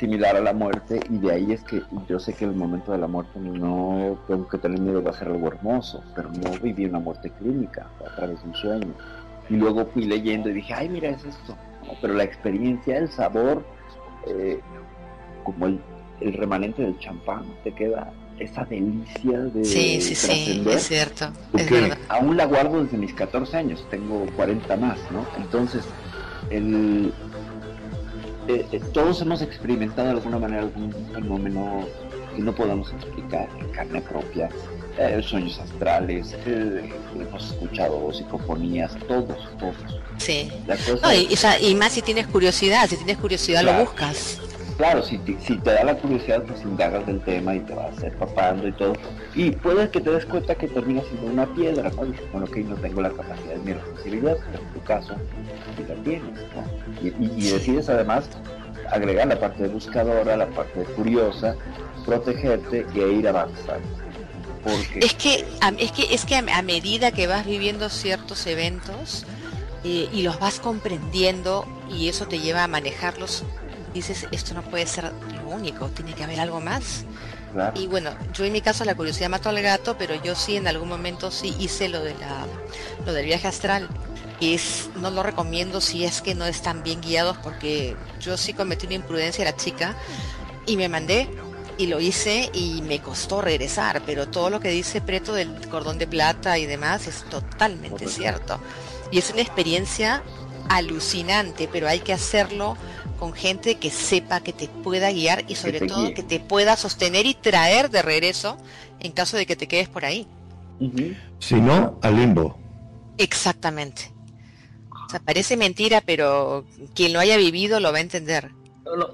similar a la muerte y de ahí es que yo sé que el momento de la muerte no tengo que tener miedo va a ser algo hermoso, pero no viví una muerte clínica a través de un sueño. Y luego fui leyendo y dije, ay, mira, es esto. ¿no? Pero la experiencia, el sabor, eh, como el, el remanente del champán, te queda esa delicia de Sí, sí, es cierto. Es verdad. aún la guardo desde mis 14 años, tengo 40 más, ¿no? Entonces, el, eh, eh, todos hemos experimentado de alguna manera algún fenómeno que no podemos explicar en carne propia, eh, sueños astrales, eh, hemos escuchado psicofonías, todos, todos. Sí. y, más si tienes curiosidad, si tienes curiosidad lo buscas. Claro, si te, da la curiosidad, pues indagas del tema y te vas papando y todo. Y puede que te des cuenta que terminas siendo una piedra, ¿no? Dices, bueno, que no tengo la capacidad de mi responsabilidad, pero en tu caso, sí la tienes. Y, decides además agregar la parte de buscadora, la parte de curiosa, protegerte y ir avanzando. Es que, es que, es que a, medida que vas viviendo ciertos eventos eh, y los vas comprendiendo y eso te lleva a manejarlos, dices, esto no puede ser lo único, tiene que haber algo más. Y bueno, yo en mi caso la curiosidad mató al gato, pero yo sí en algún momento sí hice lo de la lo del viaje astral. Y es, no lo recomiendo si es que no están bien guiados porque yo sí cometí una imprudencia la chica y me mandé y lo hice y me costó regresar, pero todo lo que dice Preto del cordón de plata y demás es totalmente cierto. Y es una experiencia alucinante, pero hay que hacerlo con gente que sepa, que te pueda guiar y sobre todo que te pueda sostener y traer de regreso en caso de que te quedes por ahí. Si no, al limbo. Exactamente. O sea, parece mentira, pero quien lo haya vivido lo va a entender.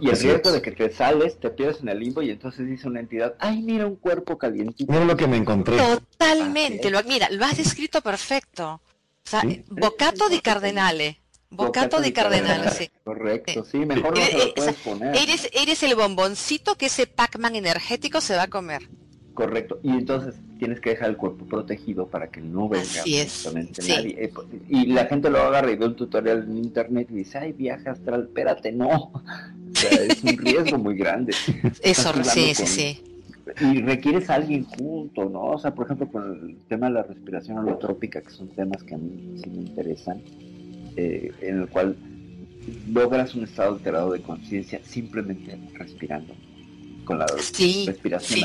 y el riesgo de que te sales, te pierdes en el limbo y entonces dice una entidad, ay, mira un cuerpo calientito. Mira lo que me encontré. Totalmente, lo, mira, lo has descrito perfecto. O sea, Bocato di Cardenale. Bocato de cardenal, sí. Correcto, sí, mejor no se lo puedes poner. Eres, eres el bomboncito que ese Pac-Man energético se va a comer. Correcto, y entonces tienes que dejar el cuerpo protegido para que no venga absolutamente nadie. Eh, pues, y la gente lo agarra y ve un tutorial en internet y dice, ay, viaje astral, espérate, no. O sea, es un riesgo muy grande. Eso, sí, sí, sí. Y requieres a alguien junto, ¿no? O sea, por ejemplo, con el tema de la respiración holotrópica, que son temas que a mí sí me interesan eh, en el cual logras un estado alterado de conciencia simplemente respirando, con la respiración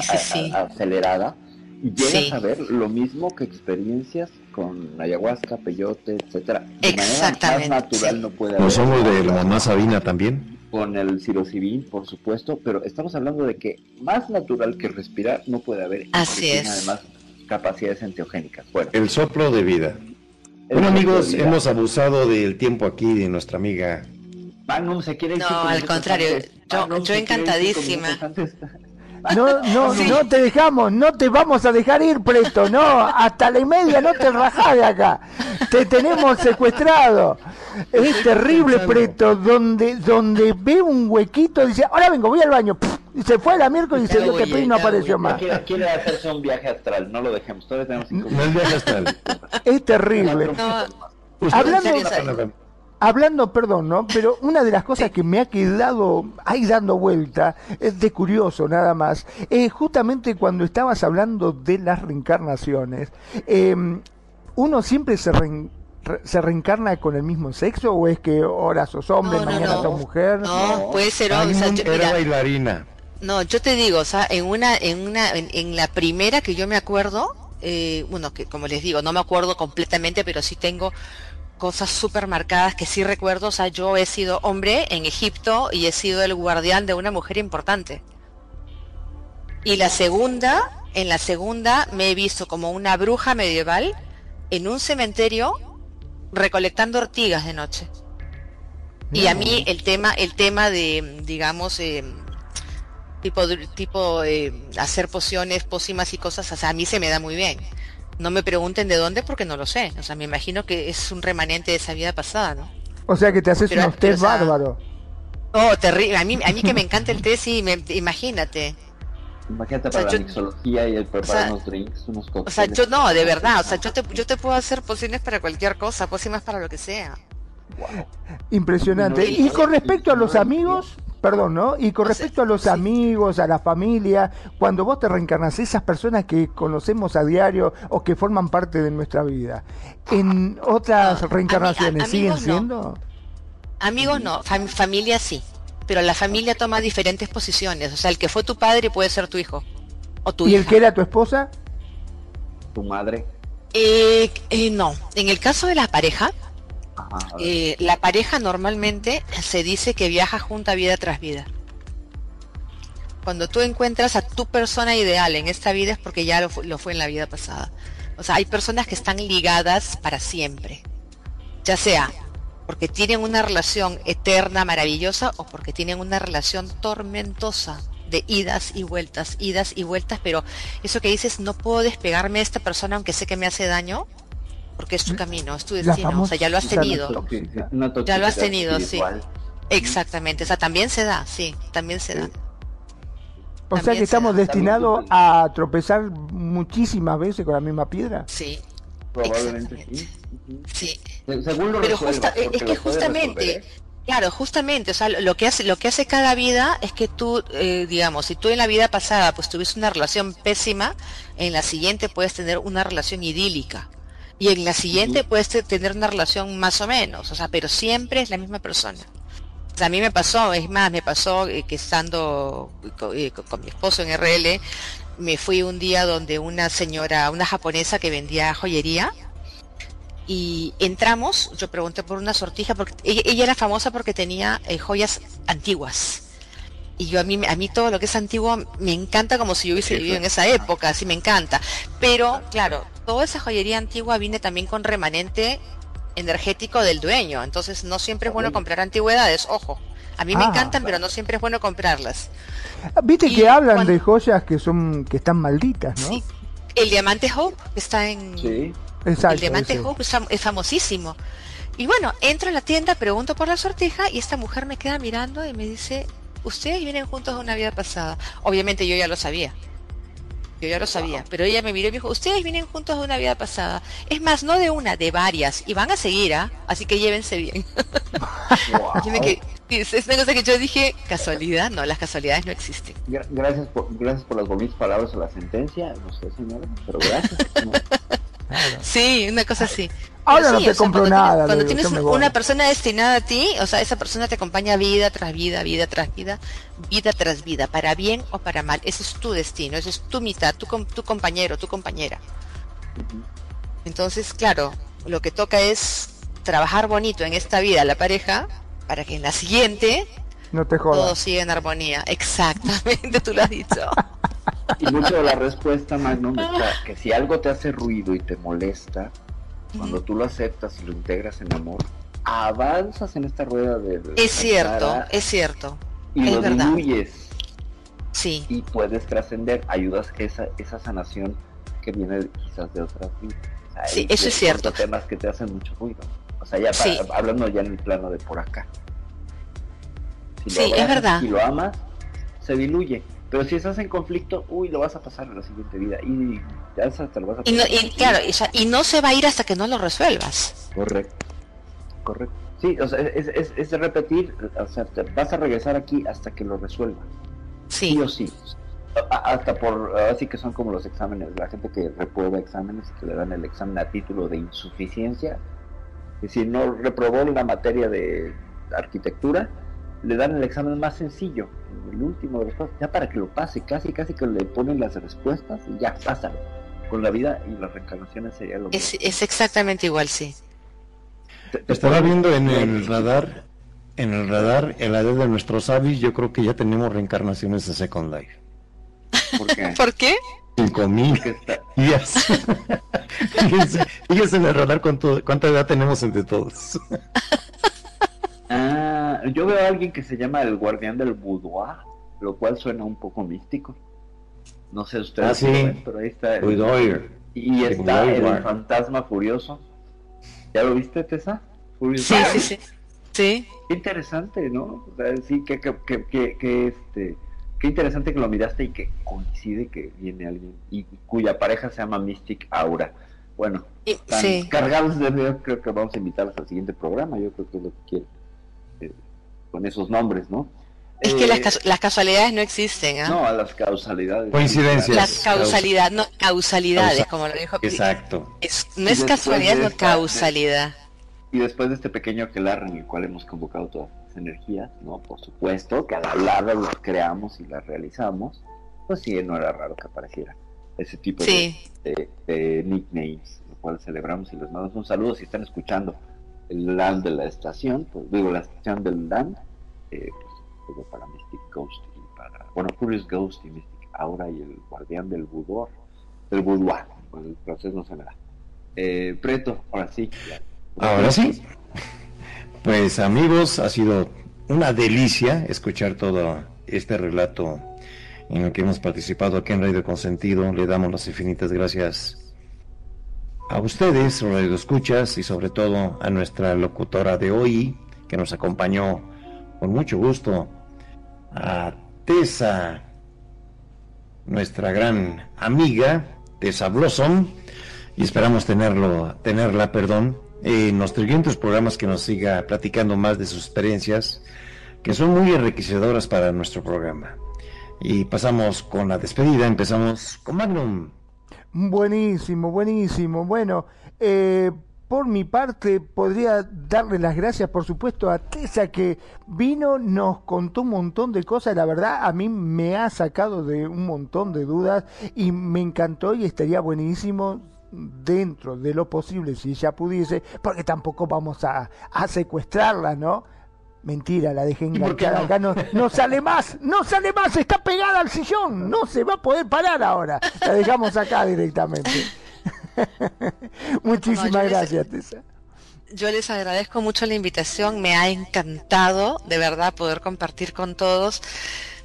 acelerada, y llegas a ver lo mismo que experiencias con ayahuasca, peyote, etcétera. De manera más natural no puede haber. ¿No somos de la mamá Sabina también? Con el psilocibin, por supuesto, pero estamos hablando de que más natural que respirar no puede haber. Así es. Además, capacidades enteogénicas. Bueno. El soplo de vida. Bueno amigos, hemos abusado del tiempo aquí de nuestra amiga. Magnum se quiere No, al contrario, yo, encantadísima. No, no, no te dejamos, no te vamos a dejar ir, Preto, no, hasta la y media no te rajás de acá, te tenemos secuestrado. Es terrible, Preto, donde, donde ve un huequito, dice, ahora vengo, voy al baño, y se fue a la miércoles y se dio que no apareció más. Quiere, hacerse un viaje astral, no lo dejemos, todavía tenemos cinco No es viaje astral. Es terrible. Hablando, hablando, perdón, ¿no? Pero una de las cosas que me ha quedado ahí dando vuelta, es de curioso nada más, es justamente cuando estabas hablando de las reencarnaciones. Em, uno siempre se, se reencarna con el mismo sexo o es que ahora sos hombre, mañana sos mujer? No, puede ser hombre. era bailarina. No, yo te digo, o sea, en una, en una, en, la primera que yo me acuerdo, eh, bueno, que como les digo, no me acuerdo completamente, pero sí tengo cosas súper marcadas que sí recuerdo. O sea, yo he sido hombre en Egipto y he sido el guardián de una mujer importante. Y la segunda, en la segunda me he visto como una bruja medieval en un cementerio recolectando ortigas de noche. Y a mí el tema, el tema de, digamos, eh, tipo, tipo eh, hacer pociones, pócimas y cosas, o sea, a mí se me da muy bien. No me pregunten de dónde porque no lo sé. O sea, me imagino que es un remanente de esa vida pasada, ¿no? O sea, que te haces unos test bárbaro. Oh, terrible. A mí, a mí que me encanta el té, sí, imagínate. Imagínate para la mixología y el preparar unos drinks, unos cócteles. O sea, yo no, de verdad. O sea, yo te, yo te puedo hacer pociones para cualquier cosa, pócimas para lo que sea. Impresionante. Y con respecto a los amigos, Perdón, ¿no? Y con respecto a los amigos, a la familia, cuando vos te reencarnas, esas personas que conocemos a diario o que forman parte de nuestra vida, ¿en otras reencarnaciones siguen siendo? Amigos no, familia sí, pero la familia toma diferentes posiciones. O sea, el que fue tu padre puede ser tu hijo o tu ¿Y el que era tu esposa? Tu madre. Eh, eh, no, en el caso de la pareja, eh, la pareja normalmente se dice que viaja junta vida tras vida. Cuando tú encuentras a tu persona ideal en esta vida es porque ya lo, lo fue en la vida pasada. O sea, hay personas que están ligadas para siempre. Ya sea porque tienen una relación eterna, maravillosa, o porque tienen una relación tormentosa de idas y vueltas, idas y vueltas, pero eso que dices, no puedo despegarme de esta persona aunque sé que me hace daño, porque es tu camino, es tu destino, o sea, ya lo has tenido. Ya lo has tenido, sí. Exactamente, o sea, también se da, sí, también se da. O sea que estamos destinados a tropezar muchísimas veces con la misma piedra. Sí. Probablemente sí. Sí. Según lo Pero resuelvas, justa- es que justamente, resolver, ¿eh? claro, justamente, o sea, lo que hace, lo que hace cada vida es que tú, eh, digamos, si tú en la vida pasada pues tuviste una relación pésima, en la siguiente puedes tener una relación idílica. Y en la siguiente puedes te- tener una relación más o menos, o sea, pero siempre es la misma persona. O sea, a mí me pasó, es más, me pasó eh, que estando eh, co- con, mi esposo en RL, me fui un día donde una señora, una japonesa que vendía joyería, y entramos, yo pregunté por una sortija, porque ella, ella era famosa porque tenía eh, joyas antiguas. Y yo a mí, a mí todo lo que es antiguo me encanta como si yo hubiese vivido en esa época, así me encanta. Pero claro, toda esa joyería antigua viene también con remanente energético del dueño, entonces no siempre es bueno comprar antigüedades, ojo. A mí me Ah, encantan, pero no siempre es bueno comprarlas. Viste Y que hablan cuando- de joyas que son que están malditas, ¿no? Sí. El diamante Hope está en, Sí. Exacto. el diamante ese. Hope es famosísimo. Y bueno, entro en la tienda, pregunto por la sortija y esta mujer me queda mirando y me dice, ustedes vienen juntos de una vida pasada. Obviamente yo ya lo sabía. Yo ya lo sabía, pero ella me miró y me dijo, ustedes vienen juntos de una vida pasada. Es más, no de una, de varias. Y van a seguir, ¿ah? Así que llévense bien. Wow. Es una cosa que yo dije, casualidad, no, las casualidades no existen. Gra- Gracias por, gracias por las bonitas palabras o la sentencia, no sé señora, pero gracias. Sí, una cosa así. Ahora Pero no sí, te o sea, compro cuando nada, Tienes, cuando voy. una persona destinada a ti, o sea, esa persona te acompaña vida tras vida, vida tras vida, vida tras vida, para bien o para mal. Ese es tu destino, ese es tu mitad, tu, tu compañero, tu compañera. Entonces, claro, lo que toca es trabajar bonito en esta vida la pareja para que en la siguiente No te todo jodas. siga en armonía. Exactamente, tú lo has dicho. Y mucho de la respuesta, Magnum, está que si algo te hace ruido y te molesta, cuando tú lo aceptas y lo integras en amor, avanzas en esta rueda de... de Es cierto, es cierto. Y es lo verdad. diluyes Sí, y puedes trascender, ayudas esa, esa sanación que viene quizás de otras vidas. O sea, Sí, eso es cierto. temas que te hacen mucho ruido. O sea, ya Sí. hablando ya en el plano de por acá. Si Sí, es verdad. y lo amas, se diluye. Pero si estás en conflicto, uy, lo vas a pasar en la siguiente vida. Y ya hasta lo vas a y, no, y claro, y, ya- y no se va a ir hasta que no lo resuelvas. Correcto. Correcto. Sí, o sea, es, es, es repetir, o sea, te vas a regresar aquí hasta que lo resuelvas. Sí Sí, o sí. A- Hasta por, así que son como los exámenes, la gente que reprueba exámenes, que le dan el examen a título de insuficiencia, es decir, no reprobó la materia de arquitectura, le dan el examen más sencillo, el último de los pasos, ya para que lo pase, casi casi que le ponen las respuestas y ya pásalo. Con la vida y las reencarnaciones sería lo es, mismo. es exactamente igual, sí. Te- te Estaba viendo en el radar, en el radar, en la edad de nuestros sabios, yo creo que ya tenemos reencarnaciones de Second Life. ¿Por qué? ¿Por qué? Cinco mil Porque está- días. fíjense, fíjense en el radar cuánto, cuánta edad tenemos entre todos. Ah, yo veo a alguien que se llama el guardián del boudoir, lo cual suena un poco místico. No sé ustedes, Ah, sí. ven, pero ahí está. el- Boudoir. y está el Boudoir. fantasma furioso. ¿Ya lo viste, Tessa? Furious Sí, sí, sí. Sí, Qué interesante, ¿no? O sea, sí, que, que, que, que- que, este, qué interesante que lo miraste y que coincide que viene alguien y cuya pareja se llama Mystic Aura. Bueno, y- están sí. cargados de creo que vamos a invitarlos al siguiente programa, yo creo que es lo que quieren. Eh, con esos nombres, ¿no? Es que Eh, las, casu- las casualidades no existen, ¿ah? No, a las causalidades. Coincidencias. Las causalidad, no, causalidades, Causa- como lo dijo. Exacto. Es- no es casualidad, no causalidad. Y después de este pequeño aquelarre en el cual hemos convocado todas las energías, ¿no? Por supuesto, que al hablarlas las creamos y las realizamos, pues sí, no era raro que apareciera ese tipo de, de nicknames, lo cual celebramos y les mandamos un saludo si están escuchando el LAN de la estación, pues digo la estación del LAN, eh, pues, para Mystic Ghost y para bueno, Curious Ghost y Mystic Aura y el Guardián del Boudoir, del Boudoir, bueno, el proceso no se me da. Eh, Preto, ahora sí. Ahora sí. Pues amigos, ha sido una delicia escuchar todo este relato en el que hemos participado aquí en Radio Consentido. Le damos las infinitas gracias a ustedes, Radio Escuchas, y sobre todo a nuestra locutora de hoy, que nos acompañó con mucho gusto, a Tessa, nuestra gran amiga, Tessa Blossom, y esperamos tenerlo, tenerla, perdón, en los siguientes programas que nos siga platicando más de sus experiencias, que son muy enriquecedoras para nuestro programa. Y pasamos con la despedida, empezamos con Magnum. Buenísimo, buenísimo. Bueno, eh, por mi parte podría darle las gracias, por supuesto, a Tessa que vino, nos contó un montón de cosas. La verdad, a mí me ha sacado de un montón de dudas y me encantó y estaría buenísimo dentro de lo posible, si ella pudiese, porque tampoco vamos a, a secuestrarla, ¿no? Mentira, la dejé enganchada no? acá, no, no sale más, no sale más, está pegada al sillón, no se va a poder parar ahora. La dejamos acá directamente. Muchísimas no, gracias, les, Tessa. Yo les agradezco mucho la invitación, me ha encantado de verdad poder compartir con todos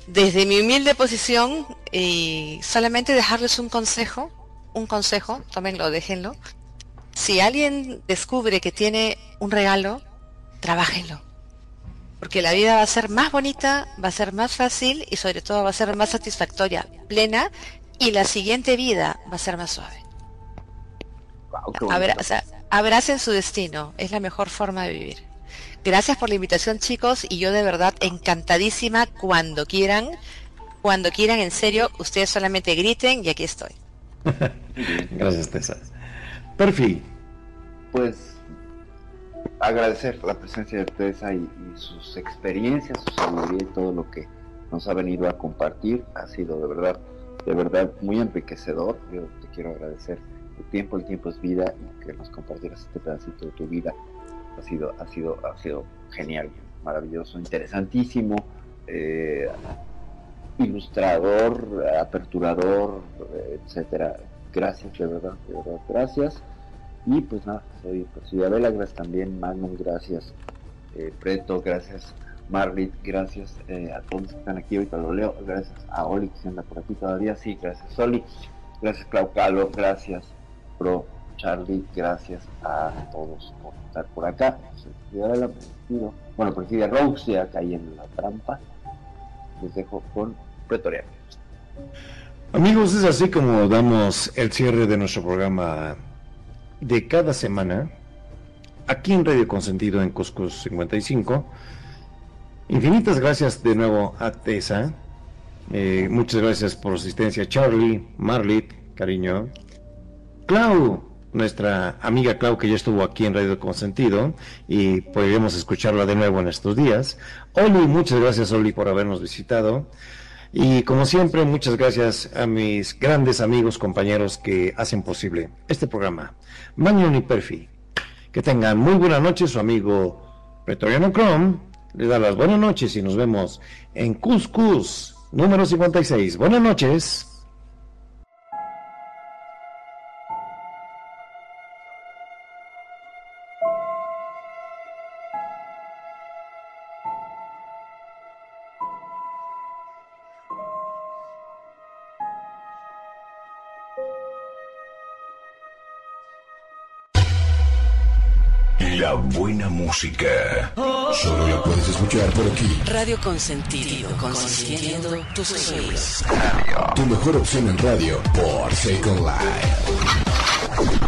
desde mi humilde posición y solamente dejarles un consejo, un consejo, tómenlo, déjenlo. Si alguien descubre que tiene un regalo, trabájenlo porque la vida va a ser más bonita, va a ser más fácil y sobre todo va a ser más satisfactoria, plena y la siguiente vida va a ser más suave. Wow, Abra o sea, abracen su destino, es la mejor forma de vivir. Gracias por la invitación chicos y yo de verdad encantadísima cuando quieran, cuando quieran en serio, ustedes solamente griten y aquí estoy. Gracias Tessa. Perfil. Pues agradecer la presencia de Teresa y, y, sus experiencias, su sabiduría y todo lo que nos ha venido a compartir. Ha sido de verdad, de verdad muy enriquecedor. Yo te quiero agradecer el tiempo, el tiempo es vida y que nos compartieras este pedacito de tu vida. Ha sido, ha sido, ha sido genial, maravilloso, interesantísimo, eh, ilustrador, aperturador, etcétera. Gracias, de verdad, de verdad, gracias. Y pues nada, soy pues, Vela, gracias también, Magnum, gracias, eh, Preto, gracias, Marlit, gracias eh, a todos que están aquí, ahorita lo leo, gracias a Oli que se anda por aquí todavía, sí, gracias Oli, gracias Clau Calo, gracias Pro, Charlie, gracias a todos por estar por acá. Vela, bueno, Presidia Rose ya caí en la trampa, les dejo con Pretoriano. Amigos, es así como damos el cierre de nuestro programa de cada semana aquí en Radio Consentido en Cuscus 55. Infinitas gracias de nuevo a Tessa. Eh, muchas gracias por su asistencia, Charlie, Marlit, cariño. Clau, nuestra amiga Clau, que ya estuvo aquí en Radio Consentido y podremos escucharla de nuevo en estos días. Oli, muchas gracias, Oli, por habernos visitado. Y como siempre, muchas gracias a mis grandes amigos, compañeros que hacen posible este programa. Magnum y Perfi. Que tengan muy buena noche, su amigo Pretoriano Chrome. Le da las buenas noches y nos vemos en Cuscus, número 56. Buenas noches. Música. Solo la puedes escuchar por aquí. Radio Consentido, consintiendo tus oídos. Tu mejor opción en radio por Second Life.